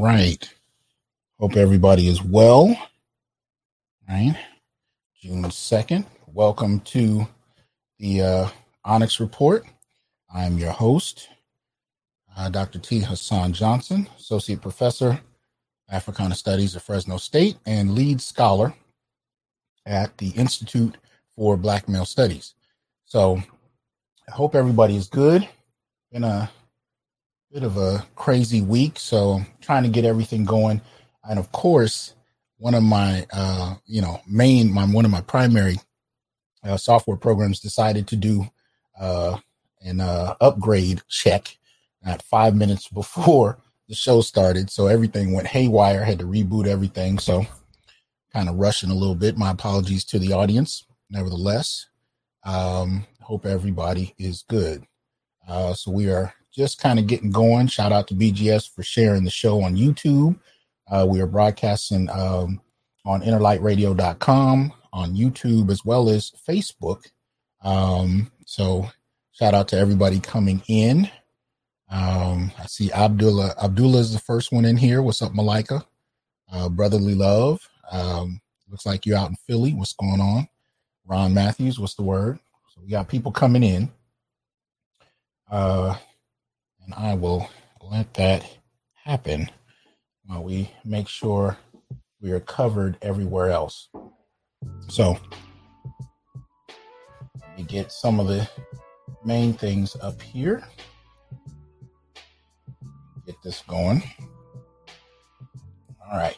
Right. Hope everybody is well. Right. June 2nd. Welcome to the uh, Onyx Report. I'm your host, uh, Dr. T. Hasan Johnson, Associate Professor, Africana Studies at Fresno State, and lead scholar at the Institute for Black Male Studies. So I hope everybody is good. Been a bit of a crazy week, so I'm trying to get everything going. And of course, one of my uh, you know main my one of my primary uh, software programs decided to do uh, an uh, upgrade check at five minutes before the show started, so everything went haywire. Had to reboot everything, so kind of rushing a little bit. My apologies to the audience. Nevertheless, um, hope everybody is good. Uh, so we are just kind of getting going. Shout out to BGS for sharing the show on YouTube. Uh, we are broadcasting um, on innerlightradio.com, on YouTube, as well as Facebook. Um, so shout out to everybody coming in. Um, I see Abdullah. Abdullah is the first one in here. What's up, Malika? Uh, brotherly love. Um, looks like you're out in Philly. What's going on? Ron Matthews, what's the word? So we got people coming in. Uh, and I will let that happen while we make sure we are covered everywhere else. So let me get some of the main things up here. Get this going. All right.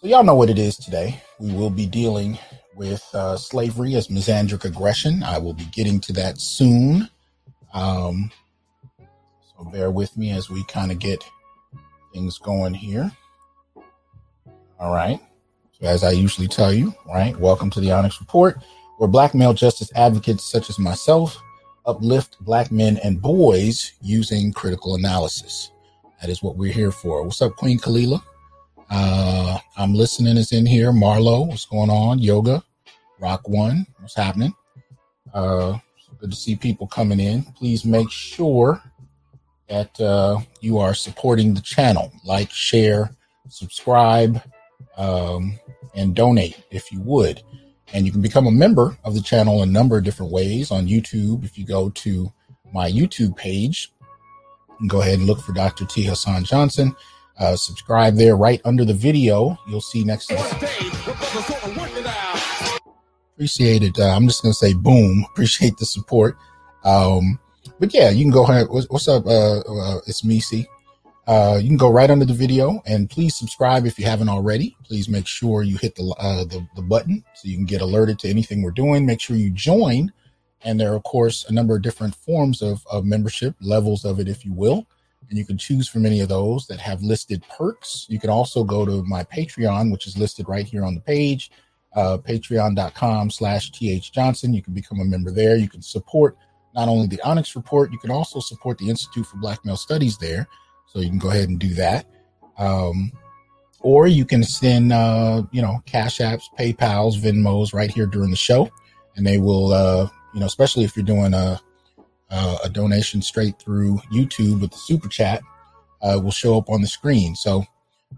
So y'all know what it is today. We will be dealing with uh, slavery as misandric aggression. I will be getting to that soon. Um, so bear with me as we kind of get things going here. All right. So as I usually tell you, right, welcome to the Onyx Report, where black male justice advocates such as myself uplift black men and boys using critical analysis. That is what we're here for. What's up, Queen Kalila? Uh, I'm listening is in here. Marlo, what's going on? Yoga, Rock One, what's happening? Uh, good to see people coming in. Please make sure that uh, you are supporting the channel. Like, share, subscribe, um, and donate if you would. And you can become a member of the channel a number of different ways on YouTube. If you go to my YouTube page, go ahead and look for Dr. T. Hasan Johnson. Uh, subscribe there right under the video. You'll see next to Appreciate it. Uh, I'm just going to say boom. Appreciate the support. Um, but yeah, you can go ahead. What's, up? Uh, uh, it's Misi. Uh, you can go right under the video and please subscribe if you haven't already. Please make sure you hit the, uh, the, the button so you can get alerted to anything we're doing. Make sure you join. And there are, of course, a number of different forms of, of membership, levels of it, if you will and you can choose from any of those that have listed perks. You can also go to my Patreon, which is listed right here on the page, uh, patreon.com slash th johnson. You can become a member there. You can support not only the Onyx Report, you can also support the Institute for Black Male Studies there. So you can go ahead and do that. Um, or you can send, uh, you know, Cash Apps, PayPals, Venmos right here during the show. And they will, uh, you know, especially if you're doing a, a donation straight through YouTube with the super chat uh, will show up on the screen. So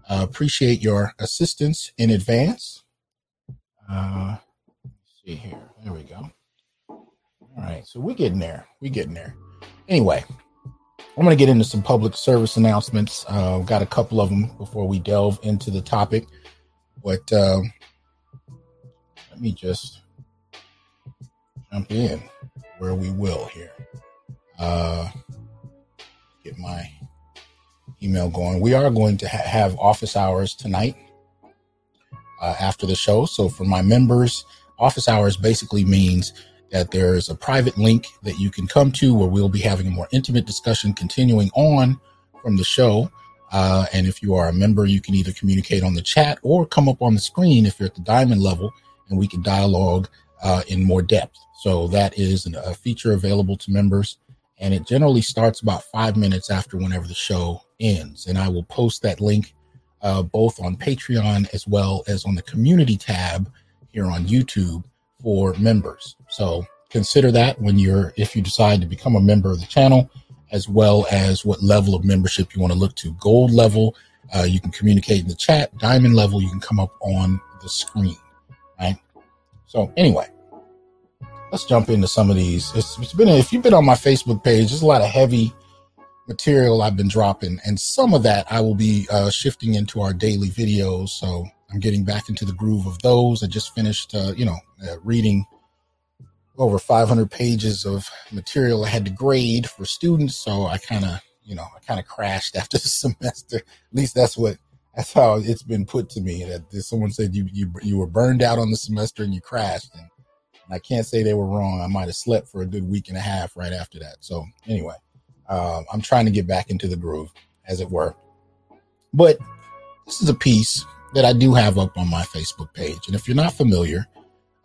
uh, appreciate your assistance in advance. Uh, see here. There we go. All right. So we're getting there. We're getting there. Anyway, I'm going to get into some public service announcements. Uh, got a couple of them before we delve into the topic. But uh, let me just jump in where we will here uh, get my email going. We are going to ha- have office hours tonight uh, after the show. So for my members, office hours basically means that there is a private link that you can come to where we'll be having a more intimate discussion continuing on from the show. Uh, and if you are a member, you can either communicate on the chat or come up on the screen if you're at the diamond level and we can dialogue uh, in more depth. So that is a feature available to members and it generally starts about five minutes after whenever the show ends. And I will post that link uh, both on Patreon as well as on the community tab here on YouTube for members. So consider that when you're, if you decide to become a member of the channel, as well as what level of membership you want to look to. Gold level, uh, you can communicate in the chat. Diamond level, you can come up on the screen, right? So anyway, let's jump into some of these. It's, it's been if you've been on my Facebook page, there's a lot of heavy material I've been dropping, and some of that I will be uh, shifting into our daily videos. So I'm getting back into the groove of those. I just finished, uh, you know, uh, reading over 500 pages of material I had to grade for students. So I kind of, you know, I kind of crashed after the semester. At least that's what that's how it's been put to me. That someone said you you you were burned out on the semester and you crashed, and, I can't say they were wrong. I might have slept for a good week and a half right after that. So anyway, uh, I'm trying to get back into the groove, as it were. But this is a piece that I do have up on my Facebook page, and if you're not familiar,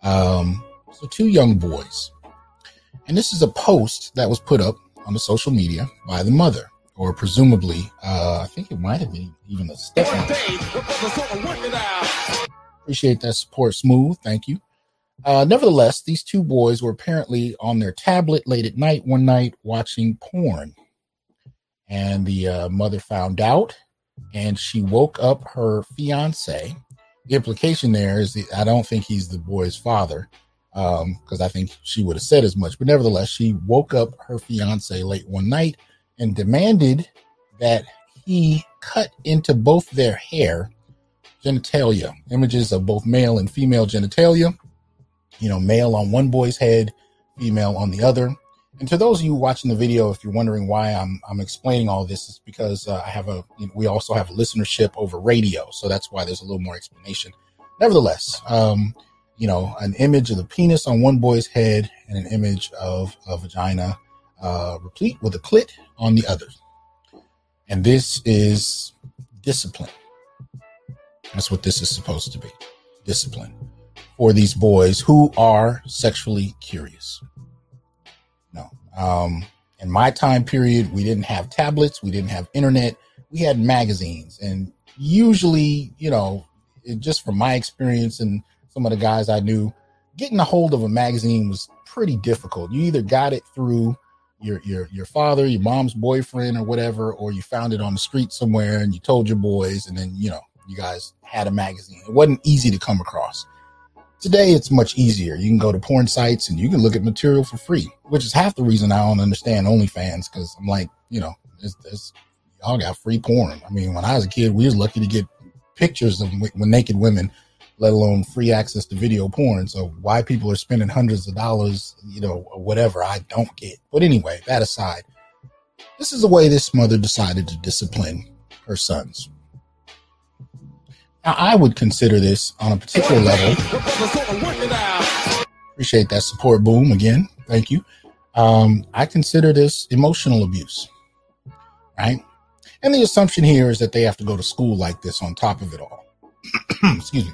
um, so two young boys, and this is a post that was put up on the social media by the mother or presumably, uh, I think it might have been even a stepmother. Appreciate that support, Smooth. Thank you. Uh, nevertheless, these two boys were apparently on their tablet late at night one night watching porn. And the uh, mother found out and she woke up her fiance. The implication there is I don't think he's the boy's father because um, I think she would have said as much. But nevertheless, she woke up her fiance late one night and demanded that he cut into both their hair genitalia, images of both male and female genitalia, you know, male on one boy's head, female on the other. And to those of you watching the video, if you're wondering why I'm, I'm explaining all this, it's because uh, I have a, you know, we also have listenership over radio. So that's why there's a little more explanation. Nevertheless, um, you know, an image of the penis on one boy's head and an image of a vagina uh, replete with a clit on the other. And this is discipline. That's what this is supposed to be discipline for these boys who are sexually curious. Um, in my time period, we didn't have tablets, we didn't have internet, we had magazines. And usually, you know, it, just from my experience and some of the guys I knew, getting a hold of a magazine was pretty difficult. You either got it through your your your father, your mom's boyfriend, or whatever, or you found it on the street somewhere and you told your boys, and then you know you guys had a magazine. It wasn't easy to come across. Today, it's much easier. You can go to porn sites and you can look at material for free, which is half the reason I don't understand OnlyFans because I'm like, you know, it's, it's, y'all got free porn. I mean, when I was a kid, we was lucky to get pictures of when naked women let alone free access to video porn. So why people are spending hundreds of dollars, you know, whatever, I don't get. But anyway, that aside, this is the way this mother decided to discipline her sons. Now, I would consider this on a particular level. Appreciate that support, boom. Again, thank you. Um, I consider this emotional abuse, right? And the assumption here is that they have to go to school like this on top of it all. Excuse me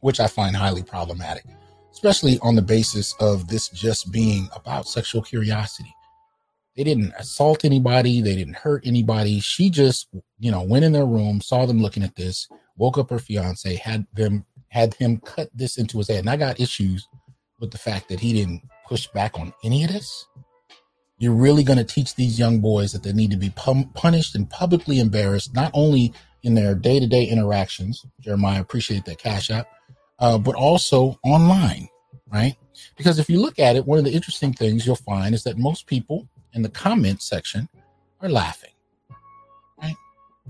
which I find highly problematic, especially on the basis of this just being about sexual curiosity. They didn't assault anybody, they didn't hurt anybody. She just, you know, went in their room, saw them looking at this, woke up her fiance, had them had him cut this into his head. And I got issues with the fact that he didn't push back on any of this. You're really going to teach these young boys that they need to be pum- punished and publicly embarrassed, not only in their day to day interactions. Jeremiah, appreciate that cash app uh, but also online, right? Because if you look at it, one of the interesting things you'll find is that most people in the comment section are laughing, right?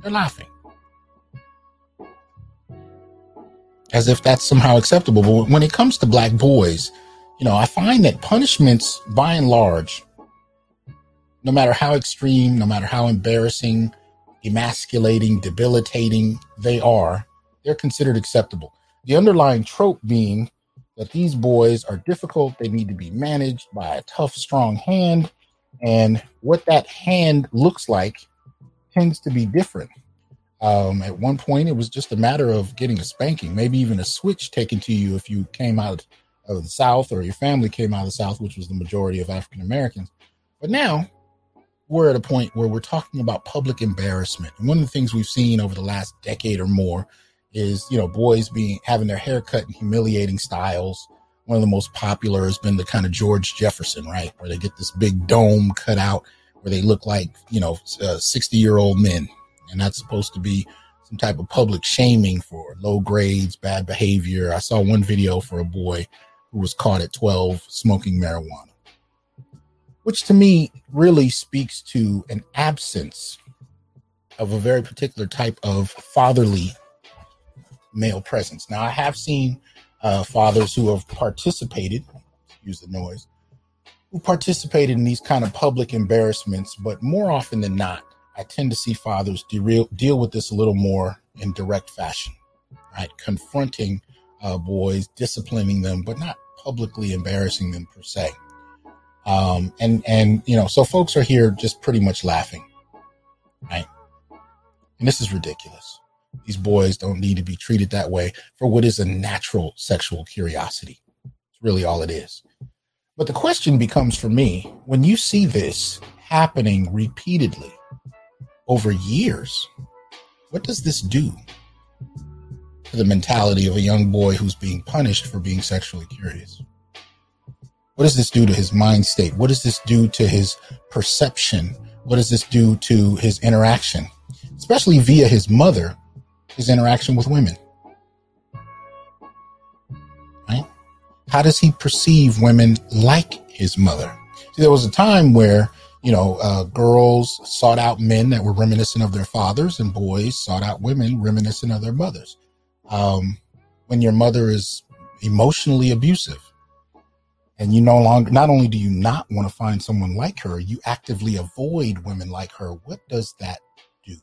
They're laughing. As if that's somehow acceptable. But when it comes to black boys, you know, I find that punishments, by and large, no matter how extreme, no matter how embarrassing, emasculating, debilitating they are, they're considered acceptable. The underlying trope being that these boys are difficult, they need to be managed by a tough, strong hand. And what that hand looks like tends to be different. Um, at one point, it was just a matter of getting a spanking, maybe even a switch taken to you if you came out of the South or your family came out of the South, which was the majority of African Americans. But now we're at a point where we're talking about public embarrassment. And one of the things we've seen over the last decade or more is you know boys being having their hair cut in humiliating styles. One of the most popular has been the kind of George Jefferson, right, where they get this big dome cut out where they look like, you know, 60 year old men. And that's supposed to be some type of public shaming for low grades, bad behavior. I saw one video for a boy who was caught at 12 smoking marijuana, which to me really speaks to an absence of a very particular type of fatherly male presence. Now, I have seen uh, fathers who have participated, use the noise, who participated in these kind of public embarrassments, but more often than not, I tend to see fathers deal, deal with this a little more in direct fashion, right? Confronting uh, boys, disciplining them, but not publicly embarrassing them per se. Um, and and you know, so folks are here just pretty much laughing, right? And this is ridiculous. These boys don't need to be treated that way for what is a natural sexual curiosity. It's really all it is. But the question becomes for me when you see this happening repeatedly over years, what does this do to the mentality of a young boy who's being punished for being sexually curious? What does this do to his mind state? What does this do to his perception? What does this do to his interaction, especially via his mother, his interaction with women? Right? How does he perceive women like his mother? See, there was a time where, you know, uh, girls sought out men that were reminiscent of their fathers and boys sought out women reminiscent of their mothers. Um, when your mother is emotionally abusive and you no longer, not only do you not want to find someone like her, you actively avoid women like her. What does that do?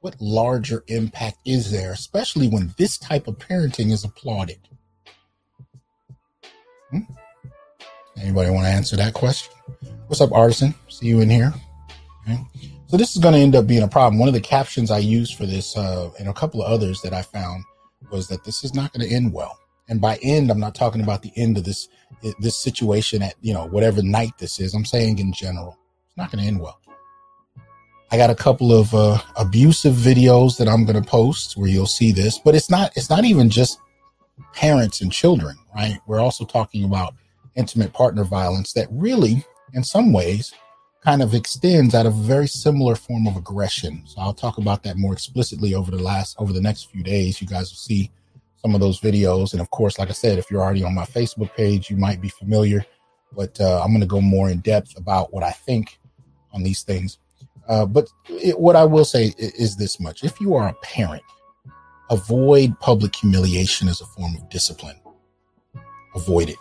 What larger impact is there, especially when this type of parenting is applauded? Hmm? Anybody want to answer that question? What's up, artisan? See you in here. Okay. So this is going to end up being a problem. One of the captions I used for this, uh, and a couple of others that I found, was that this is not going to end well. And by end, I'm not talking about the end of this this situation at you know whatever night this is. I'm saying in general, it's not going to end well. I got a couple of uh, abusive videos that I'm going to post where you'll see this, but it's not it's not even just parents and children, right? We're also talking about intimate partner violence that really, in some ways, kind of extends out of a very similar form of aggression. So I'll talk about that more explicitly over the last over the next few days. You guys will see some of those videos, and of course, like I said, if you're already on my Facebook page, you might be familiar. But uh, I'm going to go more in depth about what I think on these things. Uh, but it, what I will say is, is this much: if you are a parent avoid public humiliation as a form of discipline. Avoid it.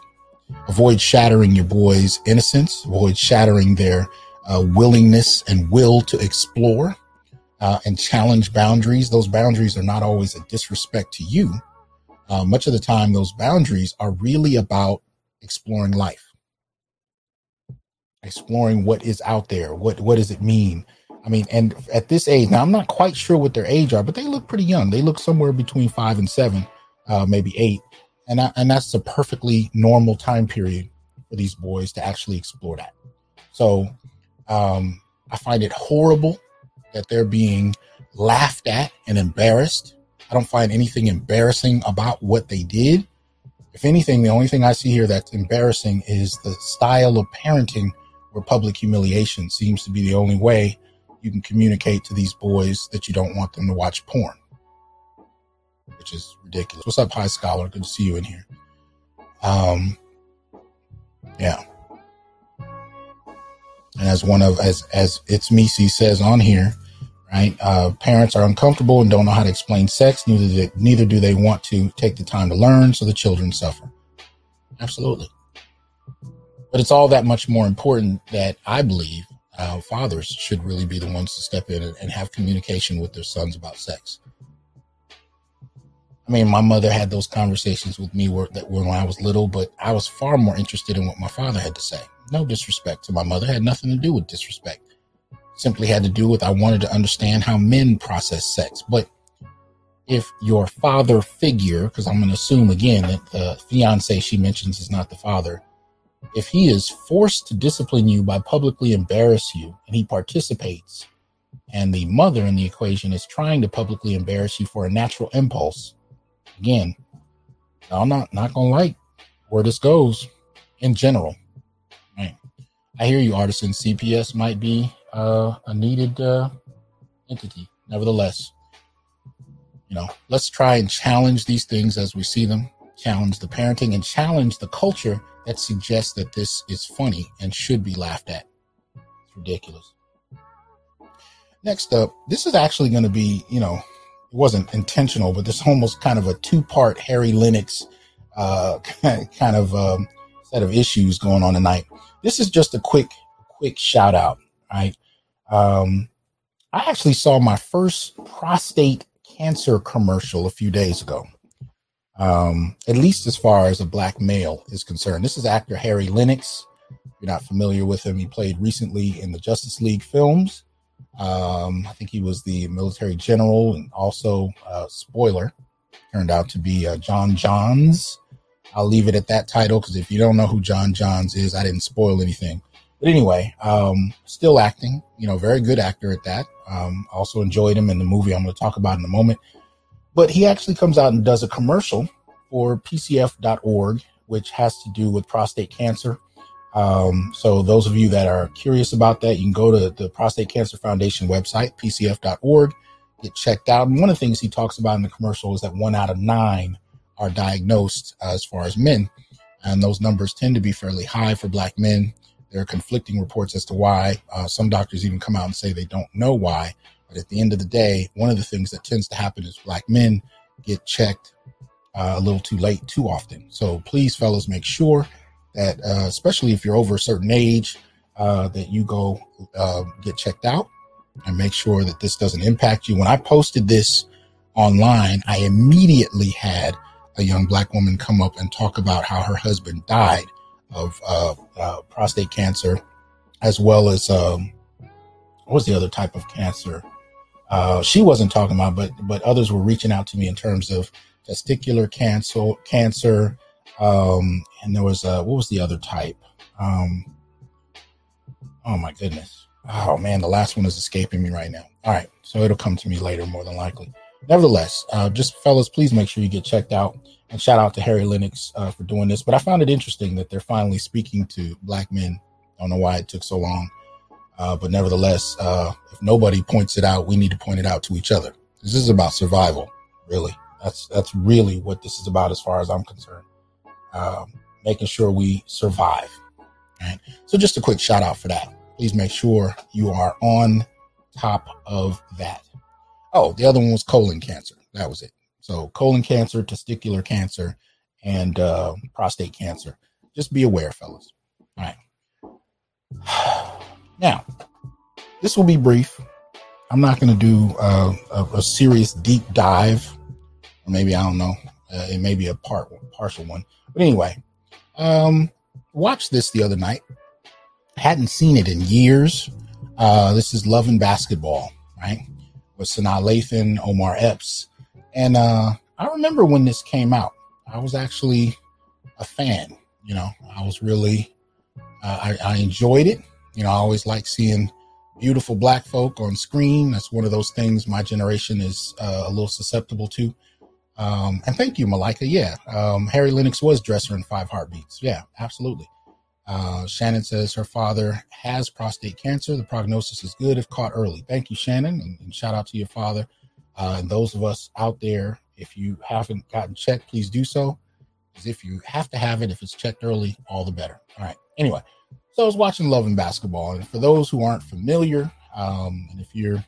Avoid shattering your boys' innocence. Avoid shattering their uh, willingness and will to explore uh, and challenge boundaries. Those boundaries are not always a disrespect to you. Uh, much of the time, those boundaries are really about exploring life, exploring what is out there. What what does it mean? I mean, and at this age, now I'm not quite sure what their age are, but they look pretty young. They look somewhere between five and seven, uh, maybe eight, and I, and that's a perfectly normal time period for these boys to actually explore that. So um, I find it horrible that they're being laughed at and embarrassed. I don't find anything embarrassing about what they did. If anything, the only thing I see here that's embarrassing is the style of parenting where public humiliation seems to be the only way you can communicate to these boys that you don't want them to watch porn, which is ridiculous. What's up, High Scholar? Good to see you in here. Um, yeah. And as one of as as it's Misi says on here, right? Uh, parents are uncomfortable and don't know how to explain sex. Neither do, neither do they want to take the time to learn, so the children suffer. Absolutely. But it's all that much more important that I believe uh, fathers should really be the ones to step in and, and have communication with their sons about sex. I mean, my mother had those conversations with me where, that when I was little, but I was far more interested in what my father had to say. No disrespect to my mother, had nothing to do with disrespect. Simply had to do with I wanted to understand how men process sex. But if your father figure, because I'm going to assume again that the fiance she mentions is not the father, if he is forced to discipline you by publicly embarrass you and he participates, and the mother in the equation is trying to publicly embarrass you for a natural impulse, again, I'm not not gonna like where this goes in general. Right. I hear you, artisan. CPS might be uh, a needed uh, entity. Nevertheless, you know, let's try and challenge these things as we see them, challenge the parenting, and challenge the culture that suggests that this is funny and should be laughed at. It's ridiculous. Next up, this is actually going to be, you know, it wasn't intentional, but this almost kind of a two part Harry Lennix uh, kind of um, set of issues going on tonight. This is just a quick, quick shout out, right? Um, I actually saw my first prostate cancer commercial a few days ago. Um, at least as far as a black male is concerned. This is actor Harry Lennix. If you're not familiar with him, he played recently in the Justice League films. Um, I think he was the military general and also, uh, spoiler, turned out to be uh, J'onn J'onzz. I'll leave it at that title because if you don't know who J'onn J'onzz is, I didn't spoil anything. But anyway, um, still acting, you know, very good actor at that. Um, also enjoyed him in the movie I'm going to talk about in a moment. But he actually comes out and does a commercial for PCF.org, which has to do with prostate cancer. Um, so those of you that are curious about that, you can go to the Prostate Cancer Foundation website, PCF.org, get checked out. And one of the things he talks about in the commercial is that one out of nine are diagnosed uh, as far as men. And those numbers tend to be fairly high for black men. There are conflicting reports as to why. Uh, some doctors even come out and say they don't know why. But at the end of the day, one of the things that tends to happen is black men get checked uh, a little too late too often. So please, fellas, make sure that, uh, especially if you're over a certain age, uh, that you go uh, get checked out and make sure that this doesn't impact you. When I posted this online, I immediately had a young black woman come up and talk about how her husband died of uh, uh, prostate cancer, as well as um, what was the other type of cancer? Uh, she wasn't talking about, but but others were reaching out to me in terms of testicular cancer, cancer, um, and there was uh, what was the other type? Um, oh my goodness! Oh man, the last one is escaping me right now. All right, so it'll come to me later, more than likely. Nevertheless, uh, just fellas, please make sure you get checked out. And shout out to Harry Lennix uh, for doing this. But I found it interesting that they're finally speaking to black men. I don't know why it took so long. Uh, but nevertheless, uh, if nobody points it out, we need to point it out to each other. This is about survival, really. That's that's really what this is about, as far as I'm concerned. Um, making sure we survive. Right. So just a quick shout out for that. Please make sure you are on top of that. Oh, the other one was colon cancer. That was it. So colon cancer, testicular cancer, and uh, prostate cancer. Just be aware, fellas. All right. Now, this will be brief. I'm not going to do uh, a, a, serious deep dive, or maybe I don't know. Uh, it may be a part partial one, but anyway, um, watched this the other night. Hadn't seen it in years. Uh, this is Love and Basketball, right? With Sanaa Lathan, Omar Epps, and uh, I remember when this came out. I was actually a fan. You know, I was really, uh, I, I enjoyed it. You know, I always like seeing beautiful black folk on screen. That's one of those things my generation is uh, a little susceptible to. Um, and thank you, Malika. Yeah, um, Harry Lennix was dresser in Five Heartbeats. Yeah, absolutely. Uh, Shannon says her father has prostate cancer. The prognosis is good if caught early. Thank you, Shannon, and, and shout out to your father. Uh, and those of us out there, if you haven't gotten checked, please do so. Because if you have to have it, if it's checked early, all the better. All right. Anyway, so I was watching Love and Basketball. And for those who aren't familiar, um, and if you're,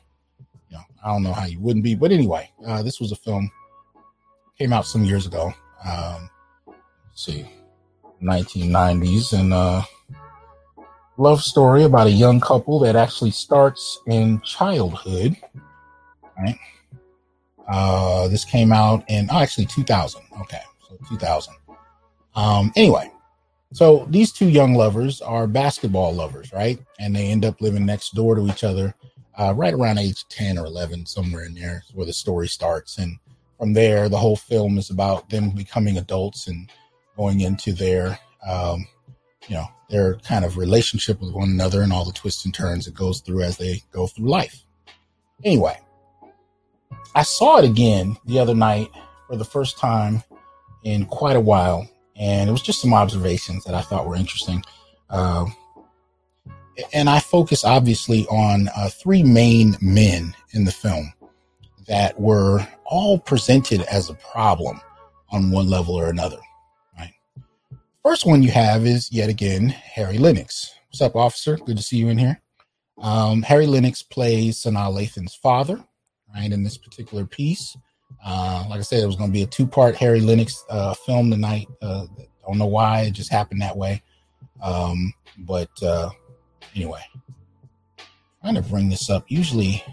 you know, I don't know how you wouldn't be, but anyway, uh, this was a film came out some years ago. Um, see, 1990s, and uh, love story about a young couple that actually starts in childhood. Right. Uh, this came out in oh, actually 2000. Okay, so 2000. Um, anyway, so these two young lovers are basketball lovers, right? And they end up living next door to each other, uh, right around age 10 or 11, somewhere in there, where the story starts. And from there, the whole film is about them becoming adults and going into their, um, you know, their kind of relationship with one another and all the twists and turns it goes through as they go through life. Anyway, I saw it again the other night for the first time in quite a while, and it was just some observations that I thought were interesting. Uh, and I focus obviously on uh, three main men in the film that were all presented as a problem on one level or another. Right. First one you have is yet again Harry Lennix. What's up, officer? Good to see you in here. Um, Harry Lennix plays Sanaa Lathan's father, right, in this particular piece. Uh, like I said, it was going to be a two-part Harry Lennix uh, film tonight. Uh, don't know why it just happened that way, um, but uh, anyway, trying to bring this up. Usually,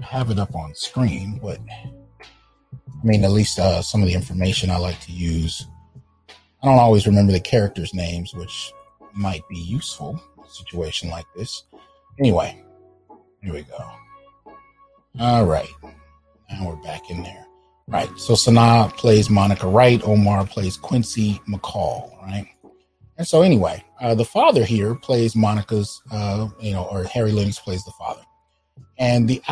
have it up on screen, but I mean, at least uh, some of the information I like to use. I don't always remember the characters' names, which might be useful in a situation like this. Anyway, here we go. All right. Now we're back in there. Right. So Sanaa plays Monica Wright. Omar plays Quincy McCall. Right. And so anyway, uh, the father here plays Monica's, uh, you know, or Harry Lennix plays the father. And the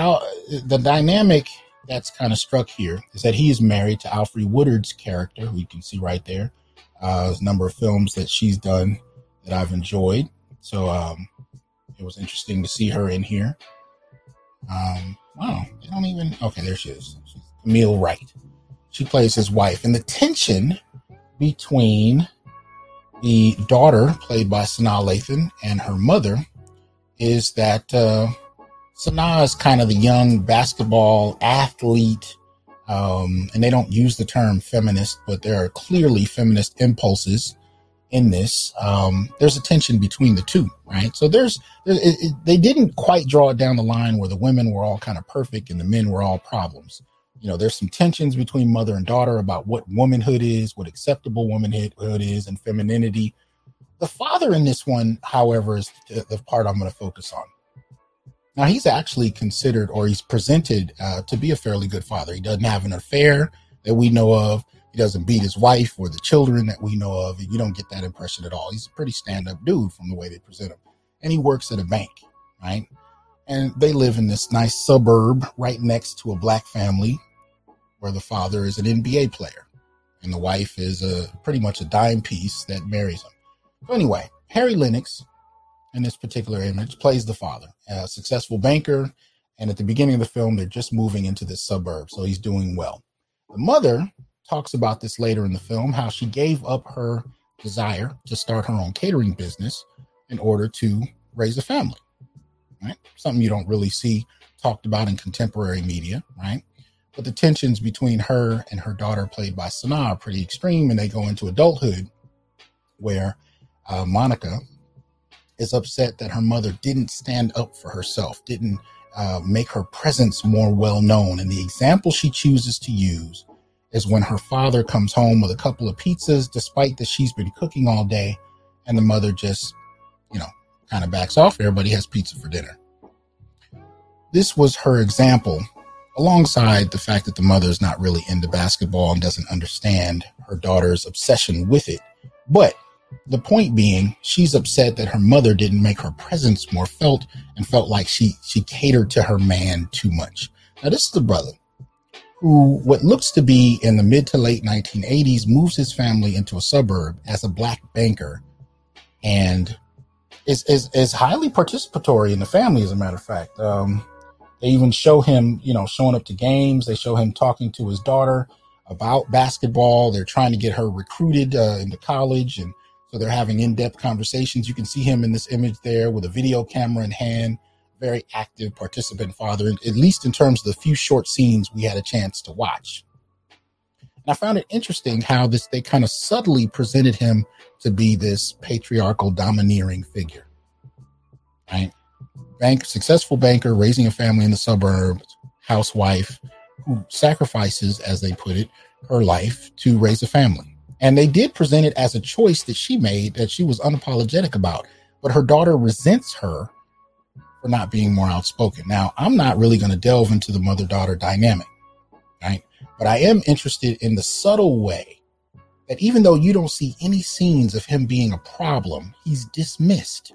the dynamic that's kind of struck here is that he is married to Alfre Woodard's character, who you can see right there. Uh, a number of films that she's done that I've enjoyed. So um, it was interesting to see her in here. Um, wow, they don't even. Okay, there she is. She's Camille Wright. She plays his wife, and the tension between the daughter, played by Sanaa Lathan, and her mother is that uh, Sanaa is kind of the young basketball athlete, um, and they don't use the term feminist, but there are clearly feminist impulses in this. Um, there's a tension between the two, right? So there's, it, it, they didn't quite draw it down the line where the women were all kind of perfect and the men were all problems. You know, there's some tensions between mother and daughter about what womanhood is, what acceptable womanhood is, and femininity. The father in this one, however, is the, the part I'm going to focus on. Now, he's actually considered or he's presented uh, to be a fairly good father. He doesn't have an affair that we know of. He doesn't beat his wife or the children that we know of. You don't get that impression at all. He's a pretty stand up dude from the way they present him. And he works at a bank, right? And they live in this nice suburb right next to a black family where the father is an NBA player and the wife is a pretty much a dime piece that marries him. So anyway, Harry Lennix in this particular image plays the father, a successful banker. And at the beginning of the film, they're just moving into this suburb. So he's doing well. The mother talks about this later in the film, how she gave up her desire to start her own catering business in order to raise a family. Right? Something you don't really see talked about in contemporary media, right? But the tensions between her and her daughter, played by Sanaa, are pretty extreme, and they go into adulthood where uh, Monica, is upset that her mother didn't stand up for herself, didn't uh, make her presence more well known. And the example she chooses to use is when her father comes home with a couple of pizzas, despite that she's been cooking all day, and the mother just, you know, kind of backs off. Everybody has pizza for dinner. This was her example, alongside the fact that the mother is not really into basketball and doesn't understand her daughter's obsession with it. But the point being, she's upset that her mother didn't make her presence more felt and felt like she she catered to her man too much. Now this is the brother who what looks to be in the mid to late 1980s moves his family into a suburb as a black banker and is, is, is highly participatory in the family as a matter of fact. Um, they even show him you know showing up to games. They show him talking to his daughter about basketball. They're trying to get her recruited uh, into college and so they're having in-depth conversations. You can see him in this image there with a video camera in hand, very active participant father, at least in terms of the few short scenes we had a chance to watch. And I found it interesting how this they kind of subtly presented him to be this patriarchal domineering figure. Right? Bank successful banker raising a family in the suburbs, housewife who sacrifices, as they put it, her life to raise a family. And they did present it as a choice that she made that she was unapologetic about. But her daughter resents her for not being more outspoken. Now, I'm not really going to delve into the mother daughter dynamic, right? But I am interested in the subtle way that even though you don't see any scenes of him being a problem, he's dismissed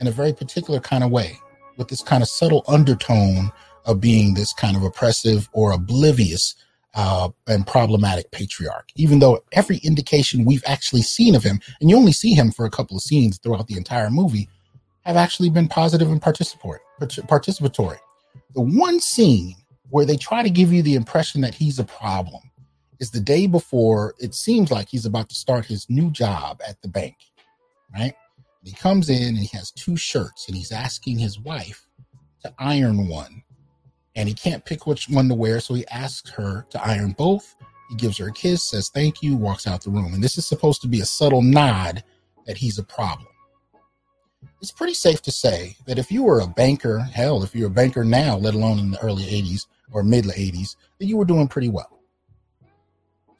in a very particular kind of way with this kind of subtle undertone of being this kind of oppressive or oblivious uh, and problematic patriarch, even though every indication we've actually seen of him, and you only see him for a couple of scenes throughout the entire movie, have actually been positive and participatory. Participatory. The one scene where they try to give you the impression that he's a problem is the day before it seems like he's about to start his new job at the bank, right? He comes in and he has two shirts and he's asking his wife to iron one. And he can't pick which one to wear, so he asks her to iron both. He gives her a kiss, says thank you, walks out the room. And this is supposed to be a subtle nod that he's a problem. It's pretty safe to say that if you were a banker, hell, if you're a banker now, let alone in the early 80s or mid 80s, that you were doing pretty well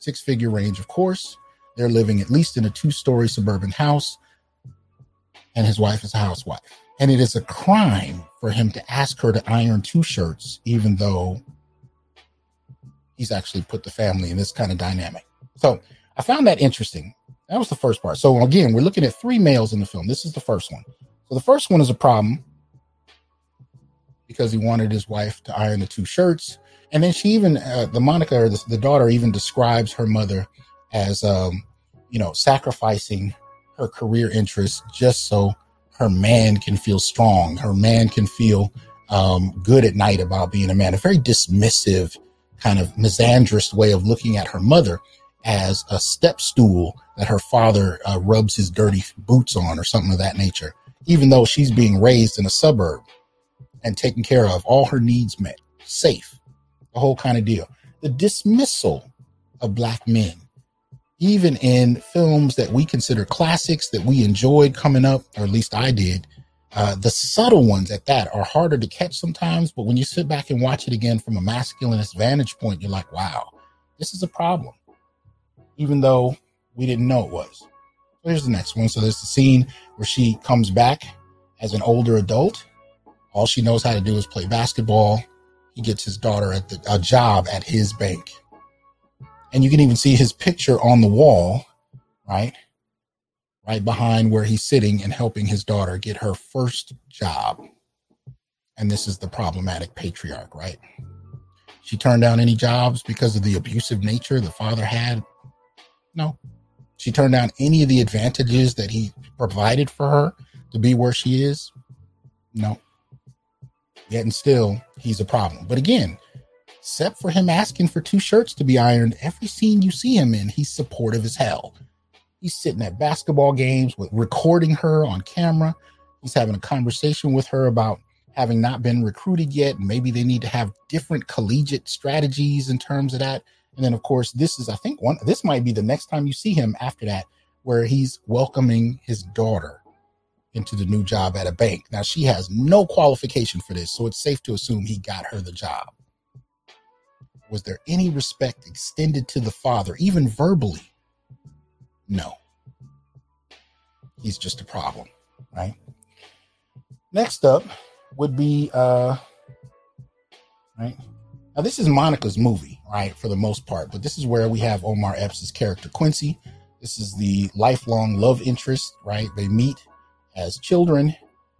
six figure range, of course. They're living at least in a two story suburban house, and his wife is a housewife. And it is a crime for him to ask her to iron two shirts, even though he's actually put the family in this kind of dynamic. So I found that interesting. That was the first part. So again, we're looking at three males in the film. This is the first one. So the first one is a problem because he wanted his wife to iron the two shirts. And then she even, uh, the Monica or the, the, daughter even describes her mother as, um, you know, sacrificing her career interests just so her man can feel strong. Her man can feel um, good at night about being a man. A very dismissive, kind of misandrist way of looking at her mother as a step stool that her father uh, rubs his dirty boots on or something of that nature, even though she's being raised in a suburb and taken care of, all her needs met, safe the whole kind of deal. The dismissal of black men, even in films that we consider classics that we enjoyed coming up, or at least I did, uh, the subtle ones at that are harder to catch sometimes. But when you sit back and watch it again from a masculinist vantage point, you're like, wow, this is a problem, even though we didn't know it was. Here's the next one. So there's the scene where she comes back as an older adult. All she knows how to do is play basketball he gets his daughter at the, a job at his bank. And you can even see his picture on the wall, right? Right behind where he's sitting and helping his daughter get her first job. And this is the problematic patriarch, right? She turned down any jobs because of the abusive nature the father had? No. She turned down any of the advantages that he provided for her to be where she is? No. Yet and still, he's a problem. But again, except for him asking for two shirts to be ironed, every scene you see him in, he's supportive as hell. He's sitting at basketball games with recording her on camera. He's having a conversation with her about having not been recruited yet. and Maybe they need to have different collegiate strategies in terms of that. And then, of course, this is, I think, one, this might be the next time you see him after that, where he's welcoming his daughter into the new job at a bank. Now, she has no qualification for this, so it's safe to assume he got her the job. Was there any respect extended to the father, even verbally? No. He's just a problem, right? Next up would be, uh, right? Now, this is Monica's movie, right, for the most part, but this is where we have Omar Epps' character Quincy. This is the lifelong love interest, right? They meet as children.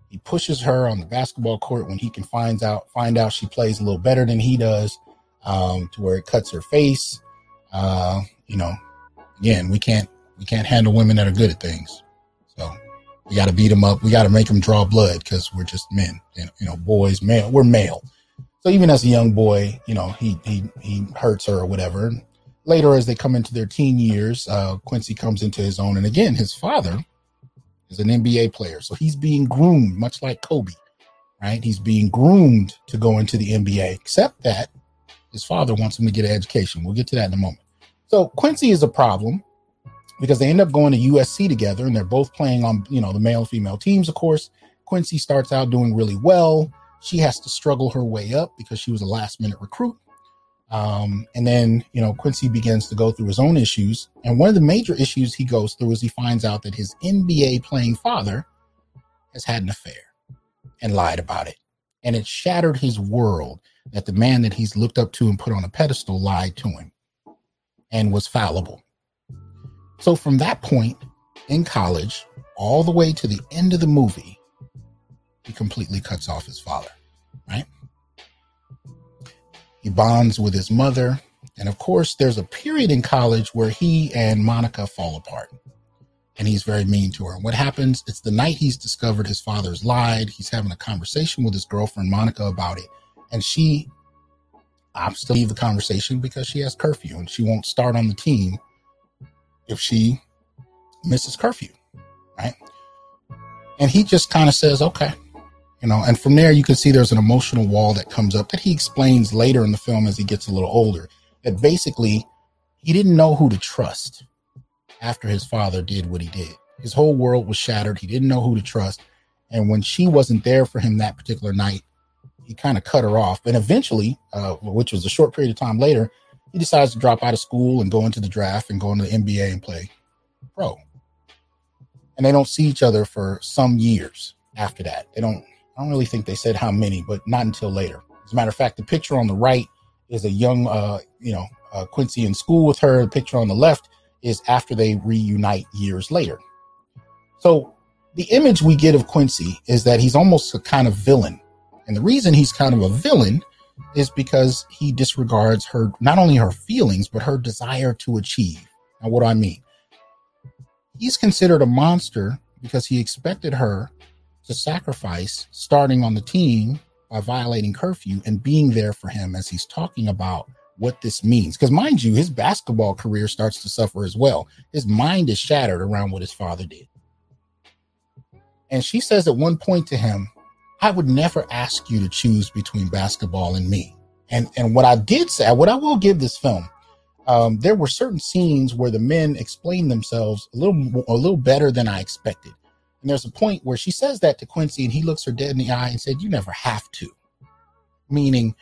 He pushes her on the basketball court when he can find out find out she plays a little better than he does, um, to where it cuts her face. Uh, you know, again, we can't we can't handle women that are good at things. So we got to beat them up. We got to make them draw blood because we're just men. You know, you know, boys, male. We're male. So even as a young boy, you know, he he he hurts her or whatever. Later, as they come into their teen years, uh, Quincy comes into his own, and again, his father is an NBA player. So he's being groomed, much like Kobe, right? He's being groomed to go into the NBA, except that his father wants him to get an education. We'll get to that in a moment. So Quincy is a problem because they end up going to USC together and they're both playing on, you know, the male and female teams, of course. Quincy starts out doing really well. She has to struggle her way up because she was a last minute recruit. Um, and then, you know, Quincy begins to go through his own issues. And one of the major issues he goes through is he finds out that his NBA playing father has had an affair and lied about it. And it shattered his world that the man that he's looked up to and put on a pedestal lied to him and was fallible. So from that point in college, all the way to the end of the movie, he completely cuts off his father, right? He bonds with his mother. And of course, there's a period in college where he and Monica fall apart. and he's very mean to her. And what happens? It's the night he's discovered his father's lied. He's having a conversation with his girlfriend Monica about it, and she opts to leave the conversation because she has curfew and she won't start on the team if she misses curfew, right? And he just kind of says, "Okay." You know, and from there you can see there's an emotional wall that comes up that he explains later in the film as he gets a little older. That basically he didn't know who to trust after his father did what he did. His whole world was shattered. He didn't know who to trust. And when she wasn't there for him that particular night, he kind of cut her off. And eventually, uh, which was a short period of time later, he decides to drop out of school and go into the draft and go into the NBA and play pro. And they don't see each other for some years after that. They don't, I don't really think they said how many, but not until later. As a matter of fact, the picture on the right is a young, uh, you know, uh, Quincy in school with her. The picture on the left is after they reunite years later. So the image we get of Quincy is that he's almost a kind of villain. And the reason he's kind of a villain is because he disregards her, not only her feelings, but her desire to achieve. Now, what do I mean? He's considered a monster because he expected her to sacrifice starting on the team by violating curfew and being there for him as he's talking about what this means. Because, mind you, his basketball career starts to suffer as well. His mind is shattered around what his father did. And she says at one point to him, I would never ask you to choose between basketball and me. And and what I did say, what I will give this film, um, there were certain scenes where the men explained themselves a little a little better than I expected. And there's a point where she says that to Quincy, and he looks her dead in the eye and said, "You never have to," meaning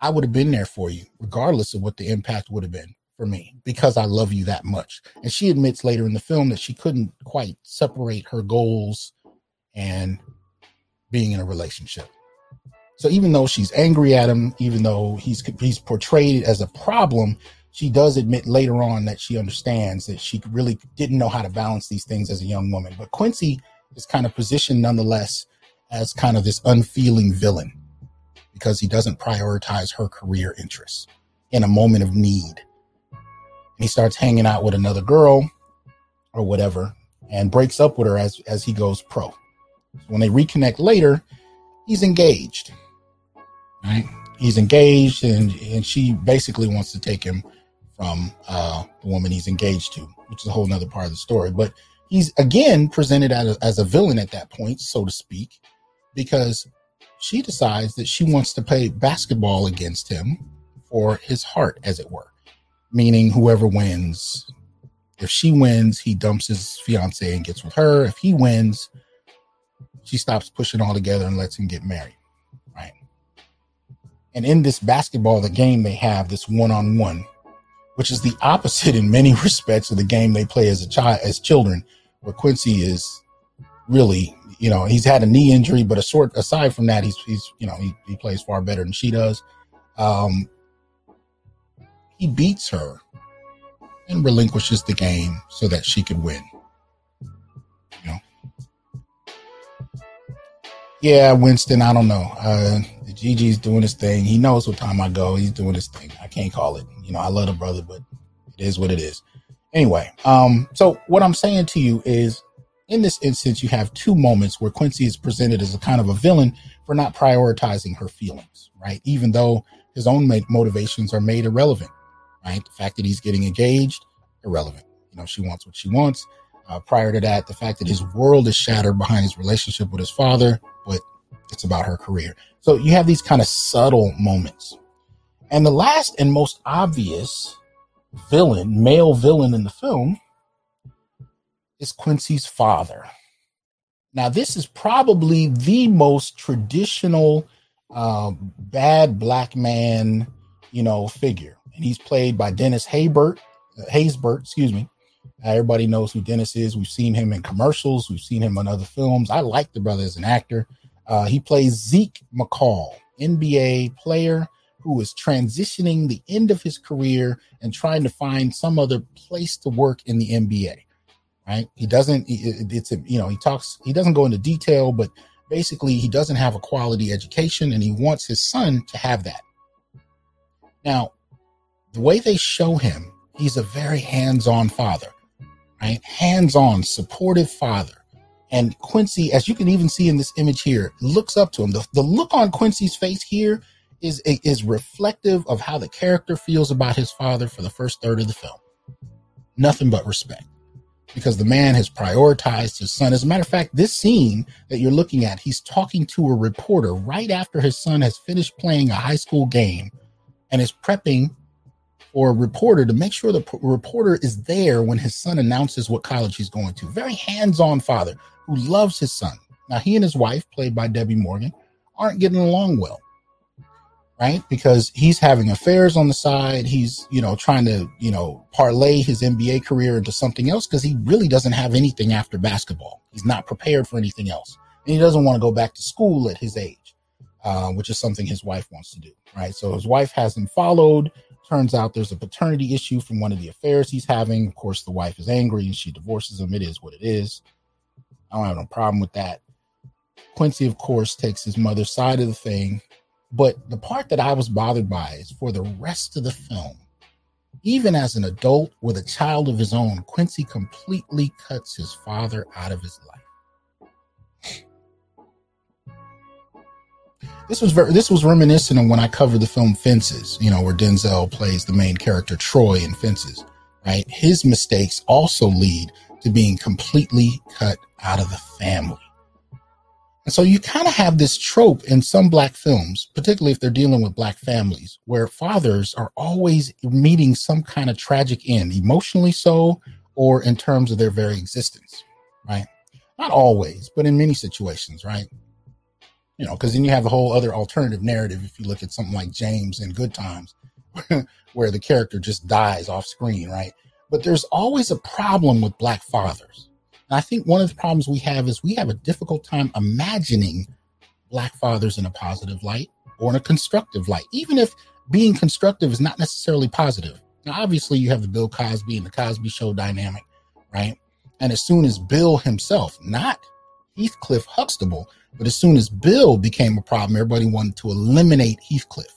I would have been there for you, regardless of what the impact would have been for me, because I love you that much. And she admits later in the film that she couldn't quite separate her goals and being in a relationship. So even though she's angry at him, even though he's he's portrayed as a problem, she does admit later on that she understands that she really didn't know how to balance these things as a young woman. But Quincy is kind of positioned nonetheless as kind of this unfeeling villain because he doesn't prioritize her career interests in a moment of need. And he starts hanging out with another girl or whatever and breaks up with her as, as he goes pro. When they reconnect later, he's engaged. Right? He's engaged and, and she basically wants to take him from uh, the woman he's engaged to, which is a whole nother part of the story. But he's again presented as a, as a villain at that point, so to speak, because she decides that she wants to play basketball against him for his heart, as it were. Meaning, whoever wins, if she wins, he dumps his fiance and gets with her. If he wins, she stops pushing all together and lets him get married. Right. And in this basketball, the game they have this one on one, which is the opposite in many respects of the game they play as a child, as children, where Quincy is really you know, he's had a knee injury, but a sort aside from that, he's he's you know he, he plays far better than she does. Um, he beats her and relinquishes the game so that she could win. Yeah, Winston, I don't know. Uh, Gigi's doing his thing. He knows what time I go. He's doing his thing. I can't call it. You know, I love the brother, but it is what it is. Anyway, um, so what I'm saying to you is in this instance, you have two moments where Quincy is presented as a kind of a villain for not prioritizing her feelings, right? Even though his own motivations are made irrelevant, right? The fact that he's getting engaged, irrelevant. You know, she wants what she wants. Uh, prior to that, the fact that his world is shattered behind his relationship with his father, it's about her career. So you have these kind of subtle moments. And the last and most obvious villain, male villain in the film, is Quincy's father. Now, this is probably the most traditional uh, bad black man, you know, figure, and he's played by Dennis Haysbert. Uh, Haysbert, excuse me. everybody knows who Dennis is. We've seen him in commercials. We've seen him in other films. I like the brother as an actor. Uh, he plays Zeke McCall, NBA player who is transitioning the end of his career and trying to find some other place to work in the NBA right? He doesn't. It's a, you know he talks. He doesn't go into detail, but basically he doesn't have a quality education, and he wants his son to have that. Now, the way they show him, he's a very hands-on father. right? Hands on, supportive father. And Quincy, as you can even see in this image here, looks up to him. The, the look on Quincy's face here is, is reflective of how the character feels about his father for the first third of the film. Nothing but respect because the man has prioritized his son. As a matter of fact, this scene that you're looking at, he's talking to a reporter right after his son has finished playing a high school game and is prepping for a reporter to make sure the reporter is there when his son announces what college he's going to. Very hands on father who loves his son. Now, he and his wife, played by Debbie Morgan, aren't getting along well right? Because he's having affairs on the side. He's, you know, trying to, you know, parlay his NBA career into something else because he really doesn't have anything after basketball. He's not prepared for anything else. And he doesn't want to go back to school at his age, uh, which is something his wife wants to do, right? So his wife has him followed. Turns out there's a paternity issue from one of the affairs he's having. Of course, the wife is angry and she divorces him. It is what it is. I don't have no problem with that. Quincy, of course, takes his mother's side of the thing but the part that I was bothered by is for the rest of the film, even as an adult with a child of his own, Quincy completely cuts his father out of his life. This was very, this was reminiscent of when I covered the film Fences, you know, where Denzel plays the main character Troy in Fences, right? His mistakes also lead to being completely cut out of the family. And so you kind of have this trope in some black films, particularly if they're dealing with black families, where fathers are always meeting some kind of tragic end, emotionally so, or in terms of their very existence, right? Not always, but in many situations, right? You know, because then you have a whole other alternative narrative if you look at something like James in Good Times, where the character just dies off screen, right? But there's always a problem with black fathers and I think one of the problems we have is we have a difficult time imagining black fathers in a positive light or in a constructive light, even if being constructive is not necessarily positive. Now, obviously, you have the Bill Cosby and the Cosby Show dynamic, right? And as soon as Bill himself, not Heathcliff Huxtable, but as soon as Bill became a problem, everybody wanted to eliminate Heathcliff,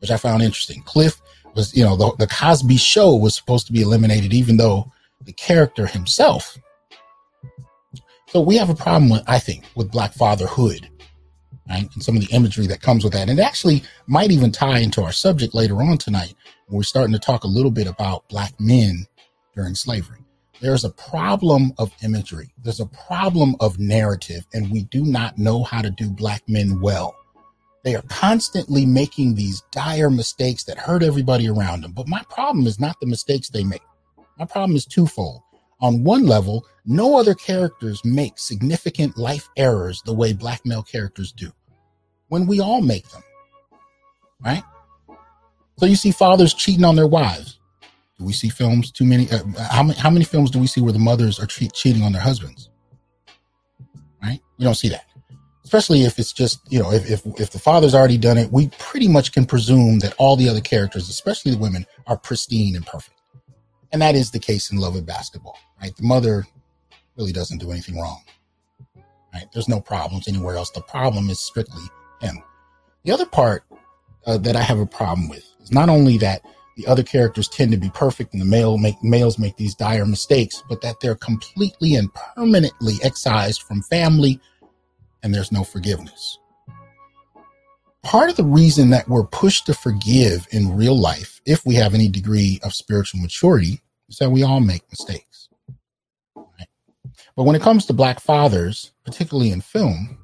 which I found interesting. Cliff was, you know, the, the Cosby Show was supposed to be eliminated, even though the character himself so we have a problem with, I think, with black fatherhood, right? And some of the imagery that comes with that. And it actually might even tie into our subject later on tonight. When we're starting to talk a little bit about black men during slavery. There's a problem of imagery. There's a problem of narrative, and we do not know how to do black men well. They are constantly making these dire mistakes that hurt everybody around them. But my problem is not the mistakes they make. My problem is twofold on one level, no other characters make significant life errors the way black male characters do when we all make them. Right? So you see fathers cheating on their wives. Do we see films too many? Uh, how many how many films do we see where the mothers are che- cheating on their husbands? Right? We don't see that. Especially if it's just, you know, if, if if the father's already done it, we pretty much can presume that all the other characters, especially the women, are pristine and perfect. And that is the case in Love and Basketball right? The mother really doesn't do anything wrong, right? There's no problems anywhere else. The problem is strictly him. The other part uh, that I have a problem with is not only that the other characters tend to be perfect and the male make males make these dire mistakes, but that they're completely and permanently excised from family and there's no forgiveness. Part of the reason that we're pushed to forgive in real life, if we have any degree of spiritual maturity, is that we all make mistakes. But when it comes to black fathers, particularly in film,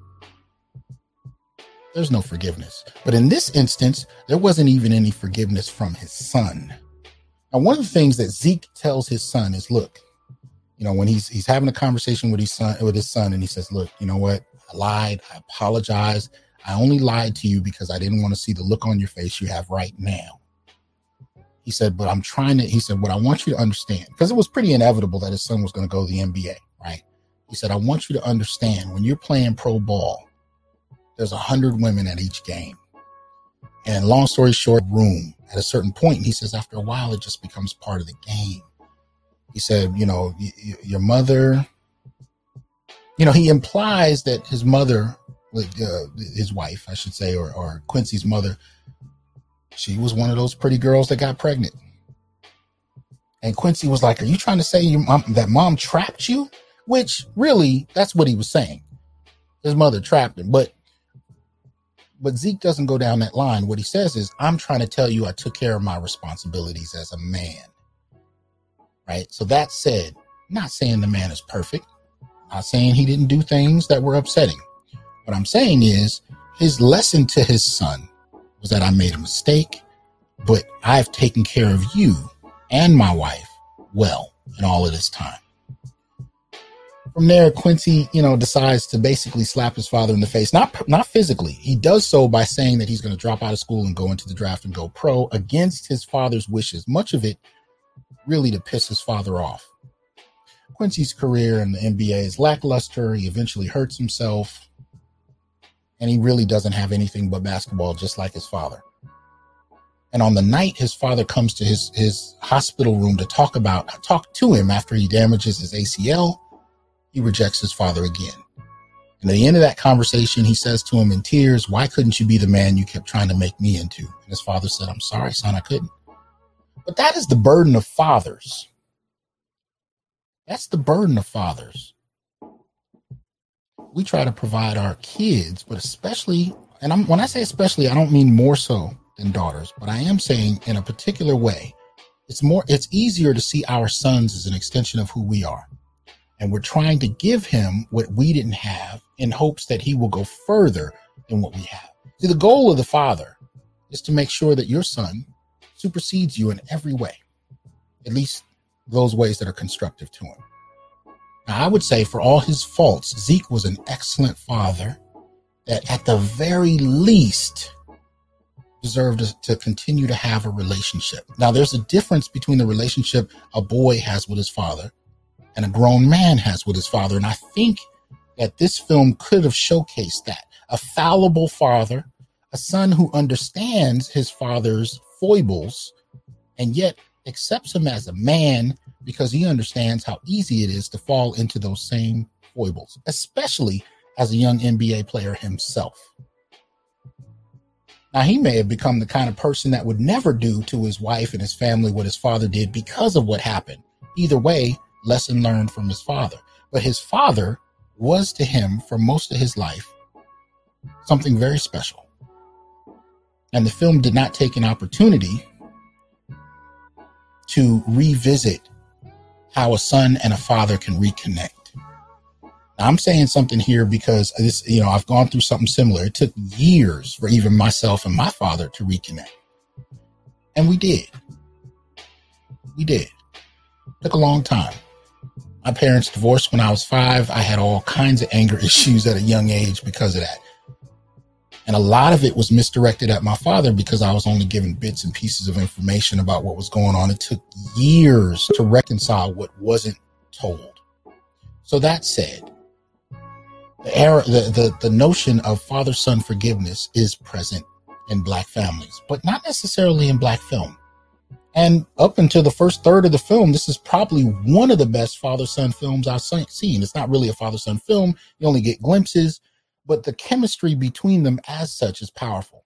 there's no forgiveness. But in this instance, there wasn't even any forgiveness from his son. Now, one of the things that Zeke tells his son is, look, you know, when he's he's having a conversation with his son with his son, and he says, Look, you know what? I lied, I apologize. I only lied to you because I didn't want to see the look on your face you have right now. He said, but I'm trying to, he said, what I want you to understand, because it was pretty inevitable that his son was going to go to the NBA. He said, I want you to understand when you're playing pro ball, there's a hundred women at each game. And long story short, room at a certain point, he says, after a while, it just becomes part of the game. He said, you know, y- y- your mother, you know, he implies that his mother, uh, his wife, I should say, or, or Quincy's mother, she was one of those pretty girls that got pregnant. And Quincy was like, Are you trying to say you, mom, that mom trapped you? Which really, that's what he was saying. His mother trapped him. But but Zeke doesn't go down that line. What he says is, I'm trying to tell you I took care of my responsibilities as a man. Right? So that said, not saying the man is perfect, not saying he didn't do things that were upsetting. What I'm saying is his lesson to his son was that I made a mistake, but I've taken care of you and my wife well in all of this time. From there, Quincy, you know, decides to basically slap his father in the face. Not not physically. He does so by saying that he's going to drop out of school and go into the draft and go pro against his father's wishes. Much of it really to piss his father off. Quincy's career in the NBA is lackluster. He eventually hurts himself. And he really doesn't have anything but basketball, just like his father. And on the night his father comes to his, his hospital room to talk about, talk to him after he damages his ACL, he rejects his father again. And at the end of that conversation, he says to him in tears, Why couldn't you be the man you kept trying to make me into? And his father said, I'm sorry, son, I couldn't. But that is the burden of fathers. That's the burden of fathers. We try to provide our kids, but especially, and I'm, when I say especially, I don't mean more so than daughters, but I am saying in a particular way, it's more, it's easier to see our sons as an extension of who we are. And we're trying to give him what we didn't have in hopes that he will go further than what we have. See, the goal of the father is to make sure that your son supersedes you in every way, at least those ways that are constructive to him. Now, I would say for all his faults, Zeke was an excellent father that at the very least deserved to, continue to have a relationship. Now, there's a difference between the relationship a boy has with his father and a grown man has with his father. And I think that this film could have showcased that. A fallible father, a son who understands his father's foibles and yet accepts him as a man because he understands how easy it is to fall into those same foibles, especially as a young NBA player himself. Now, he may have become the kind of person that would never do to his wife and his family what his father did because of what happened. Either way, lesson learned from his father. But his father was to him for most of his life something very special. And the film did not take an opportunity to revisit how a son and a father can reconnect. Now, I'm saying something here because this, you know, I've gone through something similar. It took years for even myself and my father to reconnect. And we did. We did. It took a long time. My parents divorced when I was five. I had all kinds of anger issues at a young age because of that. And a lot of it was misdirected at my father because I was only given bits and pieces of information about what was going on. It took years to reconcile what wasn't told. So that said, the era, the, the, the notion of father son forgiveness is present in black families, but not necessarily in black film. And up until the first third of the film, this is probably one of the best father son films I've seen. It's not really a father son film. You only get glimpses, but the chemistry between them as such is powerful.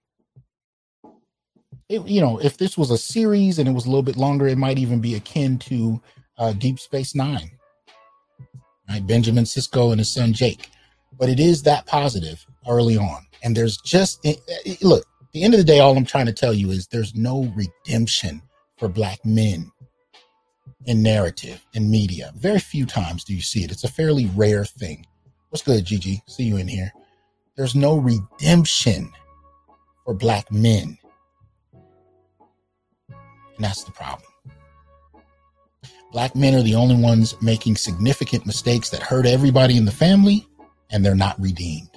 It, you know, if this was a series and it was a little bit longer, it might even be akin to uh, Deep Space Nine, right? Benjamin Sisko and his son Jake. But it is that positive early on. And there's just, it, it, look, at the end of the day, all I'm trying to tell you is there's no redemption for black men in narrative in media. Very few times do you see it. It's a fairly rare thing. What's good, Gigi? See you in here. There's no redemption for black men. And that's the problem. Black men are the only ones making significant mistakes that hurt everybody in the family, and they're not redeemed.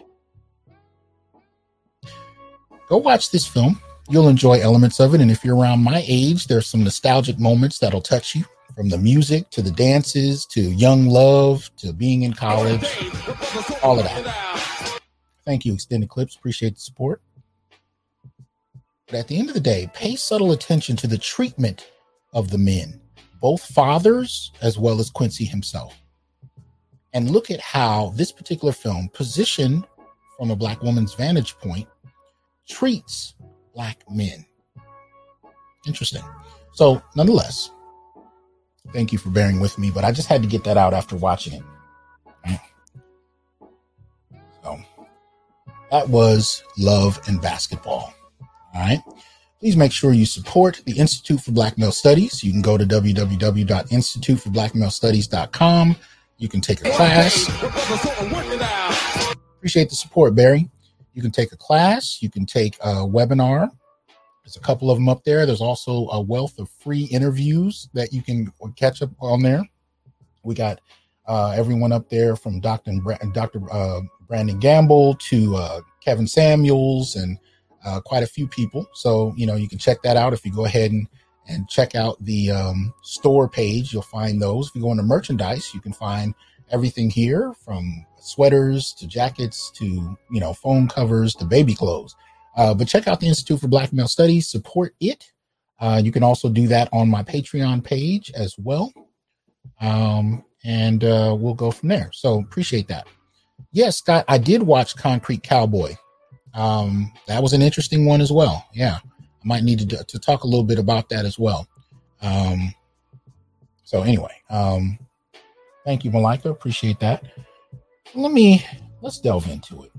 Go watch this film you'll enjoy elements of it. And if you're around my age, there's some nostalgic moments that'll touch you from the music to the dances to young love to being in college, all of that. Thank you, Extended Clips. Appreciate the support. But at the end of the day, pay subtle attention to the treatment of the men, both fathers as well as Quincy himself. And look at how this particular film, positioned from a black woman's vantage point, treats black men. Interesting. So, nonetheless, thank you for bearing with me, but I just had to get that out after watching it. So that was love and basketball. All right. Please make sure you support the Institute for Black Male Studies. You can go to www.instituteforBlackMaleStudies.com. You can take a class. Appreciate the support, Barry. You can take a class. You can take a webinar. There's a couple of them up there. There's also a wealth of free interviews that you can catch up on there. We got uh, everyone up there from Dr. Dr. Uh, Brandon Gamble to uh, Kevin Samuels and uh, quite a few people. So, you know, you can check that out if you go ahead and, and check out the um, store page. You'll find those. If you go into merchandise, you can find everything here from sweaters to jackets to, you know, phone covers to baby clothes. Uh, but check out the Institute for Black Male Studies, support it. Uh, you can also do that on my Patreon page as well. Um, and uh, we'll go from there. So appreciate that. Yes, Scott, I did watch Concrete Cowboy. Um, that was an interesting one as well. Yeah, I might need to, to talk a little bit about that as well. Um, so anyway, um, thank you, Malika. Appreciate that. Let me let's delve into it.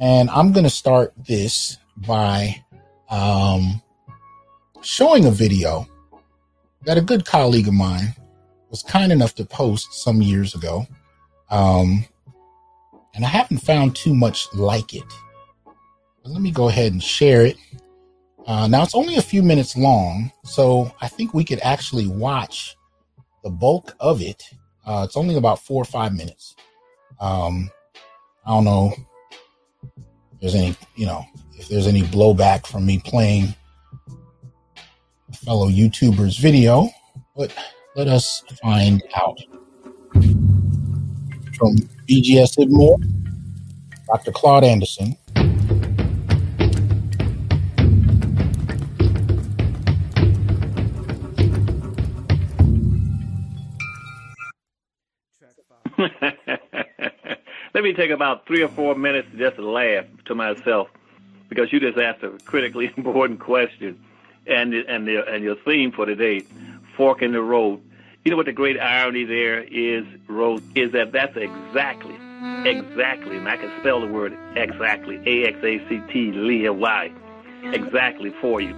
And I'm going to start this by um, showing a video that a good colleague of mine was kind enough to post some years ago. Um, and I haven't found too much like it. But let me go ahead and share it. Uh, now, it's only a few minutes long, so I think we could actually watch the bulk of it. Uh, it's only about four or five minutes. Um, I don't know if there's any, you know, if there's any blowback from me playing a fellow YouTuber's video, but let us find out. From BGS Ibmore, Dr. Claude Anderson. Me take about three or four minutes to just laugh to myself because you just asked a critically important question, and and the, and your theme for today, fork in the road. You know what the great irony there is, Rose, is that that's exactly, exactly, and I can spell the word exactly, A X A C T L Y, exactly for you.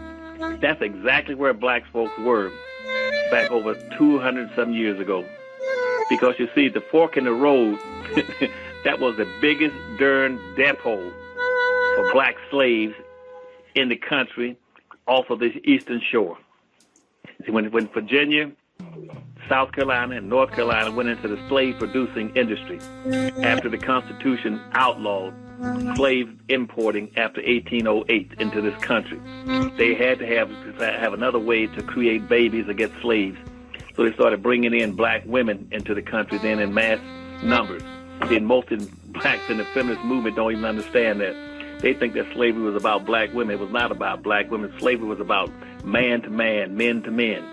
That's exactly where black folks were back over 200 some years ago. Because you see, the fork in the road That was the biggest darn depot for black slaves in the country off of the eastern shore. When, when Virginia, South Carolina, and North Carolina went into the slave producing industry after the Constitution outlawed slave importing after 1808 into this country. They had to have have another way to create babies against slaves. So they started bringing in black women into the country then in mass numbers. And most blacks in the feminist movement don't even understand that. They think that slavery was about black women. It was not about black women. Slavery was about man to man, men to men.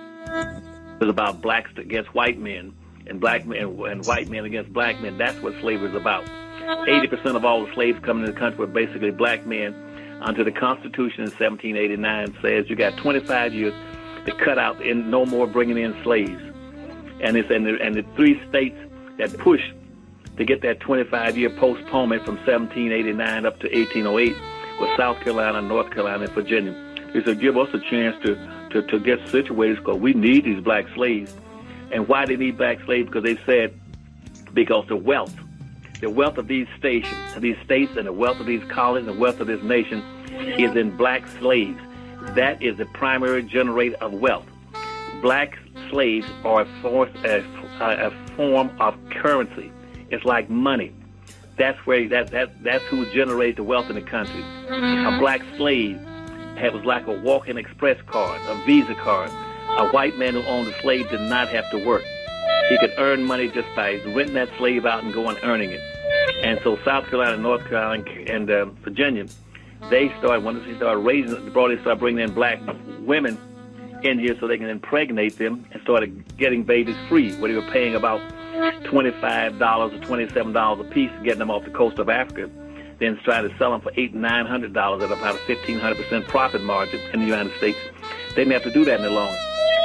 It was about blacks against white men and black men and white men against black men. That's what slavery is about. 80% of all the slaves coming to the country were basically black men until the Constitution in 1789 says you got 25 years to cut out and no more bringing in slaves. And it's and the, and the three states that pushed to get that 25 year postponement from 1789 up to 1808 with South Carolina, North Carolina, and Virginia. He said, give us a chance to, to, to get situated because we need these black slaves. And why they need black slaves? Because they said, because the wealth, the wealth of these stations, these states, and the wealth of these colonies, and the wealth of this nation is in black slaves. That is the primary generator of wealth. Black slaves are a, force, a, a form of currency. It's like money. That's where that that that's who generated the wealth in the country. A black slave had was like a walking express card, a Visa card. A white man who owned a slave did not have to work. He could earn money just by renting that slave out and going earning it. And so South Carolina, North Carolina, and uh, Virginia, they started once they started raising, brought they started bringing in black women in here so they can impregnate them and started getting babies free, where they were paying about $25 or $27 a piece, getting them off the coast of Africa, then trying to sell them for eight, nine hundred dollars at about a fifteen hundred percent profit margin in the United States. They didn't have to do that any longer.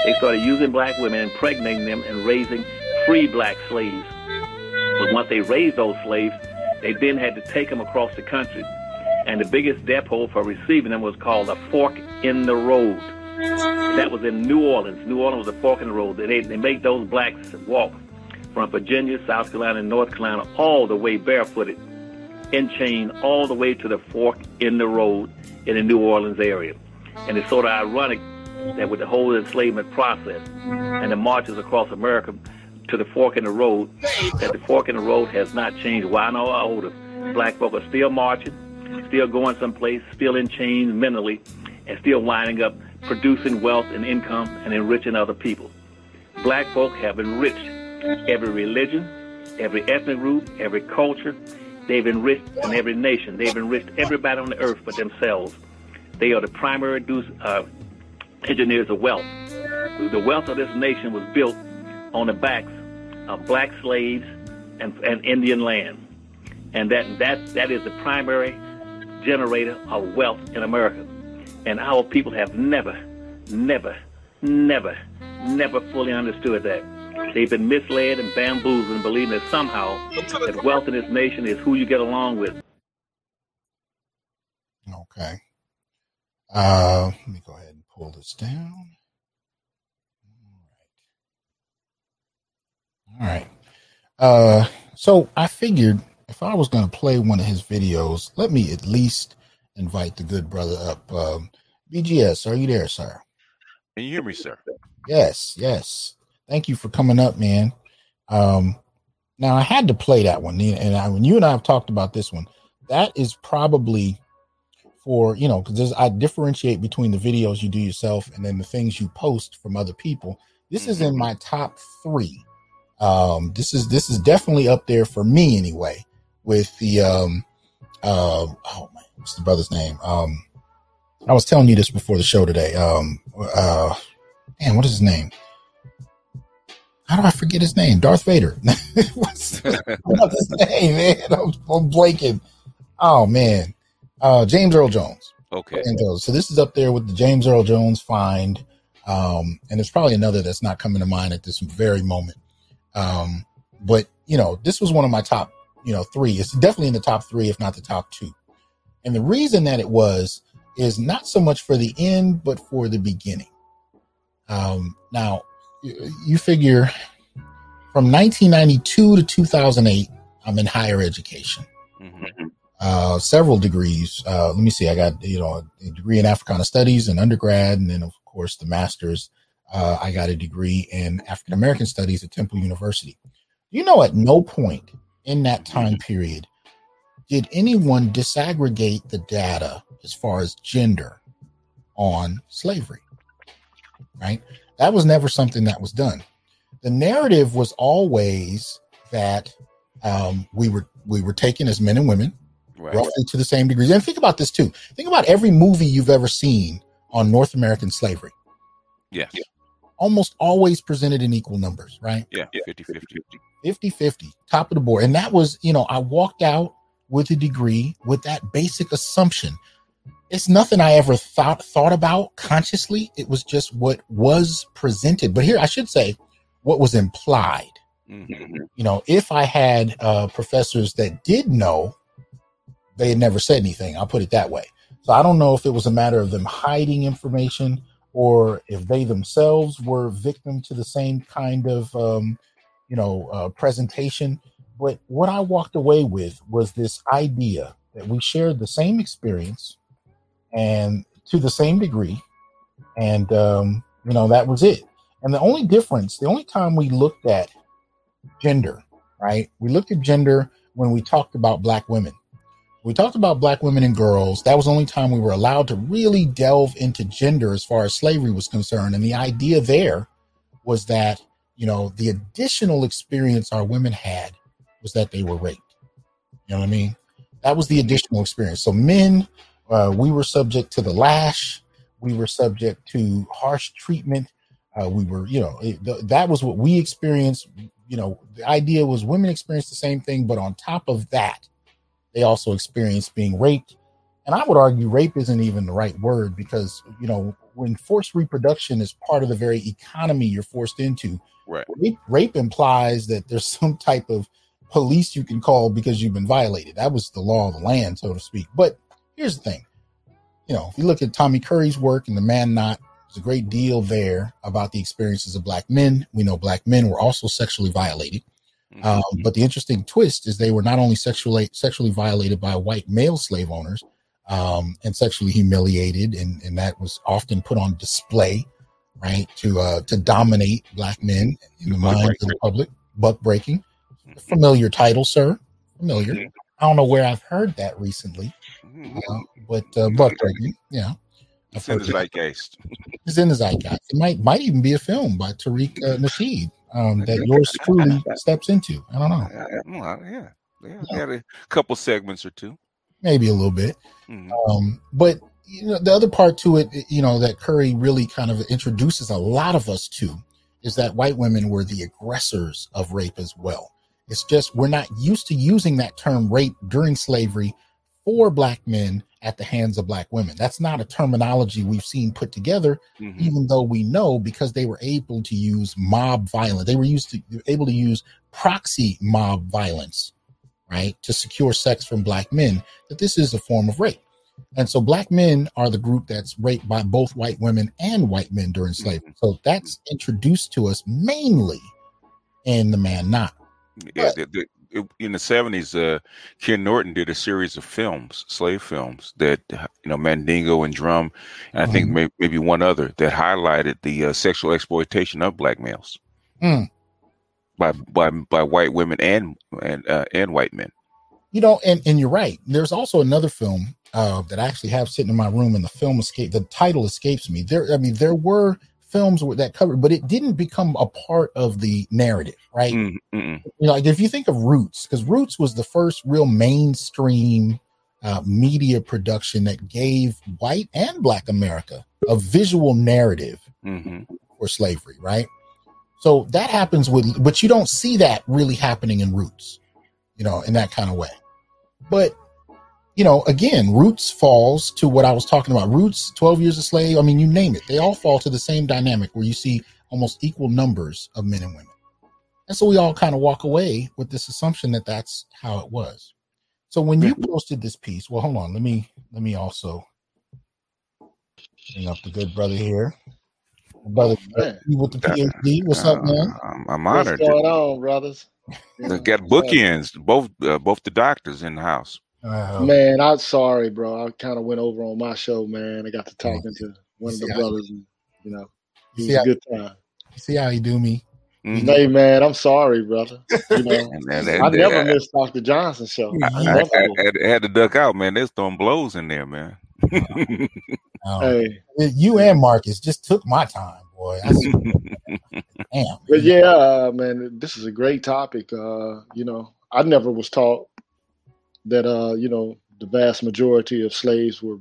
They started using black women, impregnating them, and raising free black slaves. But once they raised those slaves, they then had to take them across the country. And the biggest depot for receiving them was called a fork in the road. That was in New Orleans. New Orleans was a fork in the road. They, they made those blacks walk from Virginia, South Carolina, and North Carolina all the way barefooted in chain all the way to the fork in the road in the New Orleans area. And it's sort of ironic that with the whole enslavement process and the marches across America to the fork in the road, that the fork in the road has not changed. Why no older? Black folk are still marching, still going someplace, still in chains mentally, and still winding up producing wealth and income and enriching other people. Black folk have enriched every religion, every ethnic group, every culture. They've enriched in every nation. They've enriched everybody on the earth but themselves. They are the primary uh, engineers of wealth. The wealth of this nation was built on the backs of black slaves and, and Indian land. And that, that, that is the primary generator of wealth in America. And our people have never, never, never, never fully understood that. They've been misled and bamboozled and believing that somehow that wealth in this nation is who you get along with. Okay. Uh, let me go ahead and pull this down. All right. Uh, so I figured if I was going to play one of his videos, let me at least invite the good brother up. Um, BGS, are you there, sir? Can you hear me, sir? Yes, yes. Thank you for coming up, man. Um, now I had to play that one, and I, when you and I have talked about this one, that is probably for you know because I differentiate between the videos you do yourself and then the things you post from other people. This is in mm-hmm. my top three um, this is this is definitely up there for me anyway. With the um, uh, oh man, what's the brother's name? Um, I was telling you this before the show today. Um, uh, man, what is his name? How do I forget his name? Darth Vader. what's, what's his name, man? I'm, I'm blanking. Oh man, uh, James Earl Jones. Okay. So this is up there with the James Earl Jones find, um, and there's probably another that's not coming to mind at this very moment. Um, but you know, this was one of my top, you know, three. It's definitely in the top three, if not the top two. And the reason that it was is not so much for the end, but for the beginning. Um, now, you figure from 1992 to 2008, I'm in higher education. Mm-hmm. Uh, several degrees. Uh, let me see. I got you know a degree in Africana Studies and undergrad, and then of course the master's uh, I got a degree in African American Studies at Temple University. You know, at no point in that time period did anyone disaggregate the data as far as gender on slavery, right? That was never something that was done. The narrative was always that um, we were we were taken as men and women right. roughly to the same degrees. And think about this too. Think about every movie you've ever seen on North American slavery. Yes almost always presented in equal numbers, right? Yeah, 50 50. 50 50, top of the board. And that was, you know, I walked out with a degree with that basic assumption. It's nothing I ever thought thought about consciously. It was just what was presented. But here I should say what was implied. Mm-hmm. You know, if I had uh, professors that did know, they had never said anything. I'll put it that way. So I don't know if it was a matter of them hiding information or if they themselves were victim to the same kind of um, you know uh, presentation but what i walked away with was this idea that we shared the same experience and to the same degree and um, you know that was it and the only difference the only time we looked at gender right we looked at gender when we talked about black women we talked about black women and girls. That was the only time we were allowed to really delve into gender as far as slavery was concerned. And the idea there was that, you know, the additional experience our women had was that they were raped. You know what I mean? That was the additional experience. So men, uh, we were subject to the lash. We were subject to harsh treatment. Uh, we were, you know, it, th- that was what we experienced. You know, the idea was women experienced the same thing, but on top of that, they also experienced being raped and I would argue rape isn't even the right word because you know when forced reproduction is part of the very economy you're forced into, Right. rape, rape implies that there's some type of police you can call because you've been violated. That was the law of the land, so to speak. But here's the thing, you know, if you look at Tommy Curry's work and the Man Not, there's a great deal there about the experiences of black men. We know black men were also sexually violated. Mhm. Um, but the interesting twist is they were not only sexually sexually violated by white male slave owners um, and sexually humiliated, and, and that was often put on display, right, to uh, to dominate black men in the minds of the public. Buck breaking, Mhm. familiar title, sir, familiar. Mhm. I don't know where I've heard that recently, Mhm. uh, but uh, buck breaking, yeah. It's in the zeitgeist. It's in the zeitgeist. It might might even be a film by Tariq uh, Nasheed um, that yours truly steps into. I don't know, Yeah, yeah, yeah. Yeah, had a couple segments or two. maybe a little bit. Mhm. Um, but you know, the other part to it, you know, that Curry really kind of introduces a lot of us to is that white women were the aggressors of rape as well. It's just we're not used to using that term rape during slavery for black men at the hands of black women. That's not a terminology we've seen put together, Mhm. even though we know because they were able to use mob violence. They were used to able to use proxy mob violence, right, to secure sex from black men. That this is a form of rape. And so black men are the group that's raped by both white women and white men during slavery. So that's introduced to us mainly in the man not. Yeah, the, the, it, in the seventies, uh, Ken Norton did a series of films, slave films that you know Mandingo and Drum, and I think Mhm. may, maybe one other that highlighted the uh, sexual exploitation of black males Mm. by by by white women and and uh, and white men. You know, and, and you're right. There's also another film uh, that I actually have sitting in my room, and the film escape. The title escapes me. There, I mean, there were films with that covered, but it didn't become a part of the narrative, right? Mm, mm-mm. you know, like if you think of Roots, because Roots was the first real mainstream uh, media production that gave white and black America a visual narrative Mhm. for slavery, right? So that happens with, but you don't see that really happening in Roots, you know, in that kind of way. But you know, again, Roots falls to what I was talking about. Roots, Twelve Years a Slave. I mean, you name it, they all fall to the same dynamic where you see almost equal numbers of men and women. And so we all kind of walk away with this assumption that that's how it was. So when you posted this piece, well, hold on, let me let me also bring up the good brother here, brother Man. with the PhD. What's up, man? Uh, I'm, I'm What's going on, brothers? They got bookends, both uh, both the doctors in the house. Uh, Man, I'm sorry, bro. I kind of went over on my show, man. I got to talking to one of the brothers, and you know, it See, was a I- good time. see how he do me? Mhm. Hey, man, I'm sorry, brother. You know, And, and, and, I never I, missed Dr. Johnson's show. I I, never I, did. I had to duck out, man. They're throwing blows in there, man. Um, Hey, You and Marcus just took my time, boy. Damn. but yeah, uh, man, this is a great topic. Uh, you know, I never was taught that uh, you know, the vast majority of slaves were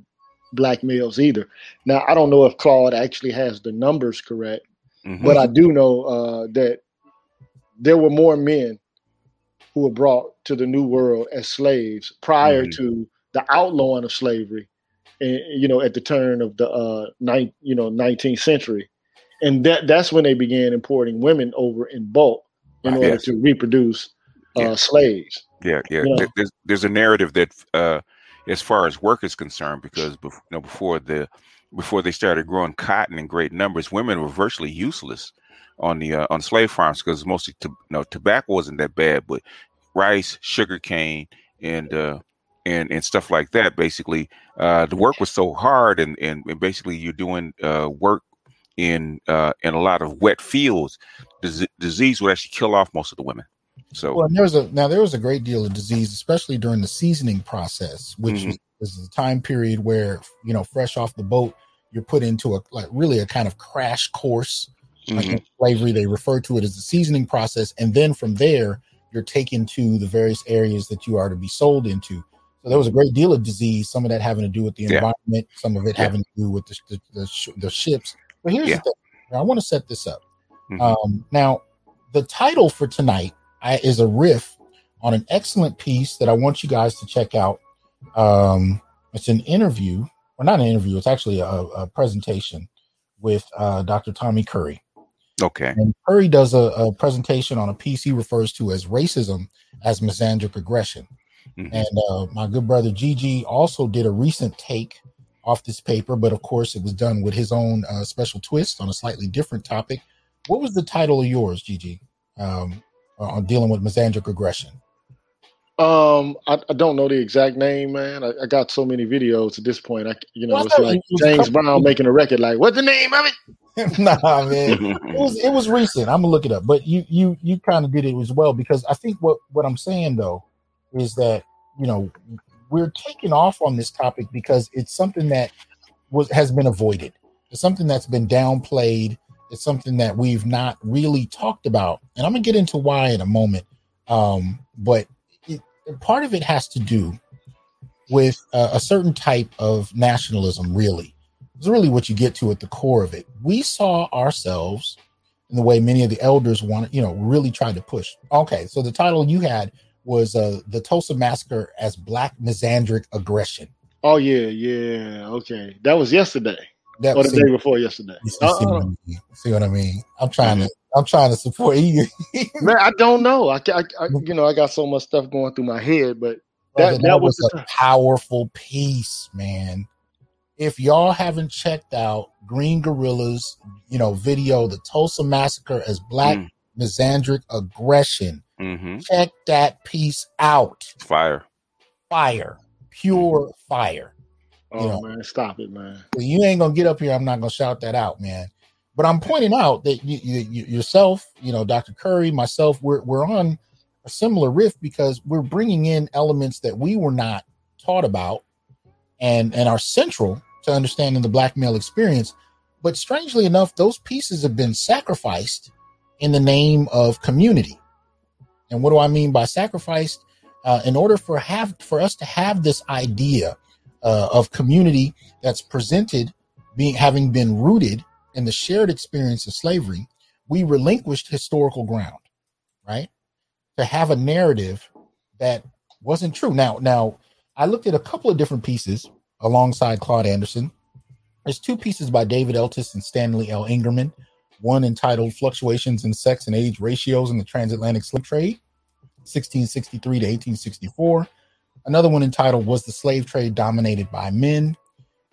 black males either. Now, I don't know if Claude actually has the numbers correct, Mhm. but I do know uh, that there were more men who were brought to the New World as slaves prior Mhm. to the outlawing of slavery, and you know, at the turn of the uh, ninth, you know, nineteenth century, and that that's when they began importing women over in bulk in Right, order yes. to reproduce uh, Yeah. slaves. Yeah, yeah. You know. There's there's a narrative that, uh, as far as work is concerned, because bef- you know before the before they started growing cotton in great numbers, women were virtually useless on the uh, on slave farms because mostly to, you know tobacco wasn't that bad, but rice, sugar cane, and uh, and and stuff like that. Basically, uh, the work was so hard, and and, and basically you're doing uh, work in uh, in a lot of wet fields. Dis- disease would actually kill off most of the women. So Well, and there's a now there was a great deal of disease, especially during the seasoning process, which Mhm. was, was the time period where you know, fresh off the boat, you're put into a like really a kind of crash course. Like mhm. in slavery, they refer to it as the seasoning process, and then from there, you're taken to the various areas that you are to be sold into. So there was a great deal of disease. Some of that having to do with the Yeah. environment, some of it Yeah. having to do with the the, the, sh- the ships. But here's Yeah. the thing: I want to set this up. Mhm. Um, now, the title for tonight I, is a riff on an excellent piece that I want you guys to check out. Um, It's an interview, or not an interview. It's actually a, a presentation with uh, Dr. Tommy Curry. Okay. And Curry does a, a, presentation on a piece he refers to as racism as misandric aggression. Mm-hmm. And uh, my good brother Gigi also did a recent take off this paper, but of course it was done with his own uh, special twist on a slightly different topic. What was the title of yours, Gigi, um, on dealing with misandric aggression? Um, I, I, don't know the exact name, man. I, I, got so many videos at this point. I, you know, well, it's like it James Brown making a record. Like, what's the name of it? nah, man. it was it was recent. I'm gonna look it up. But you you you kind of did it as well because I think what what I'm saying though is that you know we're taking off on this topic because it's something that was has been avoided. It's something that's been downplayed. It's something that we've not really talked about, and I'm gonna get into why in a moment. Um, but part of it has to do with uh, a certain type of nationalism, really. It's really what you get to at the core of it. We saw ourselves in the way many of the elders wanted, you know, really tried to push. Okay, so the title you had was uh, The Tulsa Massacre as Black Misandric Aggression. Oh, yeah, yeah. Okay. That was yesterday. That or the see, day before yesterday. See, see, what I mean? see, what I mean? I'm trying to I'm trying to support you. Man, I don't know. I, I, I, you know, I got so much stuff going through my head, but that, that, that was, was a powerful piece, man. If y'all haven't checked out Green Gorilla's, you know, video, the Tulsa Massacre as Black mm. Misandric Aggression, mm-hmm. check that piece out. Fire, fire, pure fire. Oh you know, man, stop it, man! You ain't gonna get up here. I'm not gonna shout that out, man. But I'm pointing out that you, you, yourself, you know, Dr. Curry, myself, we're we're on a similar riff because we're bringing in elements that we were not taught about, and and are central to understanding the black male experience. But strangely enough, those pieces have been sacrificed in the name of community. And what do I mean by sacrificed? Uh, in order for have for us to have this idea uh, of community that's presented being having been rooted in the shared experience of slavery, we relinquished historical ground, right? To have a narrative that wasn't true. Now, now I looked at a couple of different pieces alongside Claude Anderson. There's two pieces by David Eltis and Stanley L. Engerman. One entitled Fluctuations in Sex and Age Ratios in the Transatlantic Slave Trade, 1663 to 1864 Another one entitled Was the Slave Trade Dominated by Men?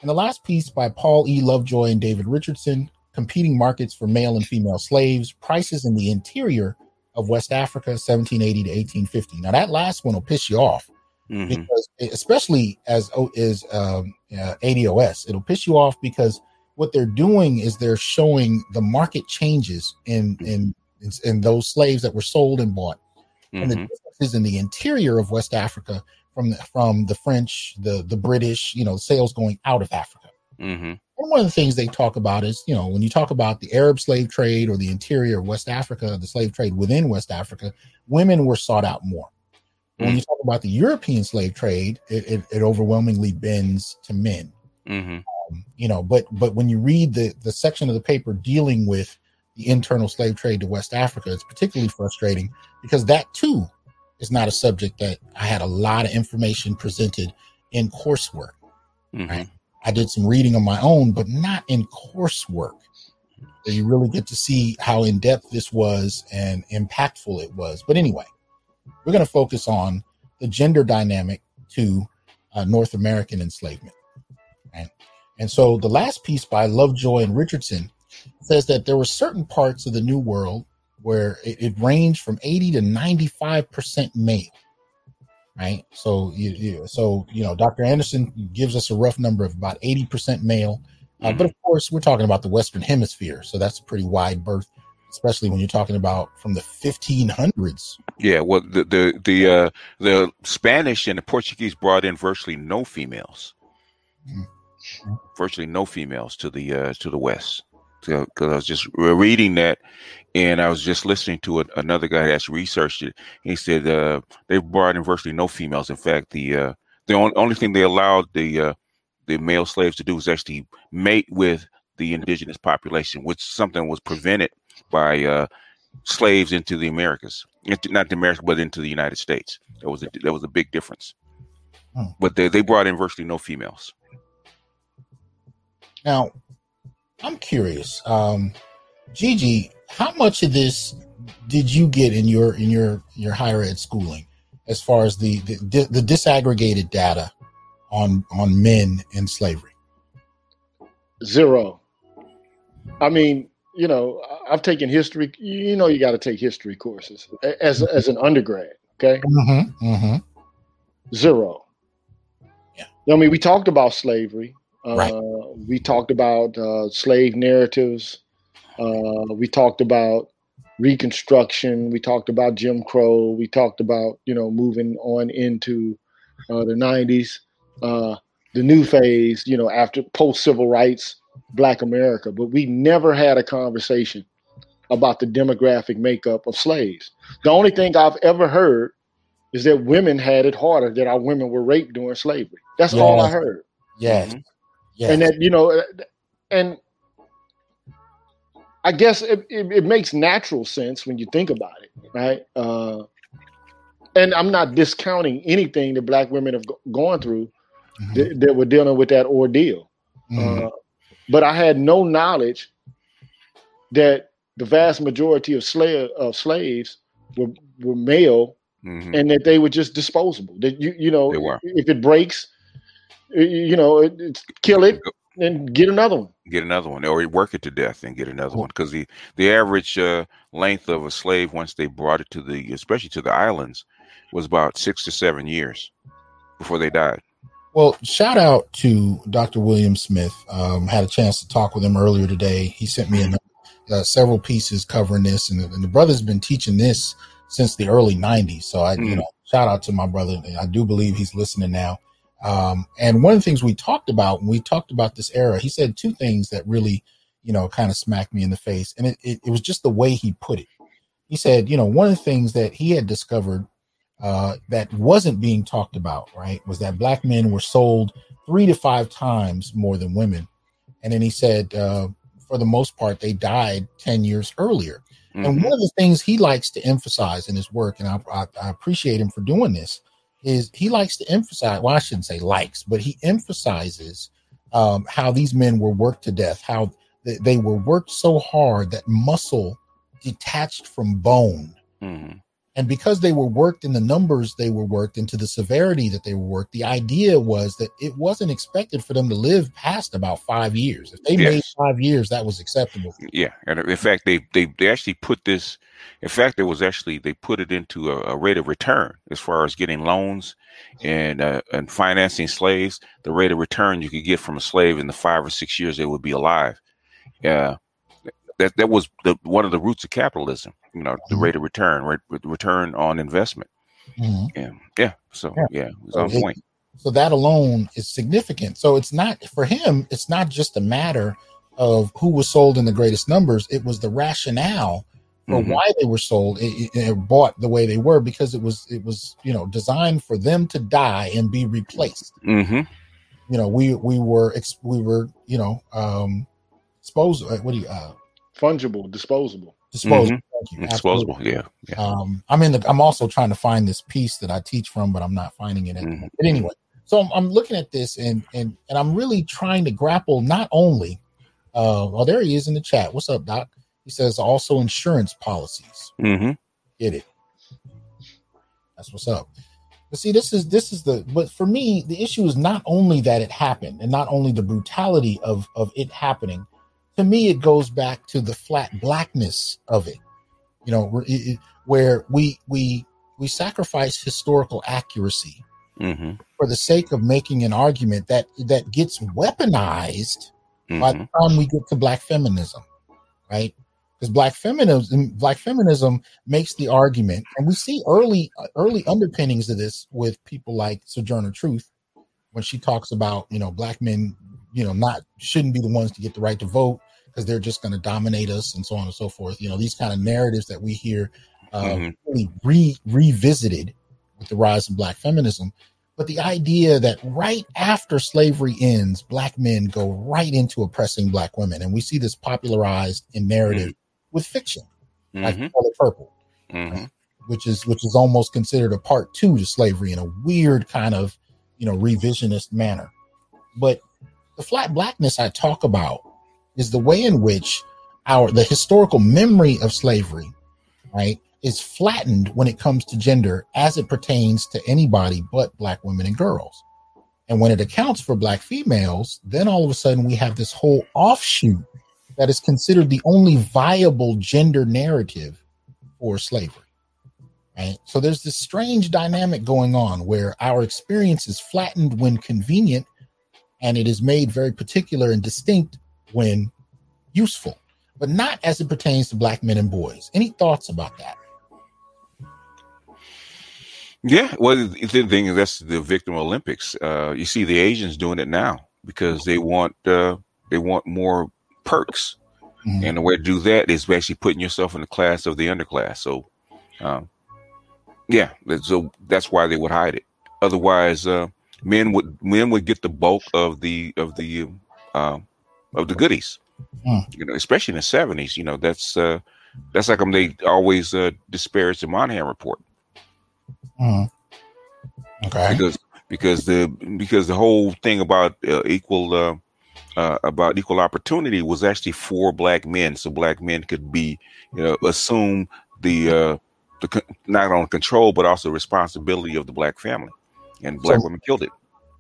And the last piece by Paul E. Lovejoy and David Richardson Competing Markets for Male and Female Slaves, Prices in the Interior of West Africa, 1780 to 1850. Now, that last one will piss you off. Mm-hmm. Because, especially as is um, uh, ADOS, it'll piss you off because what they're doing is they're showing the market changes in in in, in those slaves that were sold and bought, mm-hmm. and the mm-hmm. differences in the interior of West Africa from the, from the French, the the British, you know, sales going out of Africa. Mm-hmm. And one of the things they talk about is, you know, when you talk about the Arab slave trade or the interior of West Africa, the slave trade within West Africa, women were sought out more. Mm-hmm. When you talk about the European slave trade, it, it, it overwhelmingly bends to men. Mm-hmm. Um, you know, but but when you read the the section of the paper dealing with the internal slave trade to West Africa, it's particularly frustrating because that too is not a subject that I had a lot of information presented in coursework. Mm-hmm. Right? I did some reading on my own, but not in coursework. So you really get to see how in depth this was and impactful it was. But anyway, we're going to focus on the gender dynamic to uh, North American enslavement. Right? And so the last piece by Lovejoy and Richardson says that there were certain parts of the New World where it, it ranged from 80 to 95% male. Right. So, you, you, so, you know, Dr. Anderson gives us a rough number of about 80% male. Uh, mm-hmm. But of course, we're talking about the Western Hemisphere. So that's a pretty wide berth, especially when you're talking about from the 1500s. Yeah. Well, the, the, the, uh, the Spanish and the Portuguese brought in virtually no females. Mm-hmm. Virtually no females to the, uh, to the West because I was just reading that, and I was just listening to another guy that's researched it. He said uh, they brought in virtually no females. In fact, the uh, the only, only thing they allowed the uh, the male slaves to do was actually mate with the indigenous population, which something was prevented by uh, slaves into the Americas, into, not the Americas, but into the United States. There was a there was a big difference. Hmm. But they, they brought in virtually no females. Now, I'm curious, um, Gigi, how much of this did you get in your in your your higher ed schooling, as far as the the, the disaggregated data on on men in slavery? Zero. I mean, you know, I've taken history. You know, you got to take history courses as as an undergrad. Okay. Mm-hmm, mm-hmm. Zero. Yeah. I mean, we talked about slavery. Uh, right. We talked about uh, slave narratives. Uh, we talked about Reconstruction. We talked about Jim Crow. We talked about you know moving on into uh, the '90s, uh, the new phase. You know, after post civil rights, Black America. But we never had a conversation about the demographic makeup of slaves. The only thing I've ever heard is that women had it harder, that our women were raped during slavery. That's yeah. all I heard. Yeah. Mm-hmm. Yeah. And that, you know, and I guess it, it, it, makes natural sense when you think about it, right? Uh, and I'm not discounting anything that black women have go- gone through mm-hmm. that, that, were dealing with that ordeal. Mm-hmm. Uh, but I had no knowledge that the vast majority of slave of slaves were, were male mm-hmm. and that they were just disposable. That you you know if it breaks, you know, it, kill it and get another one. Get another one, or work it to death and get another one. Because the the average uh, length of a slave once they brought it to the, especially to the islands, was about six to seven years before they died. Well, shout out to Dr. William Smith. Um, had a chance to talk with him earlier today. He sent me uh, several pieces covering this, and, and, the brother's been teaching this since the early '90s. So I, mm. you know, shout out to my brother. I do believe he's listening now. Um, and one of the things we talked about when we talked about this era, he said two things that really, you know, kind of smacked me in the face. And it, it, it was just the way he put it. He said, you know, one of the things that he had discovered uh, that wasn't being talked about, right, was that black men were sold three to five times more than women. And then he said, uh, for the most part, they died 10 years earlier. Mm-hmm. And one of the things he likes to emphasize in his work, and I, I, I appreciate him for doing this, is he likes to emphasize, well, I shouldn't say likes, but he emphasizes um, how these men were worked to death, how they, they were worked so hard that muscle detached from bone. Mm-hmm. And because they were worked in the numbers they were worked into the severity that they were worked, the idea was that it wasn't expected for them to live past about five years. If they yes. made five years, that was acceptable. Yeah, and in fact, they they they actually put this. In fact, it was actually they put it into a, a rate of return as far as getting loans and uh, and financing slaves. The rate of return you could get from a slave in the five or six years they would be alive. Yeah, that that was the one of the roots of capitalism. You know, the mm-hmm. rate of return, right? Return on investment. Mm-hmm. Yeah, yeah. So yeah, yeah it was on it, point. So that alone is significant. So it's not for him. It's not just a matter of who was sold in the greatest numbers. It was the rationale for mm-hmm. why they were sold it, it, bought the way they were because it was it was you know designed for them to die and be replaced. Mm-hmm. You know, we we were we were you know um, exposed. What do you uh, fungible, disposable. Disposable. Mm-hmm. Disposable, yeah. yeah. Um, I'm in the. I'm also trying to find this piece that I teach from, but I'm not finding it. Mm-hmm. But anyway, so I'm, I'm, looking at this, and and and I'm really trying to grapple not only. Uh, well, there he is in the chat. What's up, Doc? He says also insurance policies. Mm-hmm. Get it? That's what's up. But see, this is this is the. But for me, the issue is not only that it happened, and not only the brutality of of it happening, to me, it goes back to the flat blackness of it. You know, it, where we we we sacrifice historical accuracy mm-hmm. for the sake of making an argument that that gets weaponized mm-hmm. by the mm-hmm. time we get to black feminism, right? Because black feminism, black feminism makes the argument, and we see early early underpinnings of this with people like Sojourner Truth when she talks about you know black men you know not shouldn't be the ones to get the right to vote because they're just going to dominate us and so on and so forth. You know, these kind of narratives that we hear uh, mm-hmm. really re- revisited with the rise of black feminism. But the idea that right after slavery ends, black men go right into oppressing black women. And we see this popularized in narrative mm-hmm. with fiction, like mm-hmm. Color Purple, mm-hmm. right? which is which is almost considered a part two to slavery in a weird kind of you know, revisionist manner. But the flat blackness I talk about is the way in which our the historical memory of slavery, right, is flattened when it comes to gender as it pertains to anybody but black women and girls. And when it accounts for black females, then all of a sudden we have this whole offshoot that is considered the only viable gender narrative for slavery. Right. So there's this strange dynamic going on where our experience is flattened when convenient and it is made very particular and distinct when useful, but not as it pertains to black men and boys. Any thoughts about that? Yeah, well, the thing is that's the victim Olympics. Uh, you see the Asians doing it now because they want uh, they want more perks, mm-hmm. and the way to do that is basically putting yourself in the class of the underclass. So, um, yeah, so that's why they would hide it. Otherwise, uh, men would men would get the bulk of the of the uh, of the goodies. Mm. You know, especially in the seventies. You know, that's uh, that's like. They always uh, disparage the Moynihan report Mm. Okay. Because because the because the whole thing about uh, equal uh, uh, about equal opportunity was actually for black men, so black men could be you know assume the uh, the not only control but also responsibility of the black family, and black so, women killed it.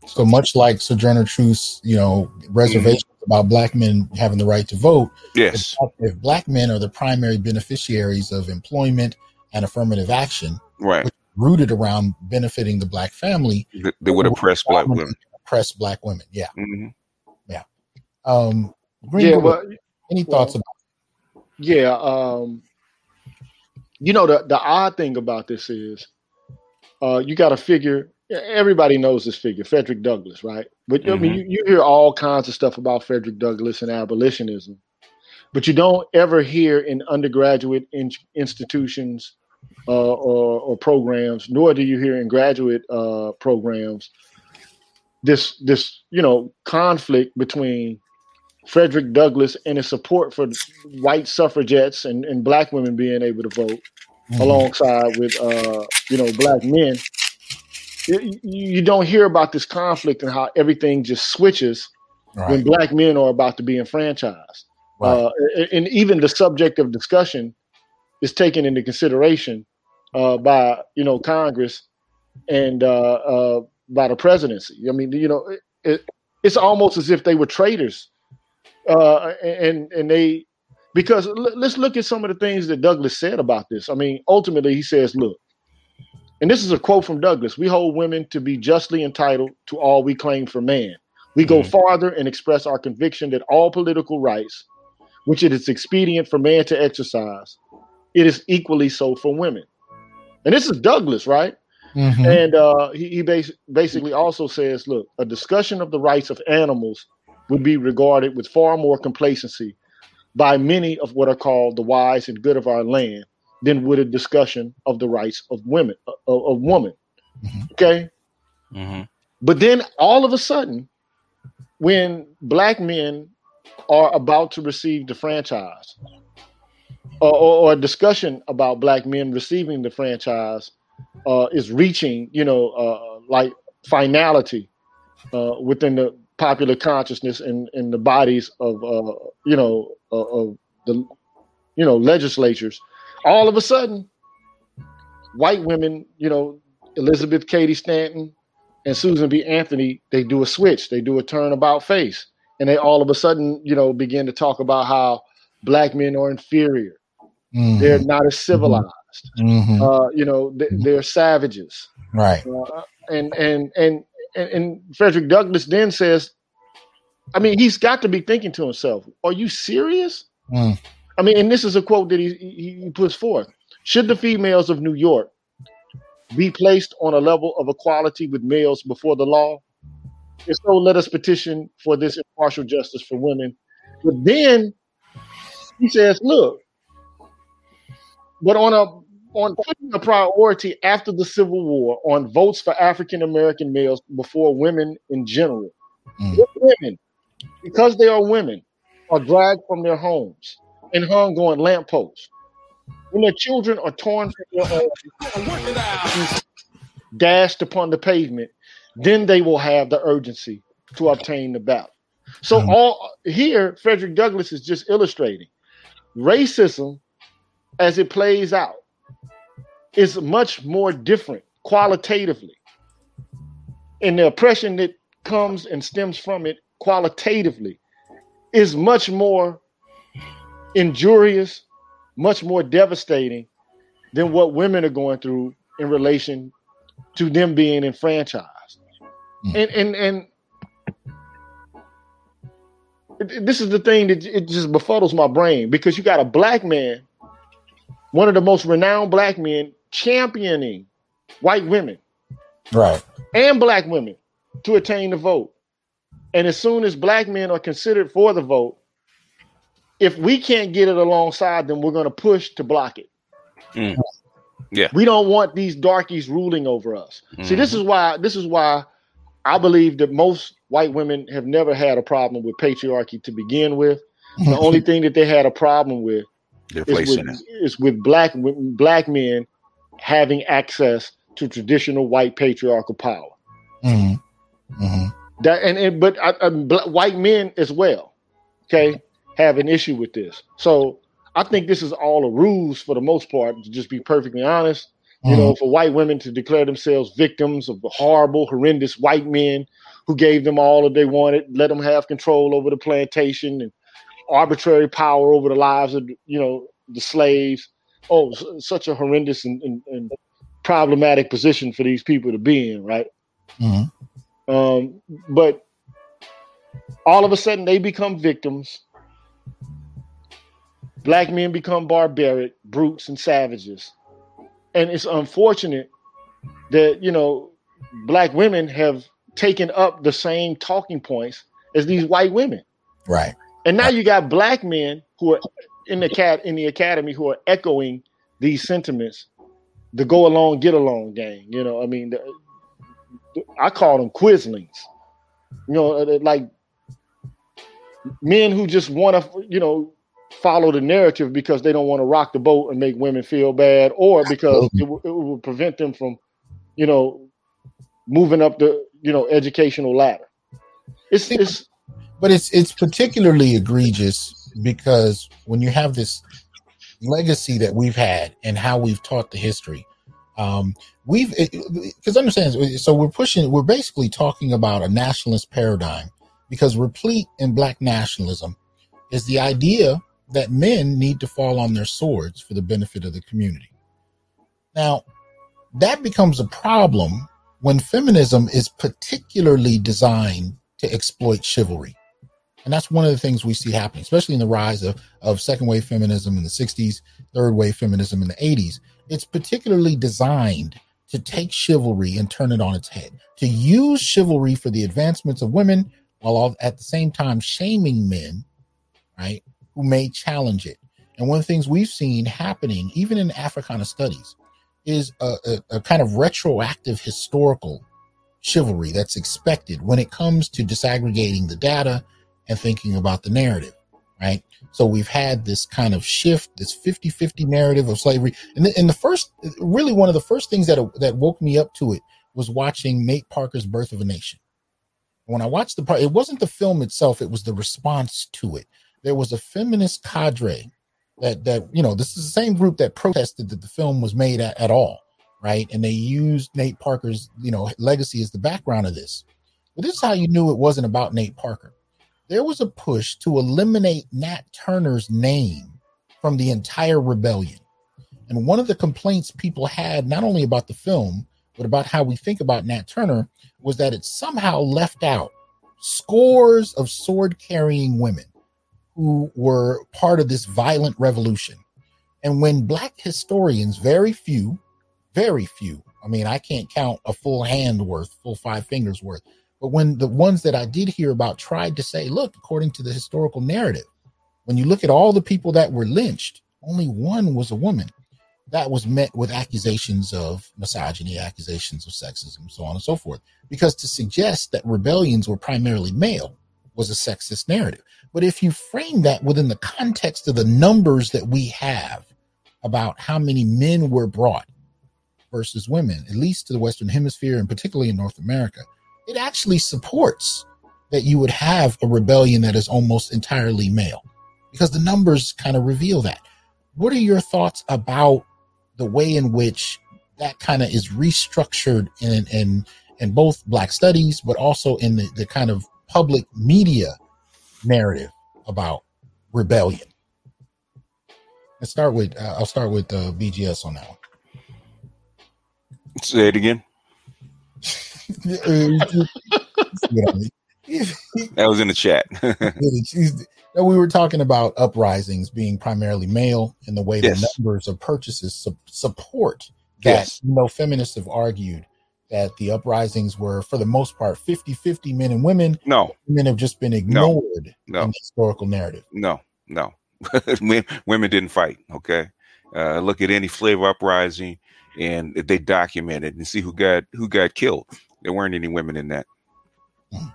So much like Sojourner Truth's, you know, reservations mm-hmm. about black men having the right to vote. Yes. If, if, black men are the primary beneficiaries of employment and affirmative action, right, rooted around benefiting the black family. They, they would oppress black women. Oppress black women. Yeah. Mm-hmm. Yeah. Um, yeah. Well, any thoughts well, about? Yeah. Um, you know the the odd thing about this is, uh, you got to figure. Everybody knows this figure, Frederick Douglass, right? But mm-hmm. I mean, mm-hmm. you, you hear all kinds of stuff about Frederick Douglass and abolitionism, but you don't ever hear in undergraduate in, institutions uh, or, or, programs, nor do you hear in graduate uh, programs this this you know conflict between Frederick Douglass and his support for white suffragettes and, and black women being able to vote mm-hmm. alongside with uh, you know black men. You, you, don't hear about this conflict and how everything just switches right. when black men are about to be enfranchised. Right. Uh, and even the subject of discussion is taken into consideration uh, by you know Congress and uh, uh, by the presidency. I mean, you know, it, it, it's almost as if they were traitors, uh, and and they because l- let's look at some of the things that Douglass said about this. I mean, ultimately, he says, "Look." And this is a quote from Douglass We hold women to be justly entitled to all we claim for man. We go mm-hmm. farther and express our conviction that all political rights, which it is expedient for man to exercise, it is equally so for women and this is Douglass, right? Mm-hmm. And uh, he, he bas- basically also says, look, a discussion of the rights of animals would be regarded with far more complacency by many of what are called the wise and good of our land than with a discussion of the rights of women uh, of, of women. Mm-hmm. Okay. Mm-hmm. But then all of a sudden, when black men are about to receive the franchise, or, or, a discussion about black men receiving the franchise uh, is reaching, you know, uh, like finality uh, within the popular consciousness and in, in, the bodies of, uh, you know, uh, of the, you know, legislatures. All of a sudden, white women, you know, Elizabeth Cady Stanton and Susan B. Anthony, they do a switch, they do a turnabout face, and they all of a sudden, you know, begin to talk about how black men are inferior Mm-hmm. They're not as civilized. Mm-hmm. Uh, you know, they, are savages. Right. Uh, and, and and and and Frederick Douglass then says, I mean, he's got to be thinking to himself, "Are you serious?" Mm. I mean, and this is a quote that he, he, he puts forth: "Should the females of New York be placed on a level of equality with males before the law? If so, let us petition for this impartial justice for women." But then he says, "Look, but on a on putting a priority after the Civil War on votes for African American males before women in general. Mm. Women, because they are women, are dragged from their homes and hung on lampposts. When their children are torn from their homes, dashed upon the pavement, then they will have the urgency to obtain the ballot. So mm-hmm. all here, Frederick Douglass is just illustrating racism as it plays out is much more different qualitatively. And the oppression that comes and stems from it qualitatively is much more injurious, much more devastating than what women are going through in relation to them being enfranchised. Mm. And and and this is the thing that it just befuddles my brain because you got a black man, one of the most renowned black men, championing white women, right, and black women to attain the vote. And as soon as black men are considered for the vote, if we can't get it alongside them, we're going to push to block it. Mm. Yeah, we don't want these darkies ruling over us. Mm. See, this mm-hmm. is why this is why I believe that most white women have never had a problem with patriarchy to begin with. The only thing that they had a problem with is with, is with black black men having access to traditional white patriarchal power. Mm-hmm. Mm-hmm. That and, and but uh, uh, white men as well, okay, have an issue with this. So I think this is all a ruse for the most part. To just be perfectly honest, you mm-hmm. know, for white women to declare themselves victims of the horrible, horrendous white men who gave them all that they wanted, let them have control over the plantation and arbitrary power over the lives of you know the slaves. Oh, such a horrendous and, and, and problematic position for these people to be in, right? Mm-hmm. Um, but all of a sudden, they become victims. Black men become barbaric, brutes, and savages and it's unfortunate that you know black women have taken up the same talking points as these white women. Right. And now you got black men who are in the cat in the academy who are echoing these sentiments, the go along, get along gang. You know, I mean, the, I call them quislings. You know, uh, like men who just want to, you know, follow the narrative because they don't want to rock the boat and make women feel bad, or because it, w- it will prevent them from, you know, moving up the you know educational ladder. It's it's, but it's it's particularly egregious because when you have this legacy that we've had and how we've taught the history, um, we've because understand so we're pushing we're basically talking about a nationalist paradigm because replete in black nationalism is the idea that men need to fall on their swords for the benefit of the community. Now, that becomes a problem when feminism is particularly designed to exploit chivalry. And that's one of the things we see happening, especially in the rise of, of second wave feminism in the 60s, third wave feminism in the 80s. It's particularly designed to take chivalry and turn it on its head, to use chivalry for the advancements of women while at the same time shaming men, right, who may challenge it. And one of the things we've seen happening, even in Africana studies, is a, a, a kind of retroactive historical chivalry that's expected when it comes to disaggregating the data and thinking about the narrative, right? So we've had this kind of shift, this 50 50 narrative of slavery. And the, and the first, really, one of the first things that, that woke me up to it was watching Nate Parker's Birth of a Nation. When I watched the part, it wasn't the film itself, it was the response to it. There was a feminist cadre that that you know this is the same group that protested that the film was made at, at all right? And they used nate parker's you know legacy as the background of this. But this is how you knew it wasn't about nate parker. There was a push to eliminate nat turner's name from the entire rebellion. And one of the complaints people had not only about the film but about how we think about nat turner was that it somehow left out scores of sword carrying women who were part of this violent revolution. And when black historians, very few, very few, I mean, I can't count a full hand worth, full five fingers worth, but when the ones that I did hear about tried to say, look, according to the historical narrative, when you look at all the people that were lynched, only one was a woman. That was met with accusations of misogyny, accusations of sexism, so on and so forth. Because to suggest that rebellions were primarily male was a sexist narrative. But if you frame that within the context of the numbers that we have about how many men were brought versus women, at least to the Western Hemisphere and particularly in North America, it actually supports that you would have a rebellion that is almost entirely male because the numbers kind of reveal that. What are your thoughts about the way in which that kind of is restructured in, in, in both Black studies, but also in the, the kind of public media narrative about rebellion? Let's start with, uh, I'll start with uh, BGS on that one. Say it again. that was in the chat. we were talking about uprisings being primarily male and the way yes. the numbers of purchases su- support that. Yes. You know, feminists have argued that the uprisings were, for the most part, 50 50 men and women. No. Men have just been ignored no. no. in the historical narrative. No, no. women didn't fight. Okay. Uh, look at any flavor uprising and they documented and see who got who got killed. There weren't any women in that mm.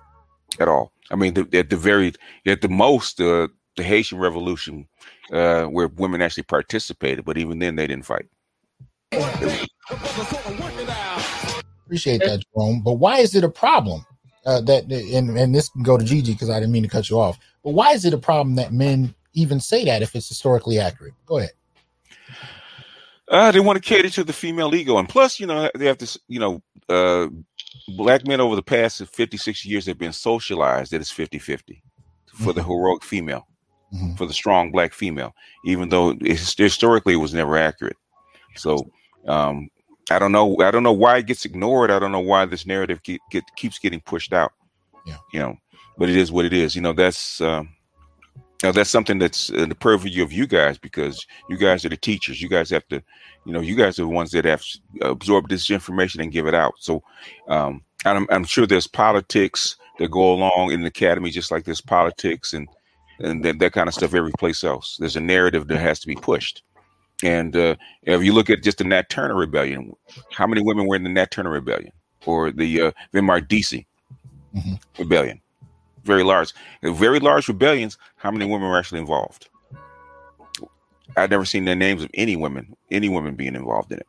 At all. I mean, the, at the very at the most, uh, the Haitian Revolution, uh, where women actually participated, but even then they didn't fight. Appreciate that, Jerome. But why is it a problem? Uh, that and and this can go to Gigi because I didn't mean to cut you off. But why is it a problem that men even say that if it's historically accurate? Go ahead. Uh, they want to cater to the female ego, and plus, you know, they have to, you know, uh, black men over the past 56 years have been socialized that it's 50-50 for mm-hmm. the heroic female, mm-hmm. for the strong black female, even though historically it was never accurate. So, um, I don't know. I don't know why it gets ignored. I don't know why this narrative get, keeps getting pushed out. Yeah. You know, but it is what it is. You know, that's. Um, now that's something that's in the purview of you guys because you guys are the teachers. You guys have to, you know, you guys are the ones that have absorbed this information and give it out. So, um, I'm, I'm sure there's politics that go along in the academy, just like there's politics and and that, that kind of stuff every place else. There's a narrative that has to be pushed. And uh, if you look at just the Nat Turner Rebellion, how many women were in the Nat Turner Rebellion or the uh, Denmark Vesey mm-hmm. Rebellion? very large, very large rebellions. How many women were actually involved? I've never seen the names of any women, any women being involved in it.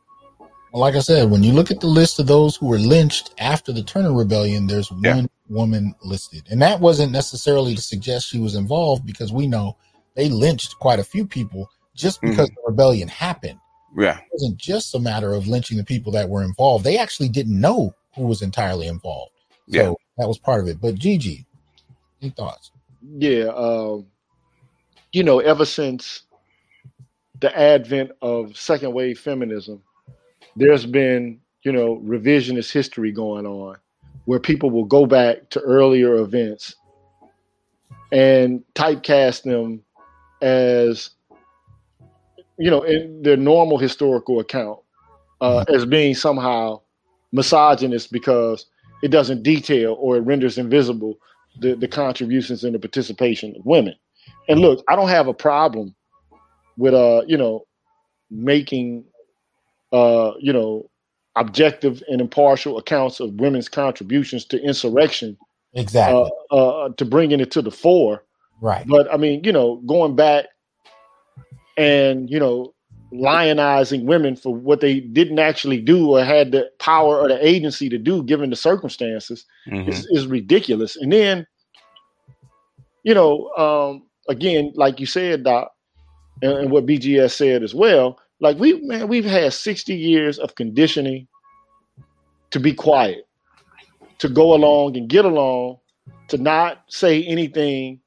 Well, like I said, when you look at the list of those who were lynched after the Turner Rebellion, there's yeah. one woman listed, and that wasn't necessarily to suggest she was involved because we know they lynched quite a few people just because mm-hmm. the rebellion happened. Yeah, it wasn't just a matter of lynching the people that were involved. They actually didn't know who was entirely involved. So yeah. that was part of it. But Gigi, any thoughts? Yeah, um, you know, ever since the advent of second wave feminism, there's been, you know, revisionist history going on where people will go back to earlier events and typecast them as, you know, in their normal historical account uh, as being somehow misogynist because it doesn't detail or it renders invisible the, the contributions and the participation of women. And look, I don't have a problem with uh, you know, making uh, you know, objective and impartial accounts of women's contributions to insurrection. Exactly. Uh, uh, to bringing it to the fore. Right. But I mean, you know, going back and you know lionizing women for what they didn't actually do or had the power or the agency to do given the circumstances mm-hmm. is, is, ridiculous. And then, you know, um, again, like you said, Doc, and, and what BGS said as well, like we man, we've had 60 years of conditioning to be quiet, to go along and get along, to not say anything,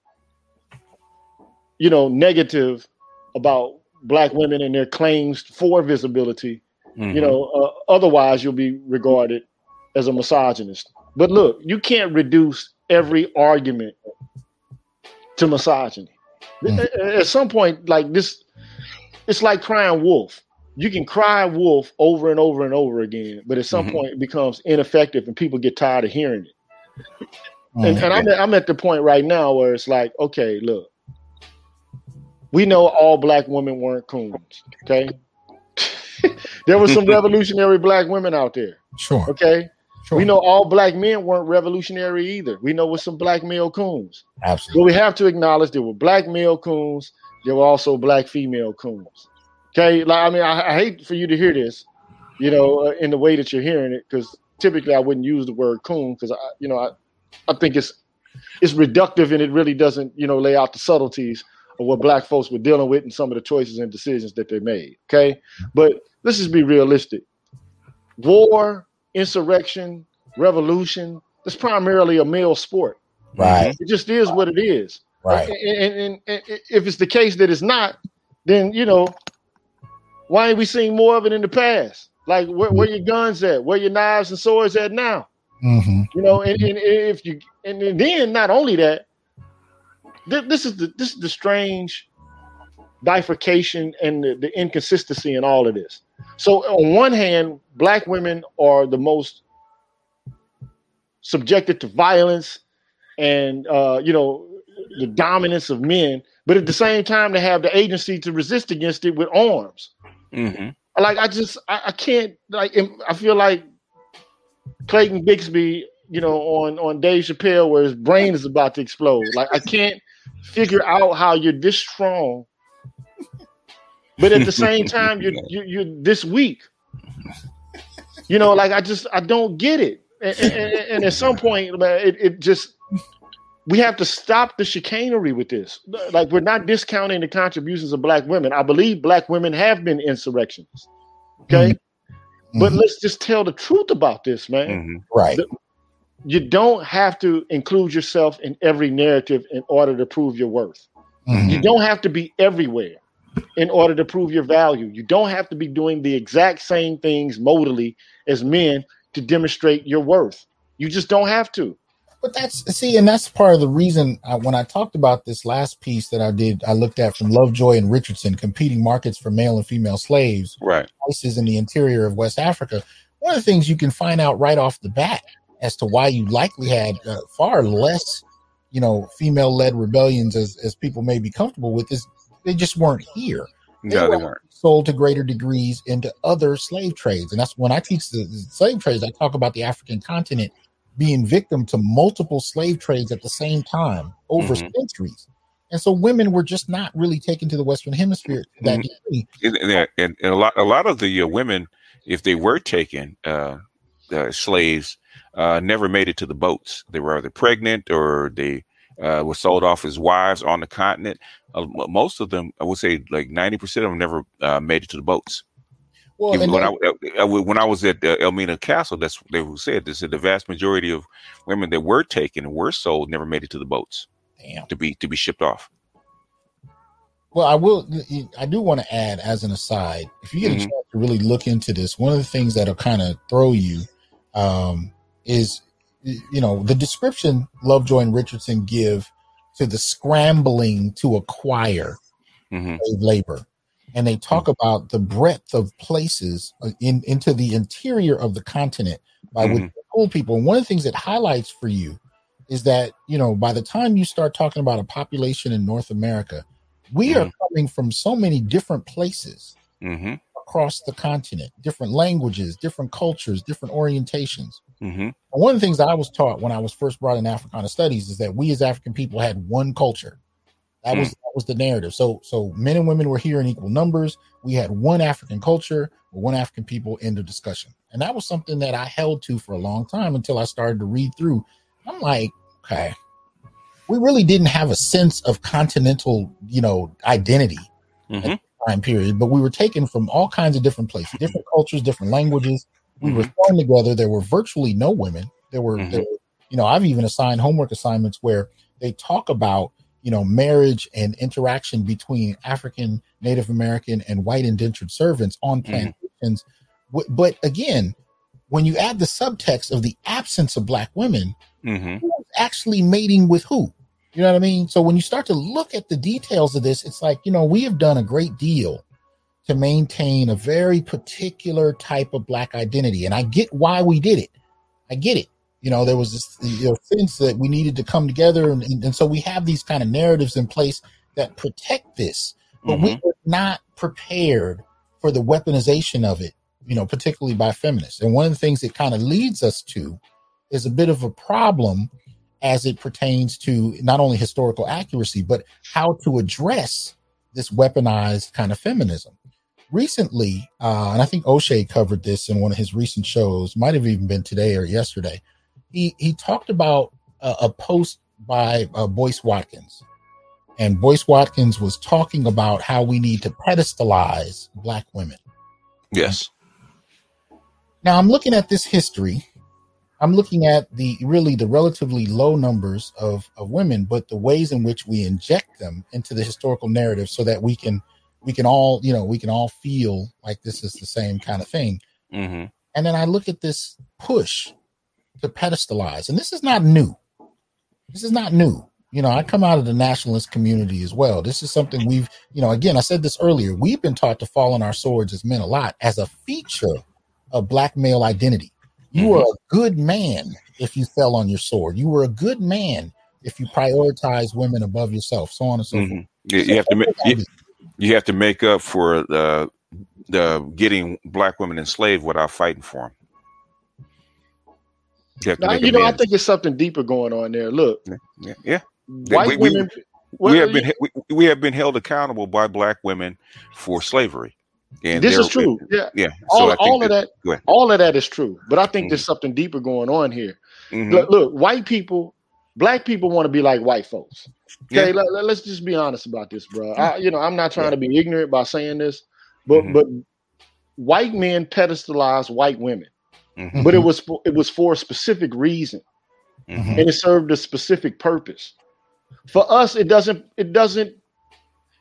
you know, negative about black women and their claims for visibility. Mm-hmm. You know, uh, otherwise you'll be regarded as a misogynist. But look, you can't reduce every argument to misogyny. Mm-hmm. At some point, like this, it's like crying wolf. You can cry wolf over and over and over again, but at some mm-hmm. point it becomes ineffective and people get tired of hearing it. And, and I'm, at, I'm at the point right now where it's like, okay, look, we know all black women weren't coons. Okay. there were some revolutionary black women out there. Sure. Okay. Sure. We know all black men weren't revolutionary either. We know with some black male coons. Absolutely. But we have to acknowledge there were black male coons. There were also black female coons. Okay. Like I mean, I, I hate for you to hear this, you know, uh, in the way that you're hearing it, because typically I wouldn't use the word coon because I, you know, I, I think it's it's reductive and it really doesn't, you know, lay out the subtleties of what black folks were dealing with and some of the choices and decisions that they made. Okay. But let's just be realistic. War, insurrection, revolution, it's primarily a male sport. Right. It just is what it is. Right. And, and, and, and if it's the case that it's not, then you know, why ain't we seeing more of it in the past? Like where, where your guns at? Where your knives and swords at now? Mm-hmm. You know, and, and if you and then not only that, th- this is the this is the strange bifurcation and the, the inconsistency in all of this. So on one hand, black women are the most subjected to violence and uh, you know the dominance of men, but at the same time they have the agency to resist against it with arms. Mm-hmm. Like I just I, I can't like I feel like Clayton Bigsby, you know, on on Dave Chappelle where his brain is about to explode. Like I can't figure out how you're this strong, but at the same time you're you're, you're this weak. You know, like I just I don't get it. And, and, and at some point, it, it just we have to stop the chicanery with this. Like we're not discounting the contributions of black women. I believe black women have been insurrectionists. Okay. Mm-hmm. But let's just tell the truth about this, man. Mm-hmm. Right. The, you don't have to include yourself in every narrative in order to prove your worth. Mm-hmm. You don't have to be everywhere in order to prove your value. You don't have to be doing the exact same things modally as men to demonstrate your worth. You just don't have to. But that's see, and that's part of the reason I, when I talked about this last piece that I did, I looked at from Lovejoy and Richardson, competing markets for male and female slaves, right? Places in the interior of West Africa. One of the things you can find out right off the bat as to why you likely had uh, far less, you know, female-led rebellions as as people may be comfortable with is they just weren't here. They no, were they weren't sold to greater degrees into other slave trades, and that's when I teach the, the slave trades. I talk about the African continent being victim to multiple slave trades at the same time over mm-hmm. centuries. And so women were just not really taken to the Western Hemisphere that mm-hmm. and, and, and, a lot, a lot of the uh, women, if they were taken, uh, uh, slaves, uh, never made it to the boats. They were either pregnant or they uh, were sold off as wives on the continent. Uh, most of them, I would say, like ninety percent of them, never made it to the boats. Well, Even when I, I, when I was at uh, Elmina Castle, that's they who said this. Said the vast majority of women that were taken and were sold never made it to the boats Damn. to be to be shipped off. Well, I will. I do want to add, as an aside, if you get mm-hmm. a chance to really look into this, one of the things that'll kind of throw you um, is, you know, the description Lovejoy and Richardson give to the scrambling to acquire mm-hmm. labor and they talk about the breadth of places uh, in into the interior of the continent by mm-hmm. which pull people. And one of the things that highlights for you is that you know by the time you start talking about a population in North America, we mm-hmm. are coming from so many different places mm-hmm. across the continent, different languages, different cultures, different orientations. Mm-hmm. One of the things I was taught when I was first brought in Africana studies is that we as African people had one culture that mm. was that was the narrative. So so men and women were here in equal numbers. We had one African culture, one African people in the discussion. And that was something that I held to for a long time until I started to read through. I'm like, okay, we really didn't have a sense of continental, you know, identity mm-hmm. time period, but we were taken from all kinds of different places, different cultures, different languages. We mm-hmm. were thrown together. There were virtually no women. There were, mm-hmm. there were, you know, I've even assigned homework assignments where they talk about you know marriage and interaction between African, Native American, and white indentured servants on mm-hmm. plantations. Mm-hmm. But again, when you add the subtext of the absence of black women, mm-hmm. actually mating with who? You know what I mean? So when you start to look at the details of this, it's like, you know, we have done a great deal to maintain a very particular type of black identity. And I get why we did it. I get it you know there was this you know, sense that we needed to come together and, and, so we have these kind of narratives in place that protect this but mm-hmm. we were not prepared for the weaponization of it you know particularly by feminists and one of the things it kind of leads us to is a bit of a problem as it pertains to not only historical accuracy but how to address this weaponized kind of feminism recently, uh, and I think O'Shea covered this in one of his recent shows, might have even been today or yesterday. He he talked about a, a post by uh, Boyce Watkins, and Boyce Watkins was talking about how we need to pedestalize black women. Yes. Now I'm looking at this history. I'm looking at the really the relatively low numbers of, of women, but the ways in which we inject them into the historical narrative so that we can we can all, you know, we can all feel like this is the same kind of thing. Mm-hmm. And then I look at this push to pedestalize, and this is not new. This is not new. You know, I come out of the nationalist community as well. This is something we've, you know, again, I said this earlier. We've been taught to fall on our swords as men a lot as a feature of black male identity. You were a good man if you fell on your sword. You were a good man if you prioritize women above yourself, so on and so Mm-hmm. forth. You, you have to make you, have to make up for the the getting black women enslaved without fighting for them. You Now, you know, I think it's something deeper going on there. Look, yeah, yeah. white we- we- women. we well, have been we, we have been held accountable by black women for slavery. And this is true. Yeah, Yeah. all, think all of that, ahead. all of that is true. But I think Mhm. there's something deeper going on here. Mhm. Look, look, white people, black people want to be like white folks. Okay, Yeah. let, us just be honest about this, bro. I, you know, I'm not trying Yeah. to be ignorant by saying this, but Mhm. but white men pedestalize white women, Mhm. but it was for, it was for a specific reason, Mhm. and it served a specific purpose. For us, it doesn't. It doesn't.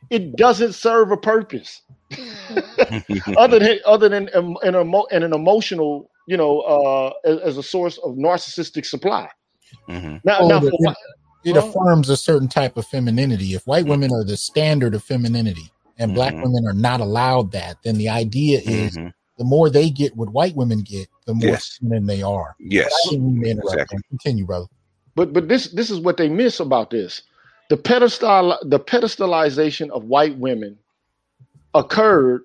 It doesn't serve a purpose other than other than an emo, an emotional, you know, uh, as, as a source of narcissistic supply. Mhm. Now, Oh, now the- for, whi- It Well- affirms a certain type of femininity. If white women are the standard of femininity and black Mhm. women are not allowed that, then the idea is Mhm. the more they get what white women get, the more Yes. feminine they are. Yes. I didn't mean to. Exactly. Continue, brother. But but this this is what they miss about this. The pedestal the pedestalization of white women occurred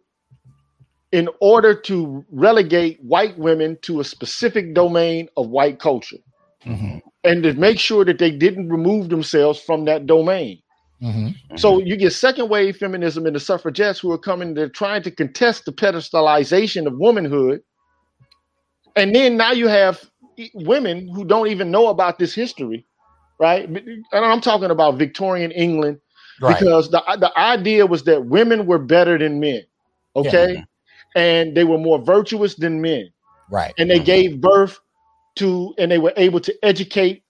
in order to relegate white women to a specific domain of white culture Mm-hmm. And to make sure that they didn't remove themselves from that domain. Mm-hmm. So you get second wave feminism and the suffragettes who are coming, they're trying to contest the pedestalization of womanhood. And then now you have women who don't even know about this history, right? And I'm talking about Victorian England Right. because the, the idea was that women were better than men, okay? And they were more virtuous than men. right. And they Mhm. gave birth to, and they were able to educate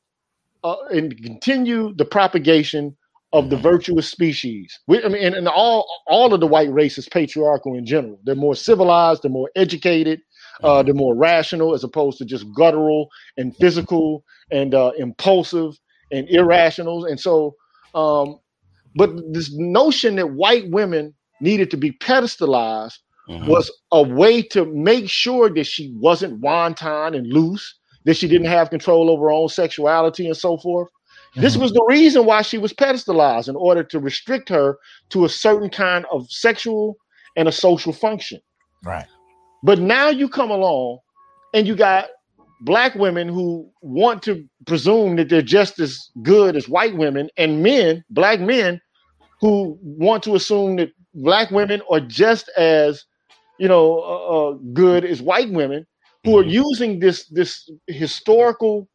uh, and continue the propagation of the Mhm. virtuous species. We, I mean, and, and all all of the white race is patriarchal in general. They're more civilized, they're more educated, uh, they're more rational as opposed to just guttural and physical and uh, impulsive and irrational. And so, um, but this notion that white women needed to be pedestalized Mhm. was a way to make sure that she wasn't wanton and loose, that she didn't have control over her own sexuality and so forth. This Mhm. was the reason why she was pedestalized in order to restrict her to a certain kind of sexual and a social function. right. But now you come along and you got black women who want to presume that they're just as good as white women, and men, black men, who want to assume that black women are just as, you know, uh, uh, good as white women, who are using this this historical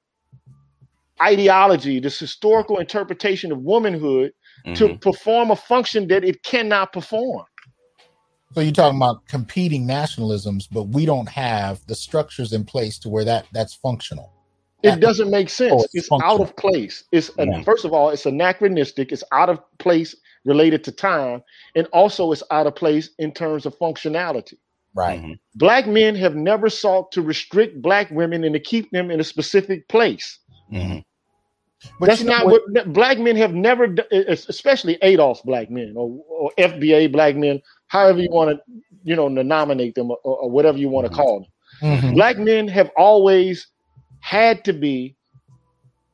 ideology, this historical interpretation of womanhood to Mhm. perform a function that it cannot perform. So you're talking about competing nationalisms, but we don't have the structures in place to where that that's functional. It doesn't make sense. Oh, it's it's out of place. It's an- Yeah. first of all, it's anachronistic. It's out of place related to time, and also it's out of place in terms of functionality. Right. Mhm. Black men have never sought to restrict black women and to keep them in a specific place. Mhm. But That's you know not what, black men have never, especially ADOS black men or, or FBA black men, however you want to, you know, nominate them or, or whatever you want to Mhm. call them. Mhm. black men have always had to be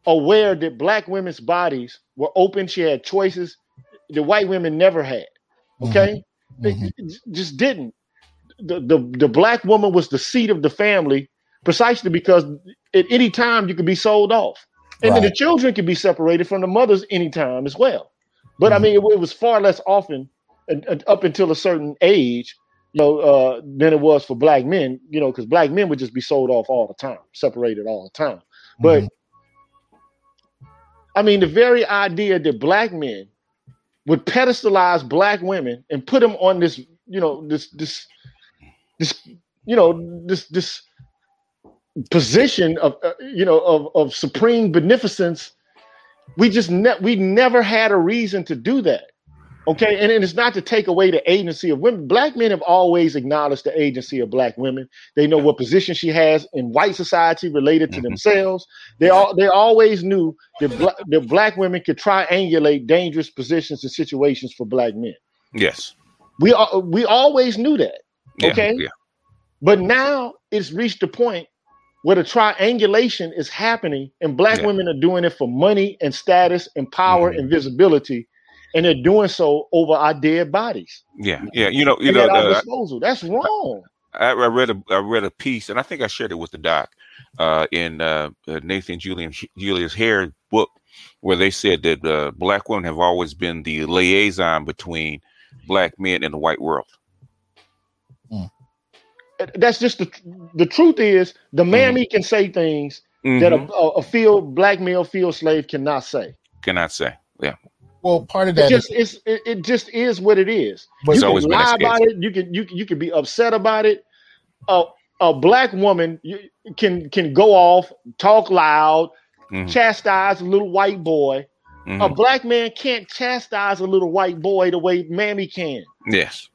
aware that black women's bodies were open. She had choices the white women never had. Okay, They Mhm. j- just didn't. The, the the black woman was the seat of the family precisely because at any time you could be sold off, and then the children could be separated from the mothers anytime as well. But I Mhm. mean, it, it was far less often, and, and up until a certain age, you know, uh, than it was for black men. You know, because black men would just be sold off all the time, separated all the time. But Mhm. I mean, the very idea that black men would pedestalize black women and put them on this, you know, this this this, you know, this this position of, uh, you know, of of supreme beneficence. We just ne- we never had a reason to do that. Okay, and, and it's not to take away the agency of women. Black men have always acknowledged the agency of black women. They know what position she has in white society related to Mhm. themselves. They all they always knew that, bla- that black women could triangulate dangerous positions and situations for black men. Yes. We al- we always knew that. Yeah, Okay. Yeah. But now it's reached a point where the triangulation is happening, and black Yeah. women are doing it for money and status and power Mhm. and visibility, and they're doing so over our dead bodies Yeah. Yeah. You know. You and know. at our Uh, disposal. That's wrong. I, I read a I read a piece, and I think I shared it with the doc uh, in uh, uh, Nathan Julian Julius Hare book, where they said that uh, black women have always been the liaison between black men and the white world. That's just the the truth is the mammy can say things that a, a, a field black male field slave cannot say. Cannot say. Yeah. Well, part of It that is just it's, it, it just is what it is. But you It's can always lie escape. about it. You can you you can be upset about it. A a black woman you- can can go off, talk loud, Mhm. chastise a little white boy. A Mhm. black man can't chastise a little white boy the way mammy can. Yes.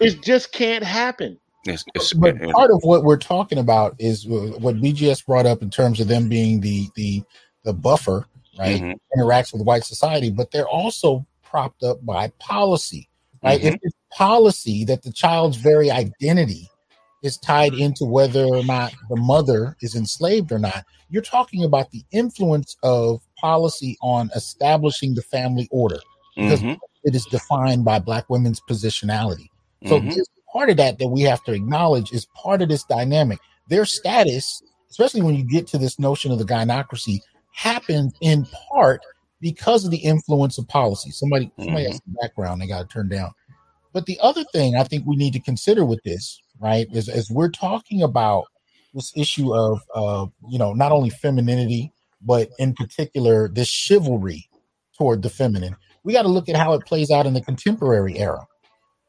It just can't happen. Yes. It's, but and- part of what we're talking about is what BGS brought up in terms of them being the the the buffer, right? Mhm. Interacts with white society, but they're also propped up by policy, right? Mm-hmm. If it's policy that the child's very identity is tied into whether or not the mother is enslaved or not, you're talking about the influence of policy on establishing the family order because Mhm. it is defined by black women's positionality. So Mhm. there's part of that that we have to acknowledge is part of this dynamic. Their status, especially when you get to this notion of the gynocracy, happens in part because of the influence of policy. Somebody, somebody has some background they got to turn down. But the other thing I think we need to consider with this, right, is as we're talking about this issue of, uh, you know, not only femininity, but in particular this chivalry toward the feminine. We got to look at how it plays out in the contemporary era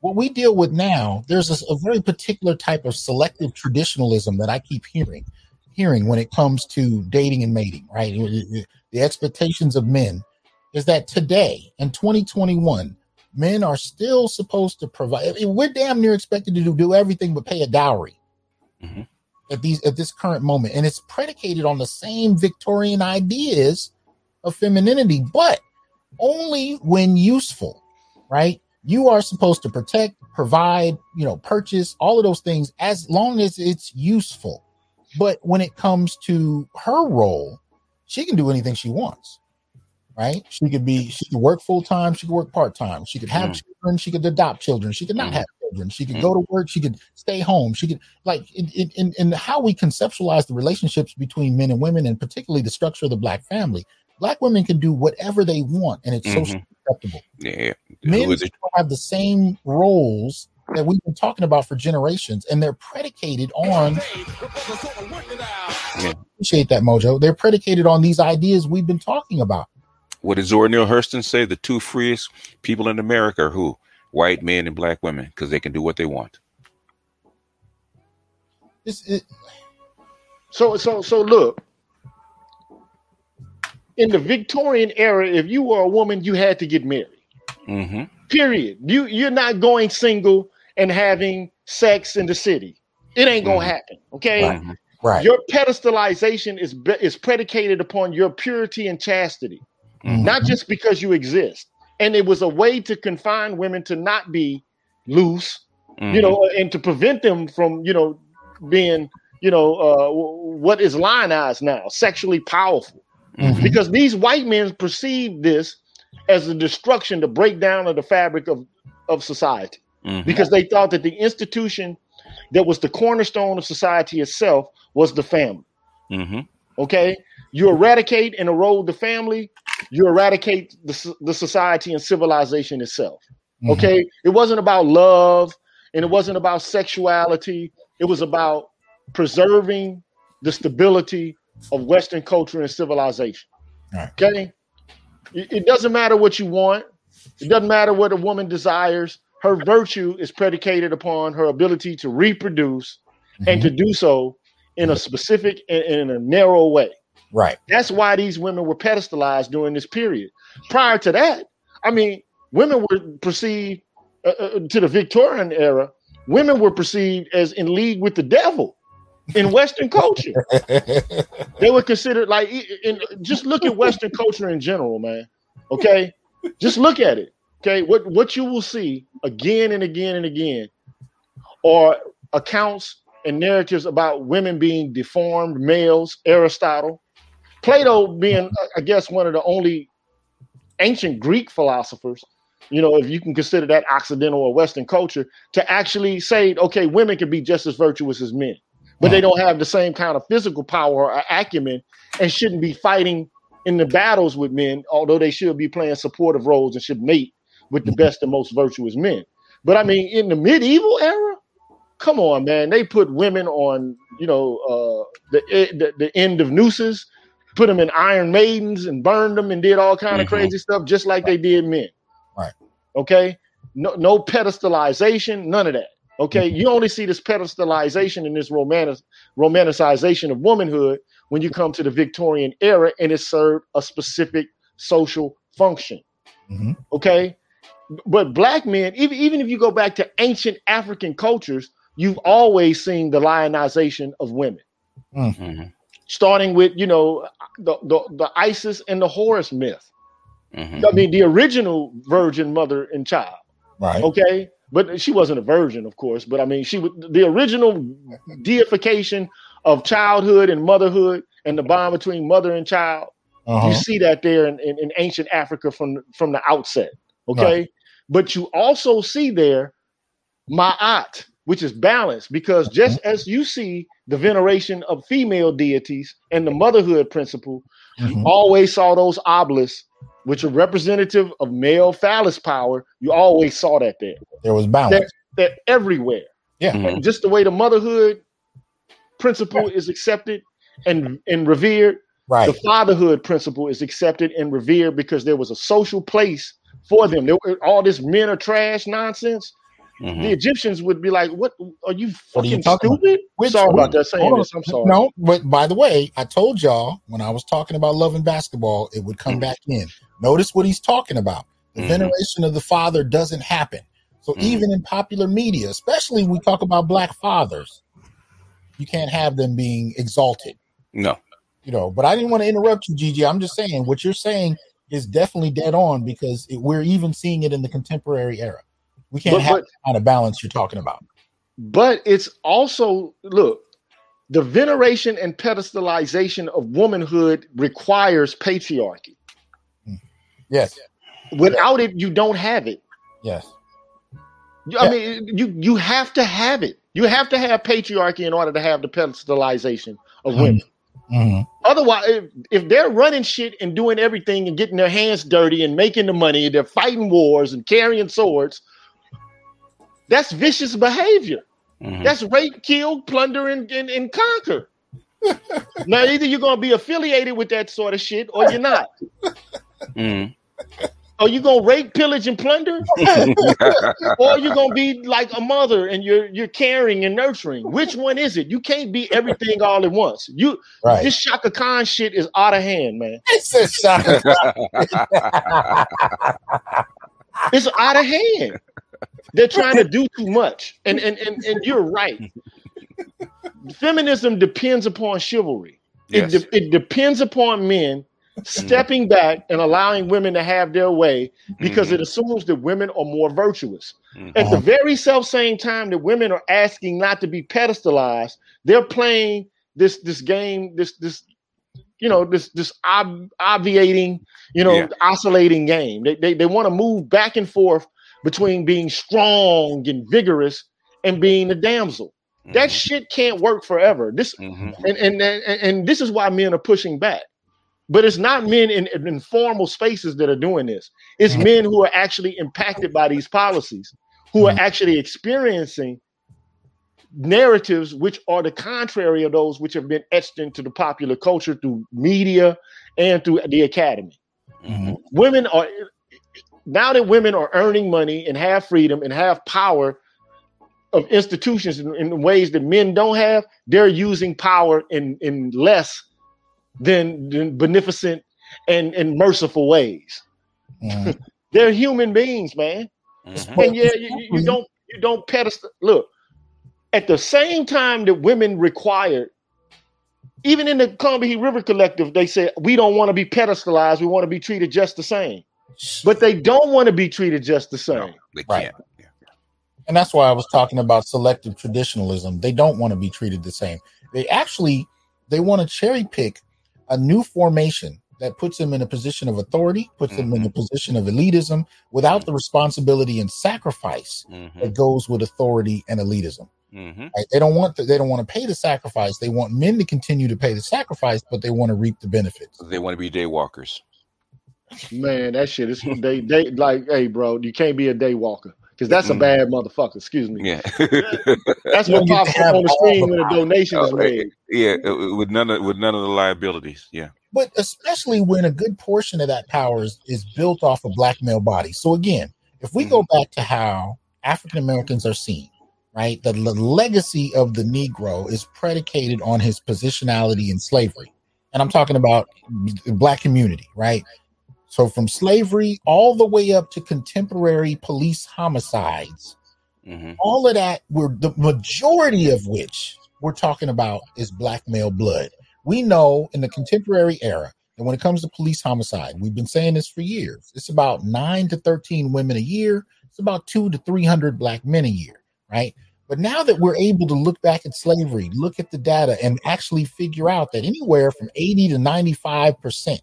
what we deal with now, there's a, a very particular type of selective traditionalism that I keep hearing, hearing when it comes to dating and mating. Right, the expectations of men is that today in 2021, men are still supposed to provide. I mean, we're damn near expected to do, do everything but pay a dowry Mhm. at these at this current moment, and it's predicated on the same Victorian ideas of femininity, but only when useful. Right you are supposed to protect, provide, you know, purchase all of those things as long as it's useful. But when it comes to her role, she can do anything she wants. Right? She could be, she could work full time, she could work part time, she could have Mm. children, she could adopt children, she could not Mm. have children, she could Mm. go to work, she could stay home, she could like in, in, in how we conceptualize the relationships between men and women, and particularly the structure of the black family. Black women can do whatever they want, and it's Mhm. socially acceptable Yeah. men Who is it? still have the same roles that we've been talking about for generations, and they're predicated on. Yeah. Appreciate that, Mojo. They're predicated on these ideas we've been talking about. What did Zora Neale Hurston say? The two freest people in America are who? White men and black women, because they can do what they want. This, it, So so so look. In the Victorian era, if you were a woman, you had to get married. Mm-hmm. Period. You you're not going single and having sex in the city. It ain't gonna Mhm. happen. Okay. Right. right. Your pedestalization is is predicated upon your purity and chastity, Mhm. not just because you exist. And it was a way to confine women to not be loose, Mm-hmm. you know, and to prevent them from, you know, being, you know, uh, what is lionized now, sexually powerful. Mhm. Because these white men perceive this as a destruction, the breakdown of the fabric of, of society Mhm. because they thought that the institution that was the cornerstone of society itself was the family. Mhm. Okay, you eradicate and erode the family, you eradicate the, the society and civilization itself. Mhm. Okay, it wasn't about love and it wasn't about sexuality. It was about preserving the stability of Western culture and civilization. Right. Okay. It, doesn't matter what you want. It doesn't matter what a woman desires. Her virtue is predicated upon her ability to reproduce and to do so in a specific and in a narrow way. Right. That's why these women were pedestalized during this period. Prior to that, I mean, women were perceived uh, uh, to the Victorian era. Women were perceived as in league with the devil in Western culture. They were considered like, in, just look at Western culture in general, man. Okay, just look at it. Okay, what what you will see again and again and again are accounts and narratives about women being deformed males. Aristotle, Plato being, uh, I guess, one of the only ancient Greek philosophers, you know, if you can consider that Occidental or Western culture, to actually say, okay, women can be just as virtuous as men, but they don't have the same kind of physical power or acumen and shouldn't be fighting in the battles with men, although they should be playing supportive roles and should mate with the best and most virtuous men. But I mean, in the medieval era, come on, man, they put women on, you know, uh, the, the the end of nooses, put them in iron maidens and burned them and did all kind of Mhm. crazy stuff, just like they did men. Right. Okay. No, no pedestalization, none of that. Okay. You only see this pedestalization and this romantic romanticization of womanhood when you come to the Victorian era and it served a specific social function. Mhm. Okay. But black men, even, even if you go back to ancient African cultures, you've always seen the lionization of women, Mhm. starting with, you know, the, the, the Isis and the Horus myth. Mhm. I mean, the original virgin mother and child. Right. Okay. But she wasn't a virgin, of course. But I mean, she the original deification of childhood and motherhood and the bond between mother and child. Uh-huh. You see that there in, in, in ancient Africa from from the outset. Okay, but you also see there ma'at, which is balance, because just as you see the veneration of female deities and the motherhood principle, you Mhm. always saw those obelisks, which are representative of male phallus power. You always saw that there. There was balance. They're everywhere. Yeah. Mhm. Just the way the motherhood principle is accepted and, and revered, Right. the fatherhood principle is accepted and revered because there was a social place for them. There, were- all this men are trash nonsense. Mhm. The Egyptians would be like, "What are you What are you fucking talking about? stupid?" Which- sorry about hold that saying this. I'm sorry. No, but by the way, I told y'all when I was talking about love and basketball, it would come Mhm. back in. Notice what he's talking about. The Mhm. veneration of the father doesn't happen. So Mhm. even in popular media, especially when we talk about black fathers, you can't have them being exalted. No. You know, but I didn't want to interrupt you, Gigi. I'm just saying what you're saying is definitely dead on because it, we're even seeing it in the contemporary era. We can't But- have but- the kind of balance you're talking about. But it's also look, the veneration and pedestalization of womanhood requires patriarchy. Yes, Without it, you don't have it. yes. I Yeah. mean, you you have to have it. You have to have patriarchy in order to have the pedestalization of Mhm. women. hmm Otherwise, if, if they're running shit and doing everything and getting their hands dirty and making the money, they're fighting wars and carrying swords. That's vicious behavior. Mhm. That's rape, kill, plunder, and, and, and conquer. now, either you're going to be affiliated with that sort of shit or you're not. Mhm. Are you going to rape, pillage, and plunder? or you're going to be like a mother and you're you're caring and nurturing. Which one is it? You can't be everything all at once. You Right. this Shaka Khan shit is out of hand, man. It's a shock. It's out of hand. They're trying to do too much. And and and, and you're right. Feminism depends upon chivalry. Yes. It, de- it depends upon men stepping back and allowing women to have their way because it assumes that women are more virtuous. Mhm. At the very self same time that women are asking not to be pedestalized, they're playing this this game, this this you know this this ob- obviating, you know, Yeah. oscillating game. They they, they want to move back and forth between being strong and vigorous and being a damsel. That Mhm. shit can't work forever. This Mhm. and and and, and this is why men are pushing back. But it's not men in, in informal spaces that are doing this. It's Mhm. men who are actually impacted by these policies, who are Mhm. actually experiencing narratives which are the contrary of those which have been etched into the popular culture through media and through the academy. Mhm. Women are now that women are earning money and have freedom and have power of institutions in, in ways that men don't have, they're using power in, in less than, than beneficent and, and merciful ways. Mhm. They're human beings, man. Mhm. And yeah, you, you- you don't you don't pedestal. Look, at the same time that women required, even in the Combahee River Collective, they said we don't want to be pedestalized. We want to be treated just the same. But they don't want to be treated just the same. No, they Right. can't. Yeah. And that's why I was talking about selective traditionalism. They don't want to be treated the same. They actually they want to cherry pick a new formation that puts them in a position of authority, puts them in a position of elitism without the responsibility and sacrifice Mhm. that goes with authority and elitism. Mhm. Right? They don't want to, they don't want to pay the sacrifice. They want men to continue to pay the sacrifice, but they want to reap the benefits. They want to be day walkers. Man, that shit is they they like, hey, bro, you can't be a day walker because that's Mm. a bad motherfucker. Excuse me. Yeah. That's what pops up on the screen the when a donation is Oh, made. yeah. uh, With none of with none of the liabilities. Yeah. but especially when a good portion of that power is, is built off of black male bodies. So again, if we go back to how African Americans are seen, right, the, the legacy of the Negro is predicated on his positionality in slavery, and I'm talking about the black community, right? So from slavery all the way up to contemporary police homicides, hmm all of that, we're the majority of which we're talking about is black male blood. We know in the contemporary era that when it comes to police homicide, we've been saying this for years. It's about nine to 13 women a year. It's about two to 300 black men a year, right? But now that we're able to look back at slavery, look at the data, and actually figure out that anywhere from 80 to 95%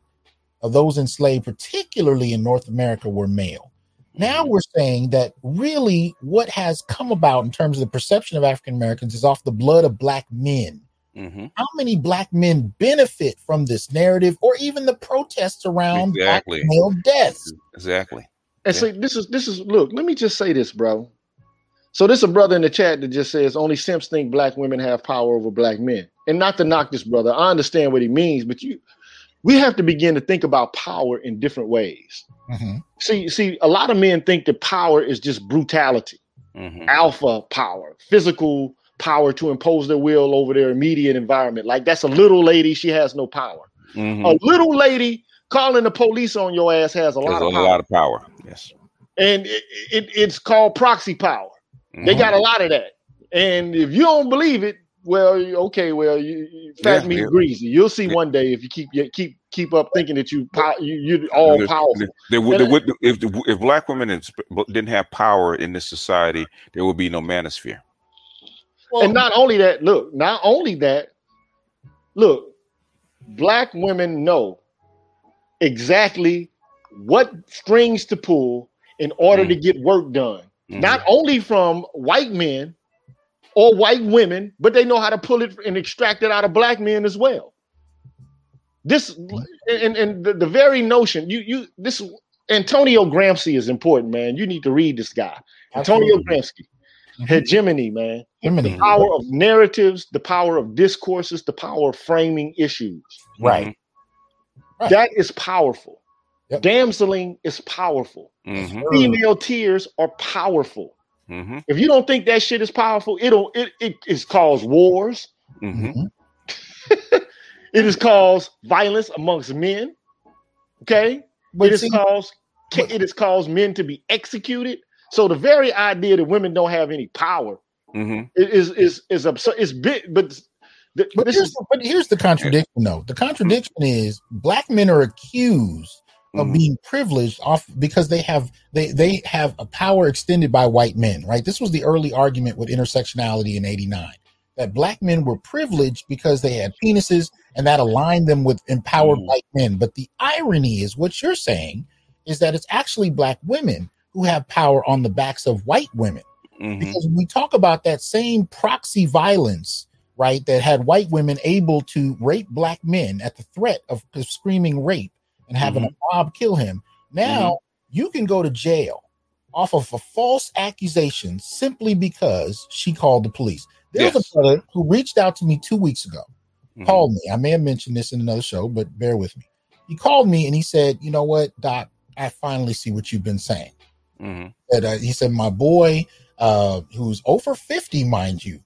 of those enslaved, particularly in North America, were male. Now we're saying that really what has come about in terms of the perception of African Americans is off the blood of black men. hmm How many black men benefit from this narrative or even the protests around Exactly. black male deaths? Exactly. And Yeah. see, this is this is look. Let me just say this, bro. So this a brother in the chat that just says only simps think black women have power over black men. And not to knock this brother, I understand what he means, but you, we have to begin to think about power in different ways. Mhm. See, see, a lot of men think that power is just brutality, hmm alpha power, physical power to impose their will over their immediate environment. Like that's a little lady, she has no power. hmm A little lady calling the police on your ass has a There's lot a of power. lot of power. Yes. and it, it, it's called proxy power. They got a lot of that. And if you don't believe it, well, okay, well, you, you fat Yeah, meat yeah. greasy. You'll see Yeah. one day if you keep you keep keep up thinking that you you you're all There's- powerful. There would, there would, if if black women didn't have power in this society, there would be no manosphere. Well, And not only that, look, not only that, look, black women know exactly what strings to pull in order Mm. to get work done. Mhm. Not only from white men or white women, but they know how to pull it and extract it out of black men as well. This and, and the, the very notion, you you this Antonio Gramsci is important, man. You need to read this guy. Antonio Absolutely. Gramsci. Hegemony, man Jiminy. power of narratives, the power of discourses, the power of framing issues. Right. Right. That is powerful. Yep. Damseling is powerful. Mhm. Female tears are powerful. Mhm. If you don't think that shit is powerful, it'll it it is caused wars. Mhm. Mhm. It has caused violence amongst men. Okay, But it has see, caused but- it has caused men to be executed. So the very idea that women don't have any power Mhm. is is is absurd. It's big, but th- But here's, is the, but here's the contradiction, though. The contradiction is black men are accused of Mhm. being privileged off because they have they they have a power extended by white men, right? This was the early argument with intersectionality in '89 that black men were privileged because they had penises and that aligned them with empowered Mhm. white men. But the irony is what you're saying is that it's actually black women who have power on the backs of white women Mhm. because when we talk about that same proxy violence right that had white women able to rape black men at the threat of screaming rape and having a mob kill him now you can go to jail off of a false accusation simply because she called the police. There's Yes. a brother who reached out to me two weeks ago, Mhm. called me. I may have mentioned this in another show, but bear with me. He called me and he said, You know what, Doc, I finally see what you've been saying. That uh, he said, My boy, uh, who's over 50, mind you,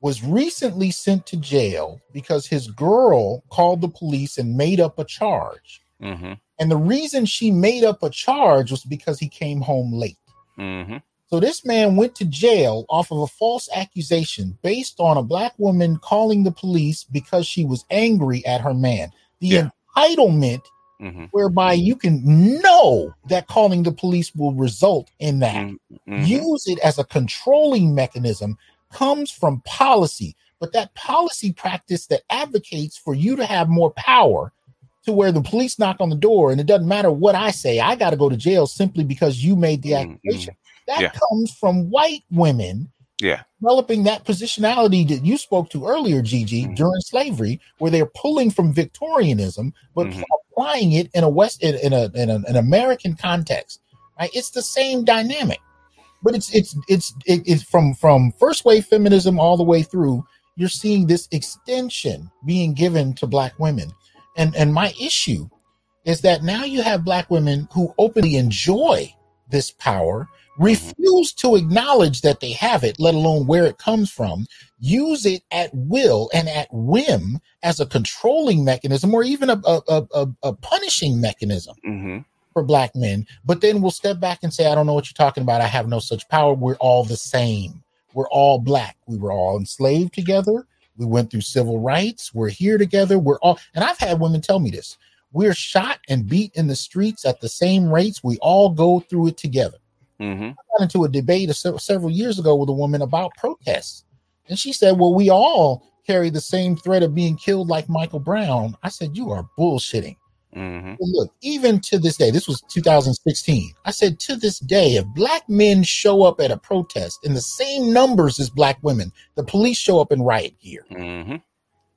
was recently sent to jail because his girl called the police and made up a charge. Mhm. And the reason she made up a charge was because he came home late. Mhm. So this man went to jail off of a false accusation based on a black woman calling the police because she was angry at her man. The Yeah. entitlement Mhm. whereby you can know that calling the police will result in that. Mhm. Use it as a controlling mechanism comes from policy, but that policy practice that advocates for you to have more power to where the police knock on the door and it doesn't matter what I say, I got to go to jail simply because you made the Mhm. accusation. That Yeah. comes from white women Yeah. developing that positionality that you spoke to earlier, Gigi, Mhm. during slavery, where they're pulling from Victorianism but Mhm. applying it in a West in, in a in a, an American context. Right? It's the same dynamic, but it's it's it's it- it's from from first wave feminism all the way through. You're seeing this extension being given to black women, and and my issue is that now you have black women who openly enjoy this power refuse to acknowledge that they have it, let alone where it comes from, use it at will and at whim as a controlling mechanism or even a, a, a, a- punishing mechanism Mhm. for black men. But then we'll step back and say, I don't know what you're talking about. I have no such power. We're all the same. We're all black. We were all enslaved together. We went through civil rights. We're here together. We're all, and I've had women tell me this. We're shot and beat in the streets at the same rates. We all go through it together Mhm. got into a debate se- several years ago with a woman about protests. And she said, Well, we all carry the same threat of being killed like Michael Brown. I said, You are bullshitting. Mhm. Look, even to this day, this was 2016. I said, To this day, if black men show up at a protest in the same numbers as black women, the police show up in riot gear. Mhm.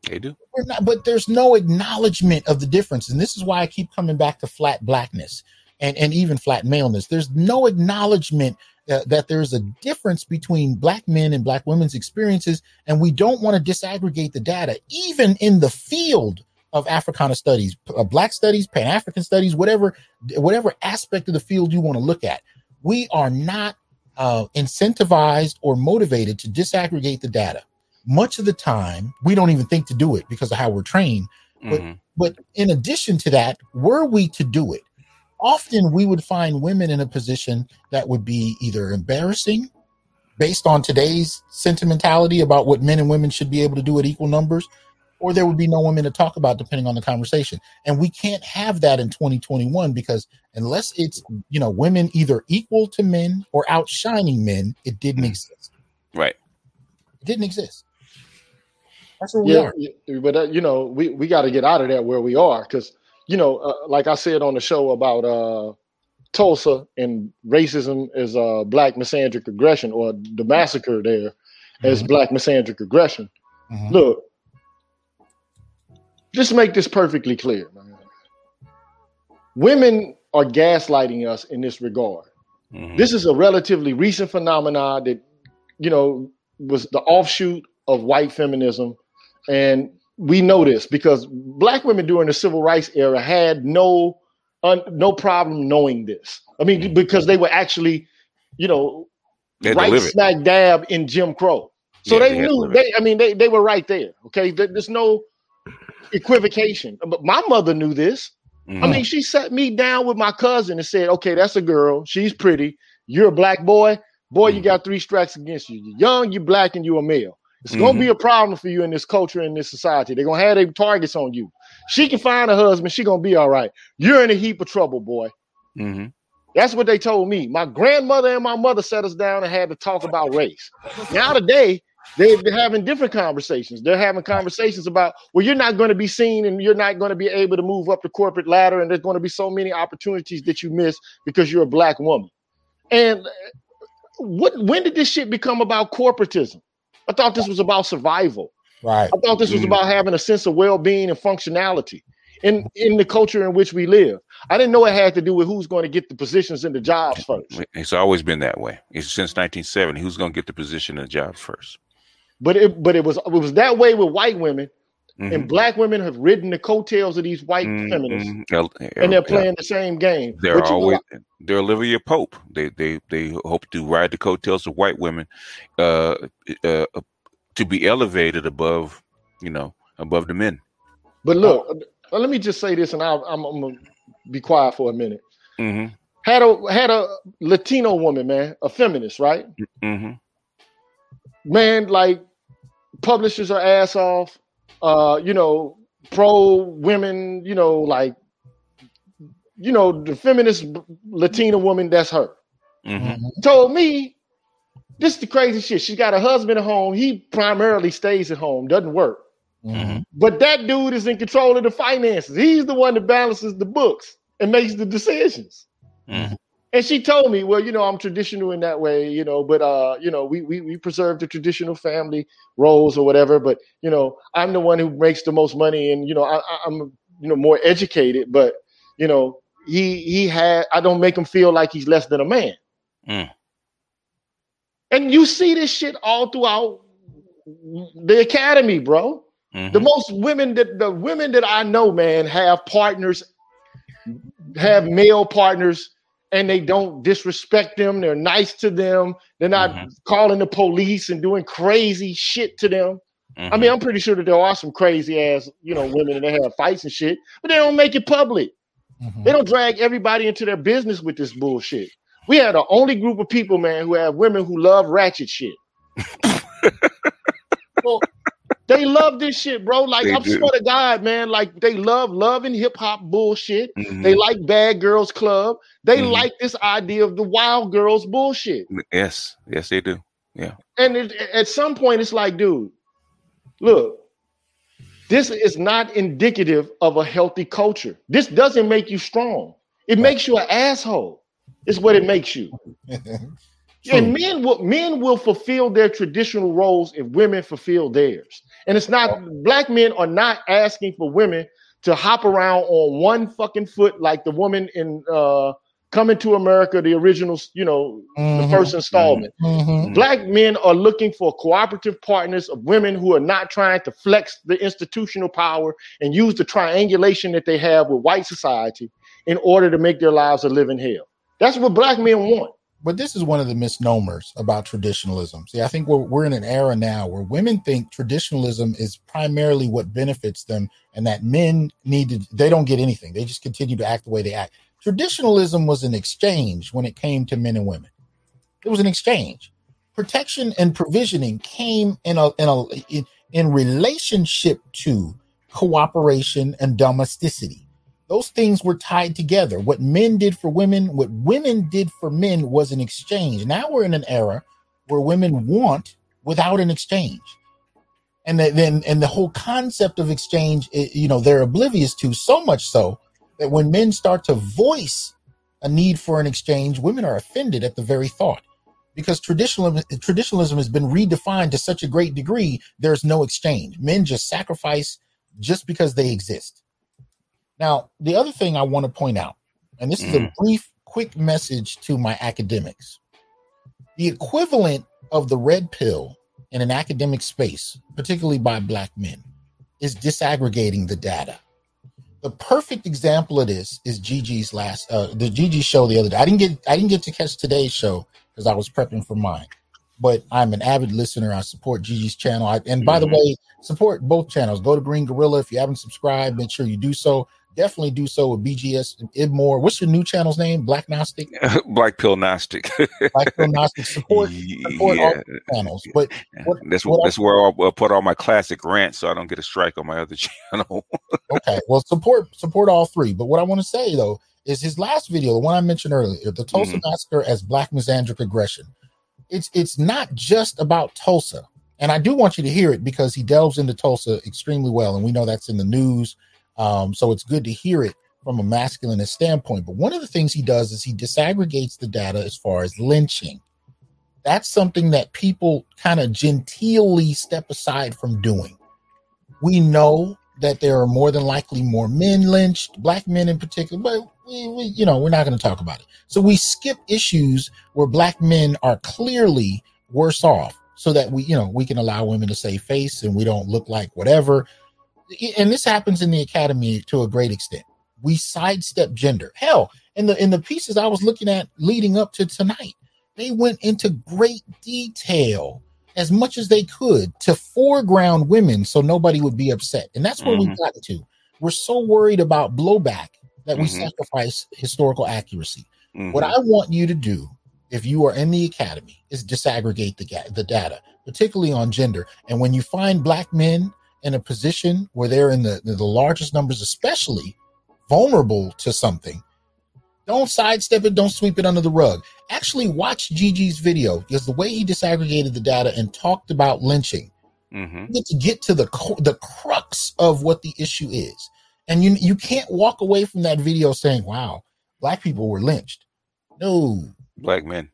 They do. We're not, but there's no acknowledgement of the difference. And this is why I keep coming back to flat blackness and, and even flat maleness. There's no acknowledgement that, that there's a difference between black men and black women's experiences. And we don't want to disaggregate the data, even in the field of Africana studies, uh, black studies, Pan African studies, whatever, whatever aspect of the field you want to look at. We are not uh, incentivized or motivated to disaggregate the data much of the time we don't even think to do it because of how we're trained But- Mhm. but in addition to that were we to do it often we would find women in a position that would be either embarrassing based on today's sentimentality about what men and women should be able to do at equal numbers or there would be no women to talk about depending on the conversation and we can't have that in 2021 because unless it's you know women either equal to men or outshining men it didn't Mhm. exist Right. it didn't exist that's where we yeah, are but uh, you know, we we got to get out of that where we are because you know, uh, like I said on the show about uh, Tulsa and racism is uh, black misandric aggression, or the massacre there as Mhm. black misandric aggression. Mhm. Look, just make this perfectly clear, man. Women are gaslighting us in this regard. Mhm. This is a relatively recent phenomenon that, you know, was the offshoot of white feminism. And we know this because black women during the civil rights era had no un, no problem knowing this. I mean, because they were actually, you know, They had to right smack dab in Jim Crow. So Yeah, they they knew they I mean they, they were right there. Okay. There- There's no equivocation. But my mother knew this. I Mhm. mean, she sat me down with my cousin and said, "Okay, that's a girl. She's pretty. You're a black boy. Boy, you Mhm. got three strikes against you. You're young, you're black, and you're a male. It's gonna Mm-hmm. be a problem for you in this culture, in this society. They're gonna have their targets on you. She can find a husband. She gonna be all right. You're in a heap of trouble, boy. Mhm. That's what they told me. My grandmother and my mother sat us down and had to talk about race. Now today, they, they're having different conversations. They're having conversations about, well, you're not going to be seen and you're not going to be able to move up the corporate ladder, and there's going to be so many opportunities that you miss because you're a black woman. And uh, what when did this shit become about corporatism? I thought this was about survival. right I thought this was Mhm. about having a sense of well-being and functionality. in in the culture in which we live. I didn't know it had to do with who's going to get the positions and the jobs first. It's always been that way. It's since 1970. Who's going to get the position and the jobs first? But it but it was it was that way with white women. Mm-hmm. And black women have ridden the coattails of these white mm-hmm. feminists, and they're playing the same game. They're always they're Olivia Pope. They they they hope to ride the coattails of white women, uh, uh, to be elevated above, you know, above the men. But look, uh, let me just say this, and i am I'm gonna be quiet for a minute. Mm-hmm. Had a had a Latino woman, man, a feminist, right? Man, like publishes her ass off. Uh, you know, pro women. You know, like you know, the feminist Latina woman. That's her. Mm-hmm. Told me this is the crazy shit. She got a husband at home. He primarily stays at home, doesn't work. Mm-hmm. But that dude is in control of the finances. He's the one that balances the books and makes the decisions. Mm-hmm. And she told me, well, you know, I'm traditional in that way, you know, but uh, you know, we we we preserve the traditional family roles or whatever. But you know, I'm the one who makes the most money, and you know, I, I'm you know more educated. But you know, he he had I don't make him feel like he's less than a man. Mm. And you see this shit all throughout the academy, bro. Mm-hmm. The most women that the women that I know, man, have partners, have male partners, and they don't disrespect them. They're nice to them. They're not mm-hmm. calling the police and doing crazy shit to them. Mm-hmm. I mean, I'm pretty sure that there are some crazy ass, you know, women and they have fights and shit, but they don't make it public. Mm-hmm. They don't drag everybody into their business with this bullshit. We are the only group of people, man, who have women who love ratchet shit. well, they love this shit, bro. Like I'm swear to God, man. Like they love loving hip hop bullshit. Mm-hmm. They like Bad Girls Club. They mm-hmm. like this idea of the Wild Girls bullshit. Yes, yes, they do. Yeah. And it, at some point, it's like, dude, look, this is not indicative of a healthy culture. This doesn't make you strong. It makes you an asshole. It's what it makes you. and men will men will fulfill their traditional roles if women fulfill theirs. And it's not black men are not asking for women to hop around on one fucking foot like the woman in uh coming to America, the original, you know, mm-hmm. the first installment. Mm-hmm. Black men are looking for cooperative partners of women who are not trying to flex the institutional power and use the triangulation that they have with white society in order to make their lives a living hell. That's what black men want but this is one of the misnomers about traditionalism. See, I think we're we're in an era now where women think traditionalism is primarily what benefits them, and that men need to they don't get anything. They just continue to act the way they act. Traditionalism was an exchange when it came to men and women. It was an exchange. Protection and provisioning came in a in a in, in relationship to cooperation and domesticity those things were tied together. What men did for women, what women did for men was an exchange. Now we're in an era where women want without an exchange. And then and the whole concept of exchange, you know, they're oblivious to so much so that when men start to voice a need for an exchange, women are offended at the very thought. Because traditionalism, traditionalism has been redefined to such a great degree, there's no exchange. Men just sacrifice just because they exist. Now, the other thing I want to point out, and this is a mm. brief, quick message to my academics the equivalent of the red pill in an academic space, particularly by Black men, is disaggregating the data. The perfect example of this is Gigi's last, uh, the Gigi show the other day. I didn't get, I didn't get to catch today's show because I was prepping for mine but I'm an avid listener. I support Gigi's channel. I, and by mm-hmm. the way, support both channels. Go to Green Gorilla. If you haven't subscribed, make sure you do so definitely do so with BGS and Idmore. What's your new channel's name? Black Gnostic? Black Pill Gnostic. Black Pill Gnostic. Support, support yeah. all channels. But what, that's, what that's I, where I'll, I'll, put all my classic rants so I don't get a strike on my other channel. okay. Well, support support all three. But what I want to say though is his last video, the one I mentioned earlier, the Tulsa mm-hmm. massacre as black misandric aggression. It's it's not just about Tulsa. And I do want you to hear it because he delves into Tulsa extremely well. And we know that's in the news um, so it's good to hear it from a masculinist standpoint. But one of the things he does is he disaggregates the data as far as lynching. That's something that people kind of genteelly step aside from doing. We know that there are more than likely more men lynched, black men in particular, but we, we you know, we're not going to talk about it. So we skip issues where black men are clearly worse off so that we, you know, we can allow women to save face and we don't look like whatever. And this happens in the academy to a great extent. We sidestep gender. Hell, in the in the pieces I was looking at leading up to tonight, they went into great detail as much as they could to foreground women so nobody would be upset. And that's where mm-hmm. we got to. We're so worried about blowback that we mm-hmm. sacrifice historical accuracy. Mm-hmm. What I want you to do, if you are in the academy, is disaggregate the, the data, particularly on gender. And when you find black men in a position where they're in the, the largest numbers, especially vulnerable to something, don't sidestep it. Don't sweep it under the rug. Actually, watch Gigi's video because the way he disaggregated the data and talked about lynching, mm-hmm. get to get to the the crux of what the issue is. And you you can't walk away from that video saying, "Wow, black people were lynched." No, black men.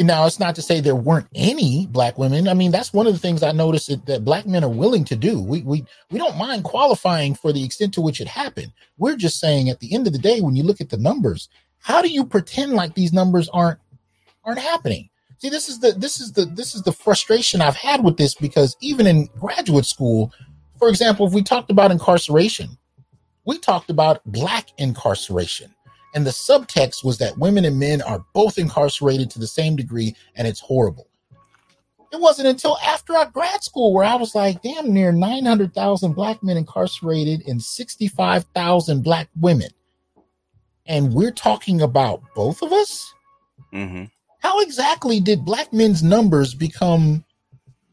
Now, it's not to say there weren't any black women. I mean, that's one of the things I noticed that, that, black men are willing to do. We, we, we don't mind qualifying for the extent to which it happened. We're just saying at the end of the day, when you look at the numbers, how do you pretend like these numbers aren't aren't happening? See, this is the this is the this is the frustration I've had with this because even in graduate school, for example, if we talked about incarceration, we talked about black incarceration and the subtext was that women and men are both incarcerated to the same degree, and it's horrible. It wasn't until after our grad school where I was like, damn near 900,000 black men incarcerated and 65,000 black women. And we're talking about both of us? Mm-hmm. How exactly did black men's numbers become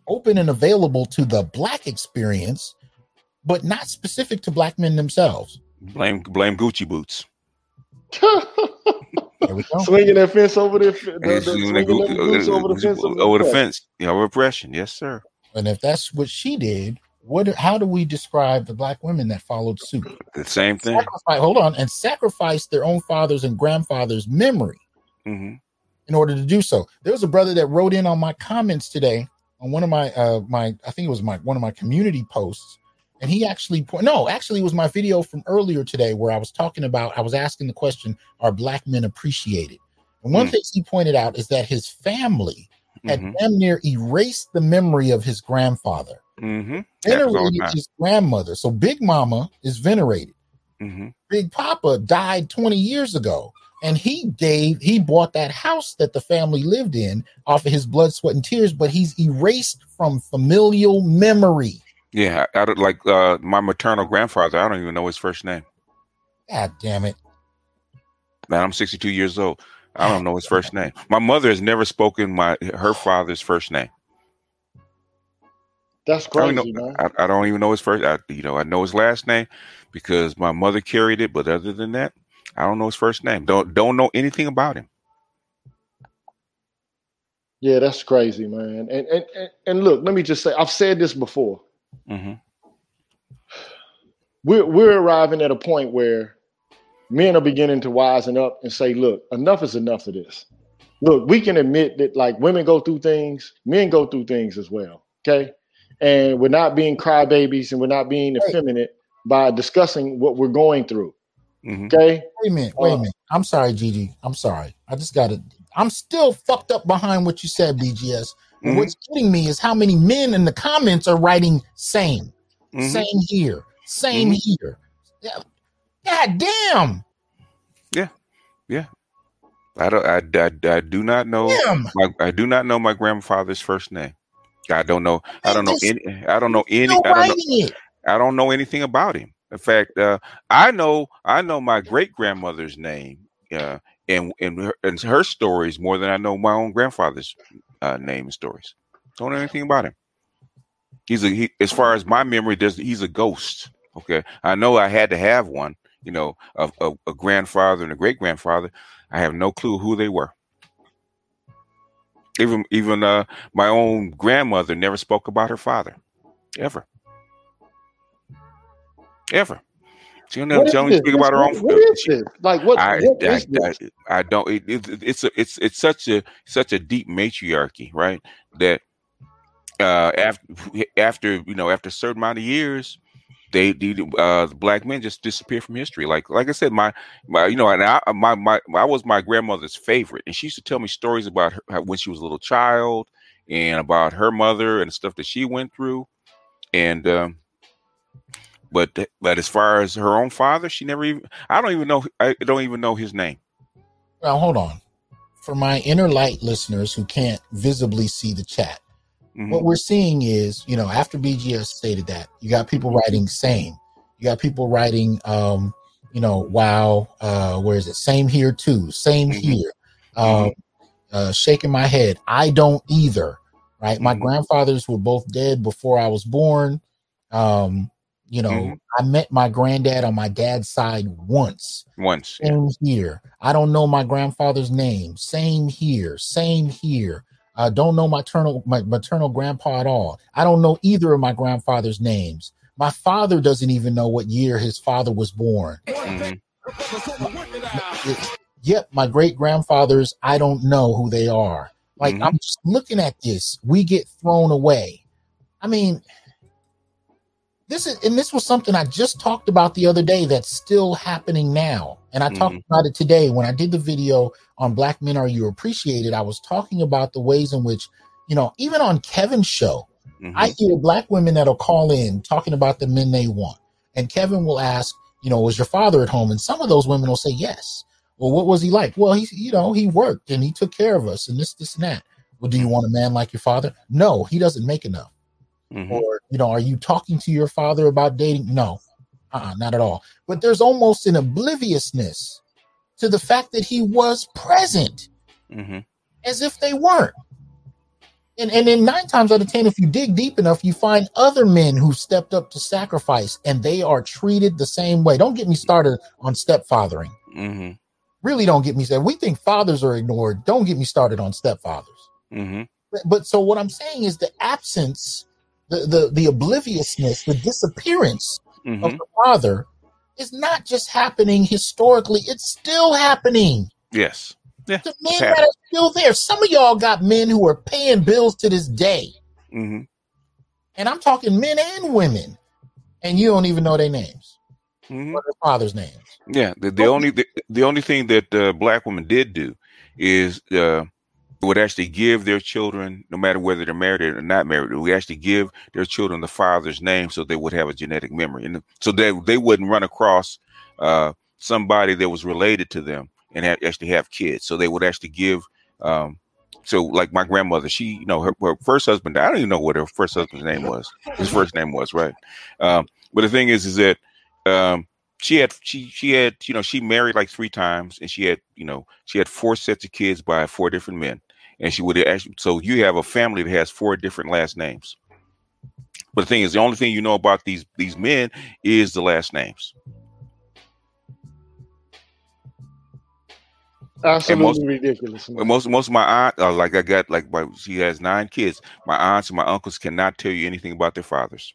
open and available to the black experience, but not specific to black men themselves? Blame blame Gucci boots. Swinging that fence over the, the, the swinging that goose over the fence over, over the fence. You know, repression. Yes, sir. And if that's what she did, what? How do we describe the black women that followed suit? The same thing. Sacrifice, hold on, and sacrifice their own fathers and grandfathers' memory mm-hmm. in order to do so. There was a brother that wrote in on my comments today on one of my uh my I think it was my one of my community posts and he actually no actually it was my video from earlier today where i was talking about i was asking the question are black men appreciated and one mm. thing he pointed out is that his family had mm-hmm. damn near erased the memory of his grandfather mm-hmm. venerated his grandmother so big mama is venerated mm-hmm. big papa died 20 years ago and he gave he bought that house that the family lived in off of his blood sweat and tears but he's erased from familial memory yeah, I, don't like uh, my maternal grandfather. I don't even know his first name. God damn it! Man, I'm 62 years old. I don't know his first name. My mother has never spoken my her father's first name. That's crazy, I man. I, I, don't even know his first. I, you know, I know his last name because my mother carried it. But other than that, I don't know his first name. Don't don't know anything about him. Yeah, that's crazy, man. And and and, and look, let me just say, I've said this before. Mm-hmm. We're we're arriving at a point where men are beginning to wisen up and say, "Look, enough is enough of this." Look, we can admit that like women go through things, men go through things as well. Okay, and we're not being crybabies and we're not being effeminate by discussing what we're going through. Mm-hmm. Okay. Wait a minute. Wait a uh, minute. I'm sorry, Gigi. I'm sorry. I just got to. I'm still fucked up behind what you said, BGS. Mm-hmm. what's getting me is how many men in the comments are writing same, mm-hmm. same here, same mm-hmm. here. Yeah. God damn. Yeah. Yeah. I don't. I, I, I do not know. My, I do not know my grandfather's first name. I don't know. I don't know any. I don't know any. I don't know, I don't know anything about him. In fact, uh, I know. I know my great grandmother's name. Uh, and and her, and her stories more than I know my own grandfather's uh, name stories. Don't know anything about him. He's a he, as far as my memory does. He's a ghost. Okay, I know I had to have one. You know, a, a, a grandfather and a great grandfather. I have no clue who they were. Even even uh, my own grandmother never spoke about her father, ever, ever. She don't tell me speak about her own. What is this? Like what? I, what I, I, I, don't. It, it, it's a, it's it's such a such a deep matriarchy, right? That uh, after after you know after a certain amount of years, they, the uh, black men just disappear from history. Like, like I said, my, my, you know, and I, my, my, I was my grandmother's favorite, and she used to tell me stories about her when she was a little child, and about her mother and the stuff that she went through, and, um, but, but as far as her own father, she never even. I don't even know. I don't even know his name. Well, hold on. For my inner light listeners who can't visibly see the chat, Mm-hmm. What we're seeing is, you know, after BGS stated that, you got people writing same. You got people writing, um, you know, wow, uh, where is it? Same here too. Same mm-hmm. here. Um, uh, shaking my head. I don't either. Right. My mm-hmm. grandfathers were both dead before I was born. Um, you know, mm-hmm. I met my granddad on my dad's side once. Once. Same yeah. here. I don't know my grandfather's name. Same here. Same here. I don't know my maternal my maternal grandpa at all. I don't know either of my grandfather's names. My father doesn't even know what year his father was born. Mm-hmm. Yep, my great grandfathers, I don't know who they are. Like mm-hmm. I'm just looking at this, we get thrown away. I mean, this is and this was something I just talked about the other day that's still happening now. And I mm-hmm. talked about it today when I did the video on Black Men Are You Appreciated. I was talking about the ways in which, you know, even on Kevin's show, mm-hmm. I hear black women that'll call in talking about the men they want. And Kevin will ask, you know, was your father at home? And some of those women will say yes. Well, what was he like? Well, he, you know, he worked and he took care of us and this, this, and that. Well, do you want a man like your father? No, he doesn't make enough. Mm-hmm. Or, you know, are you talking to your father about dating? No, uh-uh, not at all. But there's almost an obliviousness to the fact that he was present, mm-hmm. as if they weren't. And and then nine times out of ten, if you dig deep enough, you find other men who stepped up to sacrifice, and they are treated the same way. Don't get me started on stepfathering. Mm-hmm. Really, don't get me started. We think fathers are ignored. Don't get me started on stepfathers. Mm-hmm. But, but so what I'm saying is the absence, the the the obliviousness, the disappearance mm-hmm. of the father is not just happening historically, it's still happening. Yes. Yeah, the men that are still there. Some of y'all got men who are paying bills to this day. Mm-hmm. And I'm talking men and women. And you don't even know their names. Mm-hmm. Or their father's names. Yeah. The, the only the, the, only thing that uh, black women did do is uh, would actually give their children, no matter whether they're married or not married, we actually give their children the father's name so they would have a genetic memory, and so they they wouldn't run across uh, somebody that was related to them and actually have kids. So they would actually give. Um, so like my grandmother, she you know her, her, first husband. I don't even know what her first husband's name was. His first name was right. Um, but the thing is, is that um, she had she she had you know she married like three times and she had you know she had four sets of kids by four different men and she would actually. So you have a family that has four different last names. But the thing is, the only thing you know about these these men is the last names. Absolutely most, ridiculous. Most most of my aunt, uh, like I got like my, she has nine kids. My aunts and my uncles cannot tell you anything about their fathers.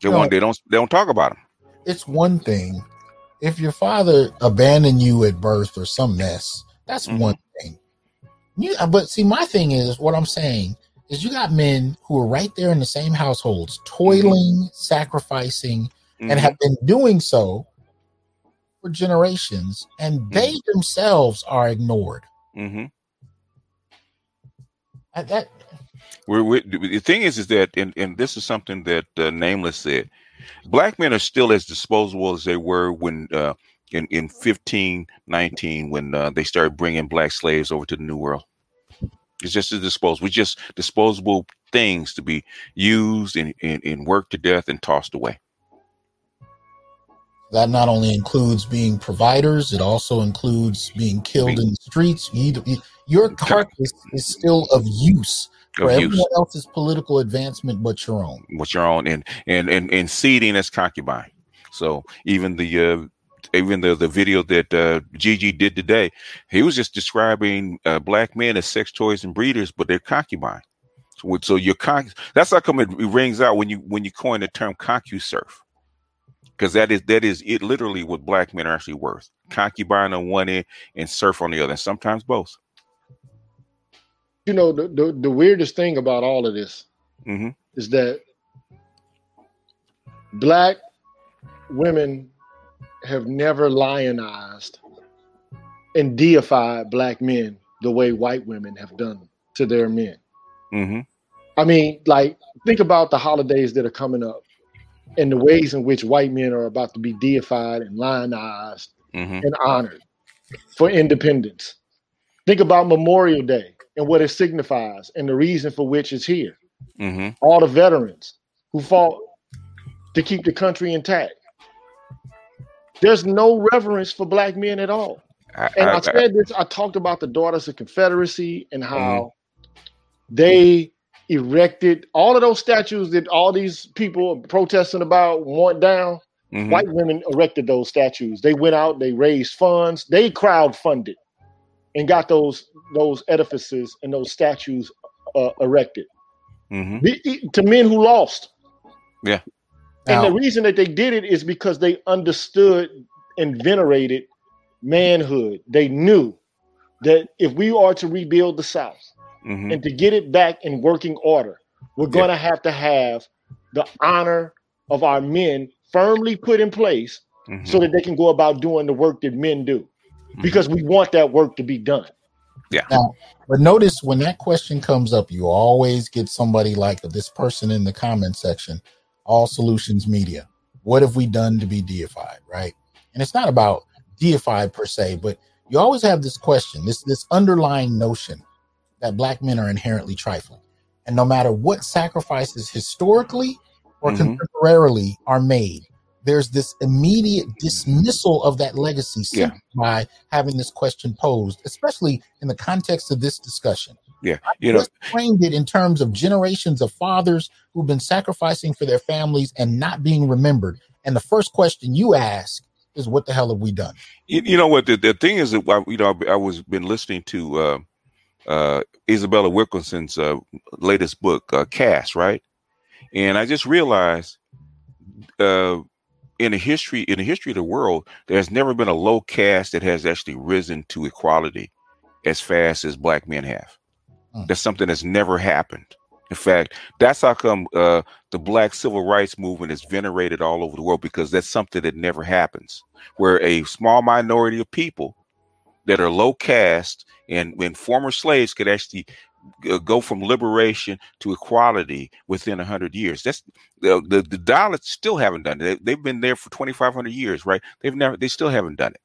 They, no, they don't they don't talk about them. It's one thing if your father abandoned you at birth or some mess, that's mm-hmm. one thing. You, uh, but see, my thing is what I'm saying is you got men who are right there in the same households, toiling, mm-hmm. sacrificing, mm-hmm. and have been doing so for generations, and mm-hmm. they themselves are ignored. Mm-hmm. that we're, we're, the thing is, is that, and, and this is something that uh, Nameless said. Black men are still as disposable as they were when uh, in in 1519 when uh, they started bringing black slaves over to the New World. It's just a disposable. We just disposable things to be used and, and, and worked to death and tossed away. That not only includes being providers, it also includes being killed being, in the streets. You, your carcass is still of use for everyone else's political advancement but your own. But your own, and and and and seeding as concubine. So even the uh, even the the video that uh, Gigi did today, he was just describing uh, black men as sex toys and breeders, but they're concubine. So, so your con that's how come it, rings out when you when you coin the term concusurf, because that is that is it literally what black men are actually worth. Concubine on one end and serf on the other, and sometimes both you know the, the, the weirdest thing about all of this mm-hmm. is that black women have never lionized and deified black men the way white women have done to their men. Mm-hmm. I mean, like, think about the holidays that are coming up and the ways in which white men are about to be deified and lionized Mm-hmm. and honored for independence. Think about Memorial Day and what it signifies and the reason for which it's here. Mm-hmm. All the veterans who fought to keep the country intact. There's no reverence for black men at all. I, And I- I, I- said this, I talked about the Daughters of Confederacy and how they erected all of those statues that all these people are protesting about want down. mhm. White women erected those statues. They went out, they raised funds, they crowdfunded and got those those edifices and those statues uh, erected Mhm. The- to men who lost. Yeah. And the reason that they did it is because they understood and venerated manhood. They knew that if we are to rebuild the South Mhm. and to get it back in working order, we're going to have to have the honor of our men firmly put in place Mhm. so that they can go about doing the work that men do Mhm. because we want that work to be done. Yeah. But notice when that question comes up, you always get somebody like this person in the comment section, all solutions media. What have we done to be deified? Right. And it's not about deified per se, but you always have this question, this this underlying notion that black men are inherently trifling. And no matter what sacrifices historically or Mhm. contemporarily are made, there's this immediate dismissal of that legacy Yeah. by having this question posed, especially in the context of this discussion. Yeah. You know, framed it in terms of generations of fathers who've been sacrificing for their families and not being remembered. And the first question you ask is, "What the hell have we done?" You, you know what the, the thing is that I- you know I, I was been listening to uh, uh, Isabella Wilkinson's uh, latest book, uh, Caste, right? And I just realized uh, in the history in the history of the world, there's never been a low caste that has actually risen to equality as fast as black men have. Mm. That's something that's never happened. In fact, that's how come uh, the black civil rights movement is venerated all over the world because that's something that never happens. Where a small minority of people that are low caste and when former slaves could actually go from liberation to equality within 100 years. That's the the, the still haven't done it. They, have been there for 2500 years right? They've never they still haven't done it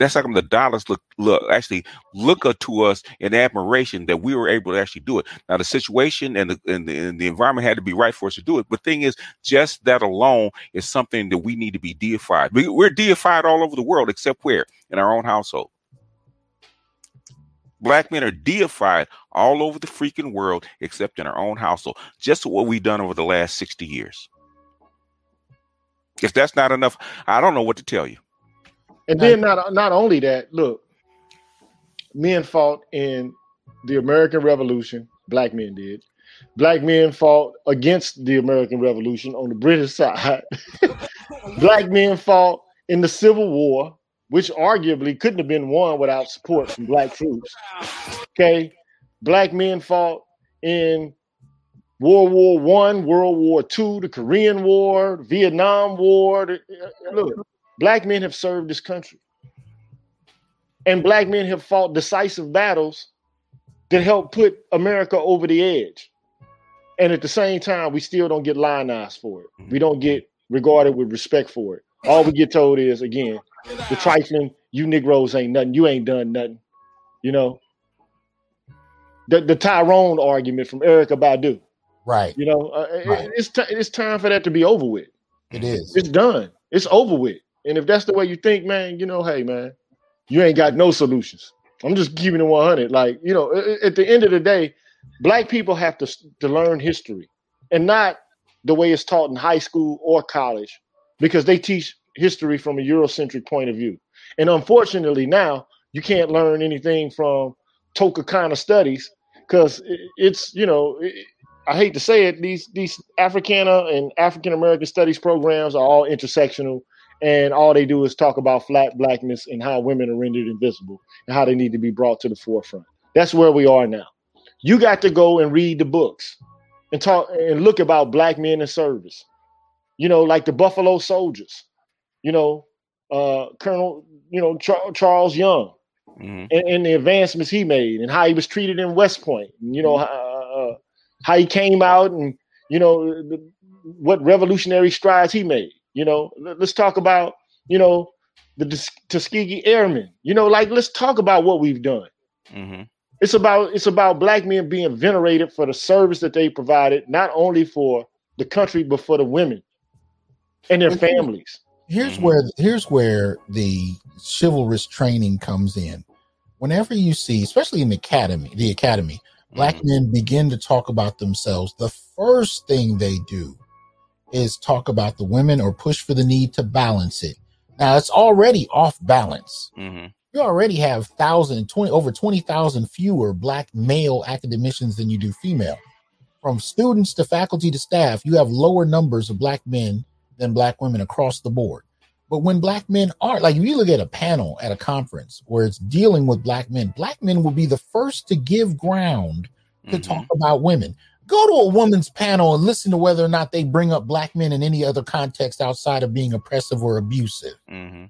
that's how come the Dalits look look actually look up to us in admiration that we were able to actually do it now the situation and the, and the and the environment had to be right for us to do it but thing is just that alone is something that we need to be deified. We, we're deified all over the world, except where? In our own household. Black men are deified all over the freaking world, except in our own household. Just what we've done over the last 60 years. If that's not enough, I don't know what to tell you. And then not not only that, look, men fought in the American Revolution, black men did. Black men fought against the American Revolution on the British side. black men fought in the Civil War, which arguably couldn't have been won without support from black troops. Okay. Black men fought in World War One, World War Two, the Korean War, Vietnam War. the- uh, uh, Look, black men have served this country. And black men have fought decisive battles that help put America over the edge. And at the same time, we still don't get lionized for it. We don't get regarded with respect for it. All we get told is, again, the trifling, you Negroes ain't nothing. You ain't done nothing. You know, the, the Tyrone argument from Erykah Badu. Right. You know, uh, it- it's, ti it's time for that to be over with. It is. It's done. It's over with. And if that's the way you think, man, you know, hey, man, you ain't got no solutions. I'm just giving it 100. Like, you know, at the end of the day, black people have to to learn history, and not the way it's taught in high school or college, because they teach history from a Eurocentric point of view. And unfortunately, now you can't learn anything from Toka kind of studies because it's you know. it- I hate to say it, these these Africana and African American studies programs are all intersectional, and all they do is talk about flat blackness and how women are rendered invisible and how they need to be brought to the forefront. That's where we are now. You got to go and read the books and talk and look about black men in service. you know, like the Buffalo Soldiers, you know, uh, Colonel, you know, Char- Charles Young, mm-hmm. and, and, the advancements he made, and how he was treated in West Point, and, you know, uh, uh, how he came out, and you know, the, what revolutionary strides he made. You know, let's talk about, you know, the Tuskegee Airmen. You know, like let's talk about what we've done. Mm-hmm. It's about it's about black men being venerated for the service that they provided, not only for the country but for the women and their families. Here's mm-hmm. where here's where the chivalrous training comes in. Whenever you see, especially in the academy, the academy, black mm-hmm. men begin to talk about themselves. The first thing they do is talk about the women or push for the need to balance it. Now it's already off balance. Mm-hmm. You already have thousand twenty over twenty thousand fewer black male academicians than you do female. From students to faculty to staff, you have lower numbers of black men than black women across the board. But when black men are like, if you look at a panel at a conference where it's dealing with black men, black men will be the first to give ground to mm-hmm. talk about women. Go to a woman's panel and listen to whether or not they bring up black men in any other context outside of being oppressive or abusive. Mm-hmm.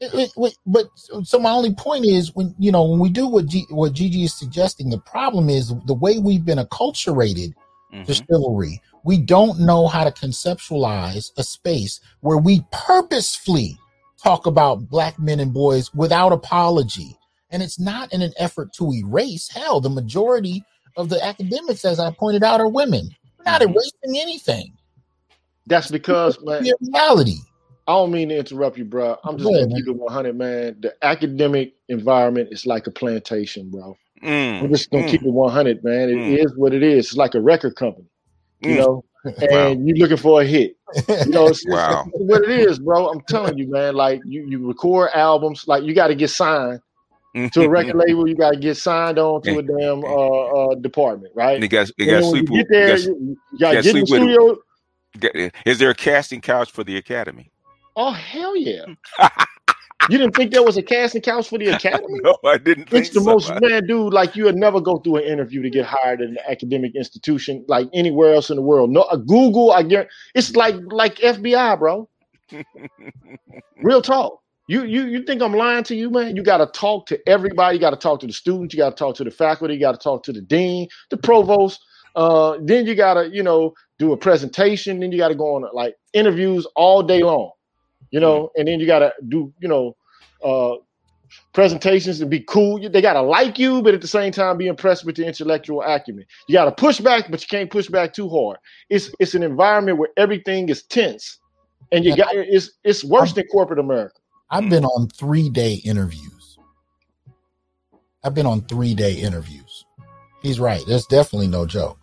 It, it, but so my only point is when you know when we do what G, what Gigi is suggesting, the problem is the way we've been acculturated mm-hmm. to chivalry. We don't know how to conceptualize a space where we purposefully talk about black men and boys without apology. And it's not in an effort to erase. Hell, the majority of the academics, as I pointed out, are women. We're not mm-hmm. erasing anything. That's because man, reality. I don't mean to interrupt you, bro. I'm just gonna keep it 100, man. The academic environment is like a plantation, bro. Mm, I'm just gonna mm, keep it 100, man. It mm. is what it is. It's like a record company, you mm. know. And wow. you're looking for a hit, you know. It's, wow. it's, what it is, bro. I'm telling you, man. Like you, you record albums. Like you got to get signed to a record label, you got to get signed on to a damn uh, uh, department, right? And you got you got sleep. You get there, you got to get in the studio. Is there a casting couch for the Academy? Oh hell yeah! you didn't think there was a casting couch for the Academy? no, I didn't. It's the so. most man, dude. Like you would never go through an interview to get hired in an academic institution like anywhere else in the world. No, Google. I guarantee it's like like FBI, bro. Real talk. You you you think I'm lying to you, man? You got to talk to everybody. You got to talk to the students. You got to talk to the faculty. You got to talk to the dean, the provost. Uh, then you got to you know do a presentation. Then you got to go on like interviews all day long, you know. And then you got to do you know uh, presentations and be cool. They got to like you, but at the same time be impressed with the intellectual acumen. You got to push back, but you can't push back too hard. It's it's an environment where everything is tense, and you got it's it's worse than corporate America. I've been on three day interviews. I've been on three day interviews. He's right. There's definitely no joke.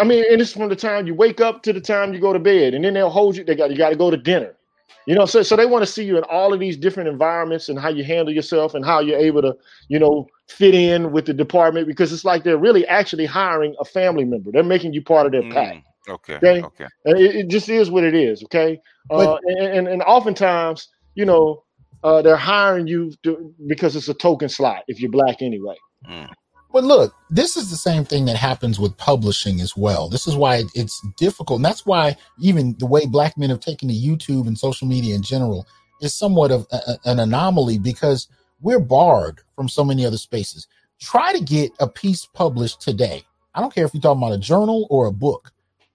I mean, and it's from the time you wake up to the time you go to bed, and then they'll hold you. They got you got to go to dinner. You know, so so they want to see you in all of these different environments and how you handle yourself and how you're able to, you know, fit in with the department because it's like they're really actually hiring a family member. They're making you part of their pack. Mm, okay. Okay. okay. It, it, just is what it is. Okay. Uh, and, and and oftentimes, you know, uh, they're hiring you to, because it's a token slot if you're black anyway. Mm. But look, this is the same thing that happens with publishing as well. This is why it's difficult. And that's why even the way black men have taken to YouTube and social media in general is somewhat of a, an anomaly because we're barred from so many other spaces. Try to get a piece published today. I don't care if you're talking about a journal or a book,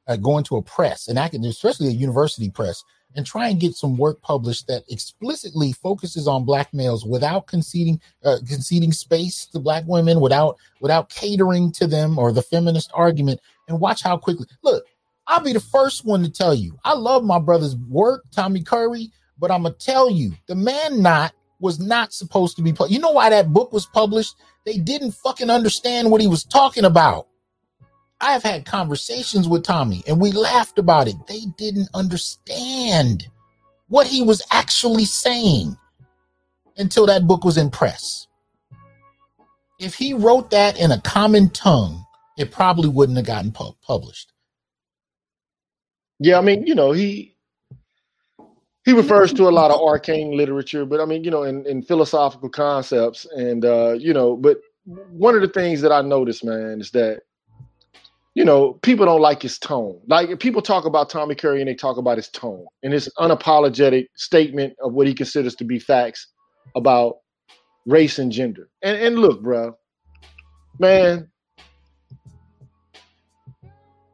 uh, going to a press, and especially a university press and try and get some work published that explicitly focuses on black males without conceding uh, conceding space to black women without without catering to them or the feminist argument and watch how quickly. Look i'll be the first one to tell you i love my brother's work tommy curry but i'm gonna tell you the man not was not supposed to be pu- you know why that book was published? They didn't fucking understand what he was talking about I have had conversations with Tommy and we laughed about it. They didn't understand what he was actually saying until that book was in press. If he wrote that in a common tongue, it probably wouldn't have gotten pu- published. Yeah, I mean, you know, he he refers to a lot of arcane literature, but I mean, you know, in, in philosophical concepts, and uh, you know, but one of the things that I noticed, man, is that you know, people don't like his tone. Like people talk about Tommy Curry and they talk about his tone and his unapologetic statement of what he considers to be facts about race and gender. And and look, bro, man,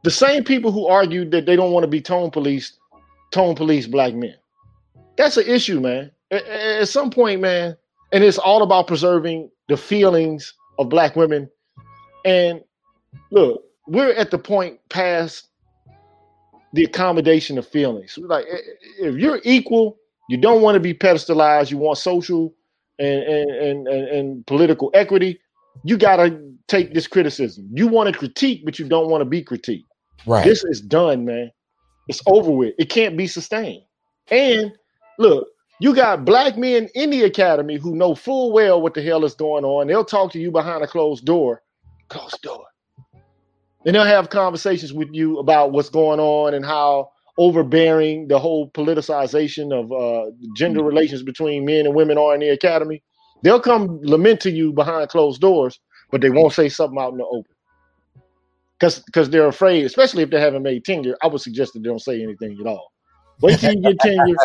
the same people who argued that they don't want to be tone police, tone police black men. That's an issue, man. At, at some point, man, and it's all about preserving the feelings of black women. And look, we're at the point past the accommodation of feelings. Like if you're equal, you don't want to be pedestalized, you want social and and and, and, political equity, you gotta take this criticism. You want to critique, but you don't want to be critiqued. Right. This is done, man. It's over with. It can't be sustained. And look, you got black men in the academy who know full well what the hell is going on. They'll talk to you behind a closed door. Closed door and they'll have conversations with you about what's going on and how overbearing the whole politicization of uh, gender mm-hmm. relations between men and women are in the academy. They'll come lament to you behind closed doors, but they won't say something out in the open because because they're afraid, especially if they haven't made tenure. I would suggest that they don't say anything at all. Wait till you get tenure,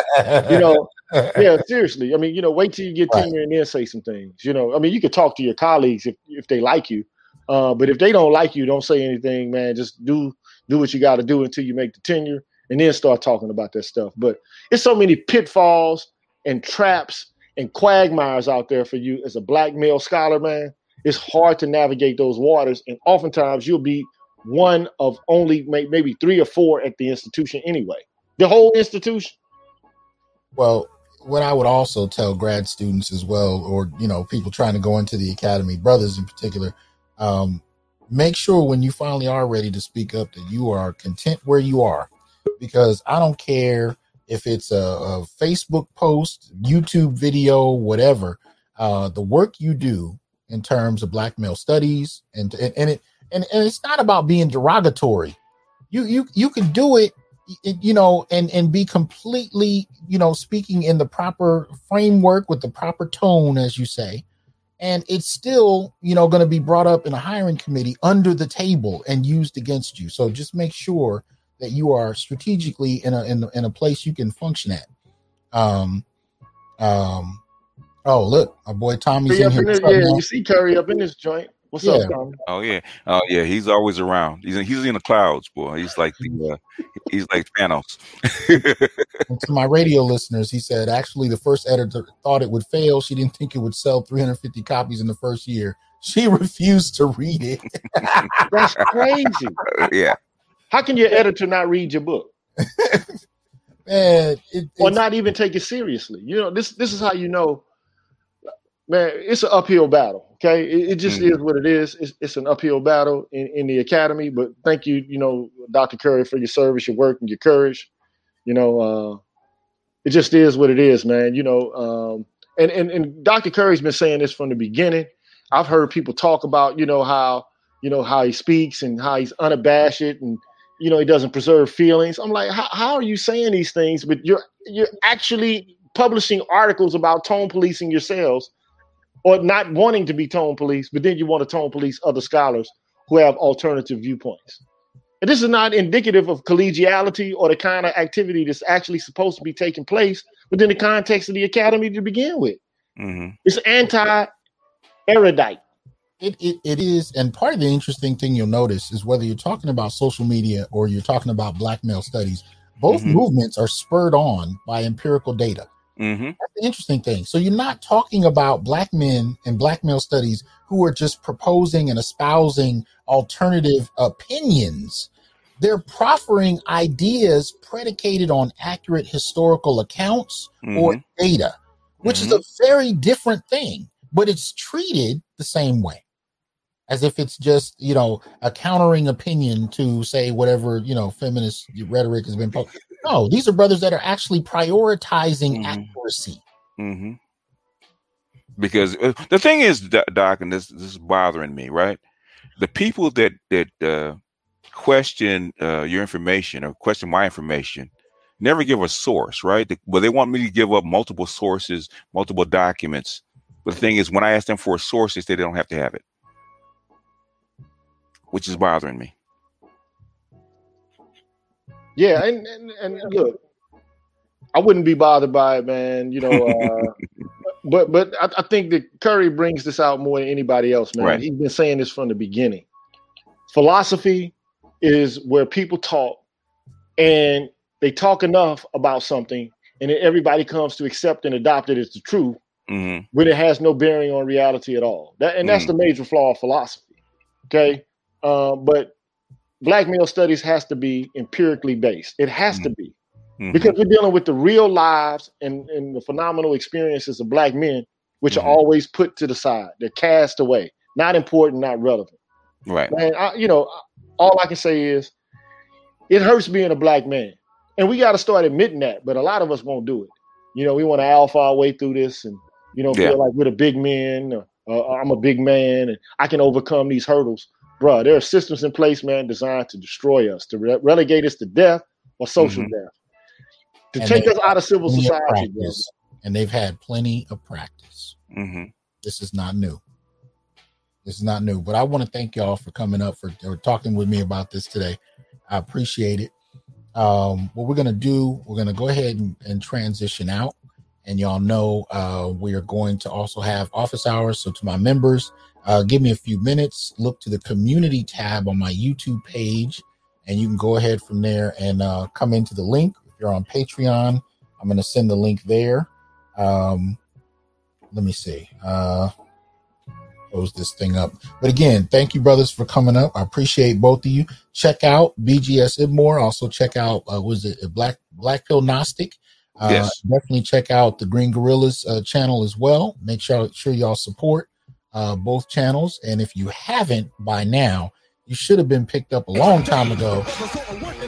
you know. Yeah, seriously. I mean, you know, wait till you get tenure and then say some things. You know, I mean, you could talk to your colleagues if if they like you, uh, but if they don't like you, don't say anything, man. Just do do what you got to do until you make the tenure, and then start talking about that stuff. But it's so many pitfalls and traps and quagmires out there for you as a black male scholar, man. It's hard to navigate those waters, and oftentimes you'll be one of only maybe three or four at the institution anyway. The whole institution. Well, what I would also tell grad students as well, or you know, people trying to go into the academy, brothers in particular, um, make sure when you finally are ready to speak up that you are content where you are because i don't care if it's a, a facebook post youtube video whatever uh, the work you do in terms of black male studies and and, and it and, and it's not about being derogatory. You you you can do it you know and and be completely you know speaking in the proper framework with the proper tone as you say and it's still you know going to be brought up in a hiring committee under the table and used against you. So just make sure that you are strategically in a in, a, in a place you can function at. Um um oh look our boy tommy's in here yeah you see curry up in this joint What's yeah. up, Tommy? Oh yeah, oh yeah. He's always around. He's in, he's in the clouds, boy. He's like the uh, he's like Thanos. to my radio listeners, he said actually the first editor thought it would fail. She didn't think it would sell 350 copies in the first year. She refused to read it. That's crazy. Yeah. How can your editor not read your book? Man, it, or not even take it seriously. You know, this this is how you know man, it's an uphill battle. Okay, it, it just mm-hmm. is what it is. It's, it's an uphill battle in, in the academy. But thank you, you know, Dr. Curry, for your service, your work, and your courage. You know, uh, it just is what it is, man. You know, um, and, and and Dr. Curry's been saying this from the beginning. I've heard people talk about, you know, how you know how he speaks and how he's unabashed and you know he doesn't preserve feelings. I'm like, how, how are you saying these things? But you're you're actually publishing articles about tone policing yourselves or not wanting to be tone police, but then you want to tone police other scholars who have alternative viewpoints. And this is not indicative of collegiality or the kind of activity that's actually supposed to be taking place within the context of the academy to begin with. Mm-hmm. It's anti erudite. It, it, it is. And part of the interesting thing you'll notice is whether you're talking about social media or you're talking about black male studies, both mm-hmm. movements are spurred on by empirical data. Mm-hmm. That's the interesting thing. So you're not talking about black men and black male studies who are just proposing and espousing alternative opinions. They're proffering ideas predicated on accurate historical accounts mm-hmm. or data, which mm-hmm. is a mm-hmm. very different thing, but it's treated the same way as if it's just you know a countering opinion to say whatever you know feminist rhetoric has been no, these are brothers that are actually prioritizing mm-hmm. accuracy. Mm-hmm. Because uh, the thing is, Doc, and this this is bothering me, right? The people that that uh, question uh, your information or question my information never give a source, right? But well, they want me to give up multiple sources, multiple documents. But the thing is, when I ask them for a source, they say they don't have to have it, which is bothering me. Yeah, and, and and look, I wouldn't be bothered by it, man. You know, uh, but but I, I, think that Curry brings this out more than anybody else, man. Right. He's been saying this from the beginning. Philosophy is where people talk and they talk enough about something, and then everybody comes to accept and adopt it as the truth, mm-hmm. when it has no bearing on reality at all. That and that's mm-hmm. the major flaw of philosophy. Okay, uh, but black male studies has to be empirically based. It has mm-hmm. to be mm-hmm. because we're dealing with the real lives and, and the phenomenal experiences of black men, which mm-hmm. are always put to the side. They're cast away, not important, not relevant. Right. And I, you know, all I can say is, it hurts being a black man, and we got to start admitting that. But a lot of us won't do it. You know, we want to alpha our way through this, and you know, feel like we're the big men. Uh, I'm a big man, and I can overcome these hurdles bro, there are systems in place, man, designed to destroy us, to re- relegate us to death or social mm-hmm. death, to and take us out of civil society. Practice, and they've had plenty of practice. Mm-hmm. This is not new. This is not new. But I want to thank y'all for coming up for, for talking with me about this today. I appreciate it. Um, what we're gonna do, we're gonna go ahead and, and transition out. And y'all know uh, we are going to also have office hours. So to my members, uh, give me a few minutes. Look to the community tab on my YouTube page, and you can go ahead from there and uh, come into the link. If you're on Patreon, I'm going to send the link there. Um, let me see. Uh, close this thing up. But again, thank you, brothers, for coming up. I appreciate both of you. Check out BGS Ibmore. Also, check out uh, was it Black Black Pill Gnostic. Uh, yes. Definitely check out the Green Gorillas uh, channel as well. Make sure sure y'all support uh, both channels. And if you haven't by now, you should have been picked up a long time ago.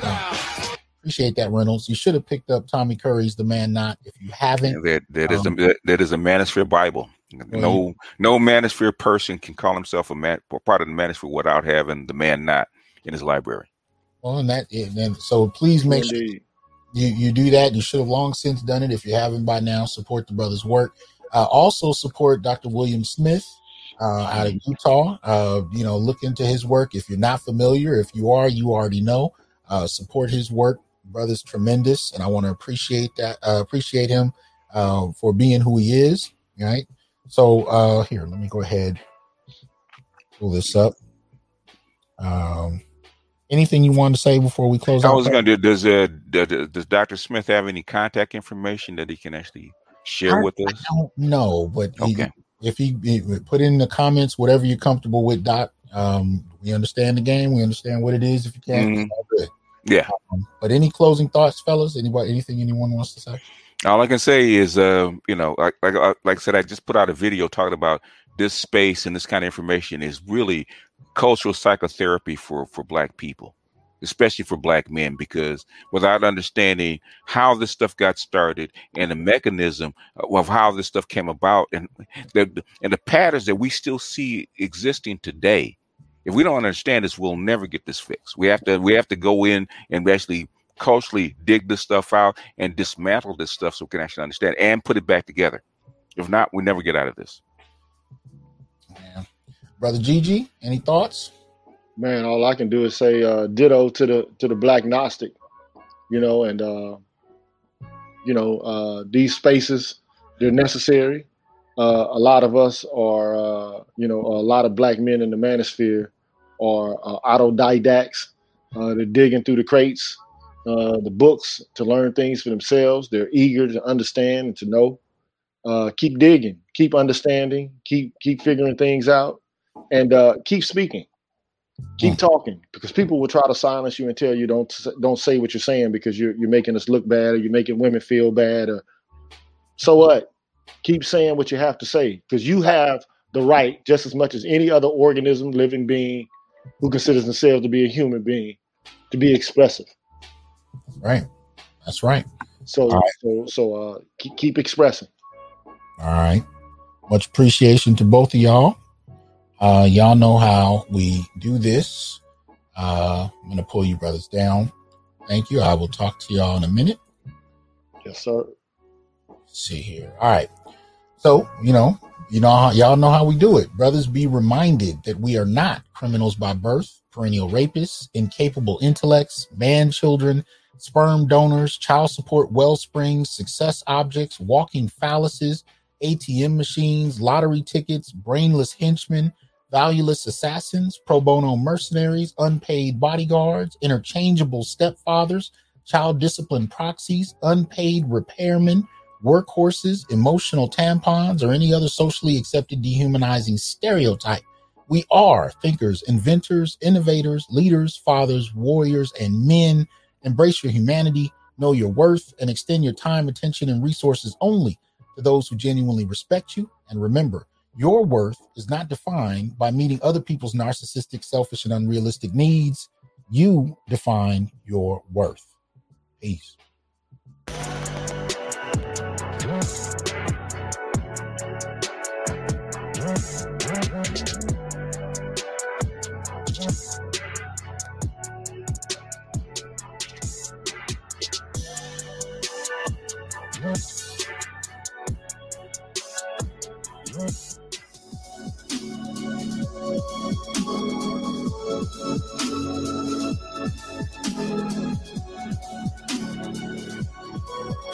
Uh, appreciate that, Reynolds. You should have picked up Tommy Curry's "The Man Not." If you haven't, that that is um, a that is a Manosphere Bible. No, no Manosphere person can call himself a man part of the Manosphere without having the Man Not in his library. Well, and that and so please make sure you you do that. You should have long since done it. If you haven't by now, support the brother's work. Uh, also support Dr. William Smith uh, out of Utah. Uh, you know, look into his work. If you're not familiar, if you are, you already know. Uh, support his work. Brother's tremendous, and I want to appreciate that. Uh, appreciate him uh, for being who he is. Right. So uh, here, let me go ahead pull this up. Um, anything you want to say before we close? I was going to do. Does uh, does Dr. Smith have any contact information that he can actually share I, with us? I don't know, but okay. He, if he, put in the comments whatever you're comfortable with, Doc. Um, we understand the game. We understand what it is. If you can, mm-hmm. good. Yeah. Um, but any closing thoughts, fellas? Anybody? Anything anyone wants to say? All I can say is, uh, you know, like, like uh, like I said, I just put out a video talking about this space and this kind of information is really cultural psychotherapy for for Black people especially for black men, because without understanding how this stuff got started and the mechanism of how this stuff came about and the and the patterns that we still see existing today, if we don't understand this, we'll never get this fixed. We have to we have to go in and actually culturally dig this stuff out and dismantle this stuff so we can actually understand and put it back together. If not, we never get out of this. Yeah. Brother Gigi, any thoughts? Man, all I can do is say uh, ditto to the to the Black Gnostic, you know, and uh, you know uh, these spaces they're necessary. Uh, a lot of us are, uh, you know, a lot of black men in the manosphere are uh, autodidacts. they're digging through the crates, the books to learn things for themselves. They're eager to understand and to know. keep digging, keep understanding, keep keep figuring things out, and keep speaking Keep talking because people will try to silence you and tell you don't don't say what you're saying because you're you're making us look bad or you're making women feel bad or so what? Keep saying what you have to say because you have the right just as much as any other organism, living being who considers themselves to be a human being to be expressive. Right. That's right. So right. so so uh keep, keep expressing. All right. Much appreciation to both of y'all. Uh, y'all know how we do this. Uh, I'm going to pull you brothers down. Thank you. I will talk to y'all in a minute. Yes, sir. Let's see here. All right. So, you know, you know, y'all know how we do it. Brothers, be reminded that we are not criminals by birth, perennial rapists, incapable intellects, man children, sperm donors, child support wellsprings, success objects, walking phalluses, ATM machines, lottery tickets, brainless henchmen, valueless assassins, pro bono mercenaries, unpaid bodyguards, interchangeable stepfathers, child discipline proxies, unpaid repairmen, workhorses, emotional tampons, or any other socially accepted dehumanizing stereotype. We are thinkers, inventors, innovators, leaders, fathers, warriors, and men. Embrace your humanity, know your worth, and extend your time, attention, and resources only to those who genuinely respect you. And remember, your worth is not defined by meeting other people's narcissistic, selfish, and unrealistic needs. You define your worth. Peace.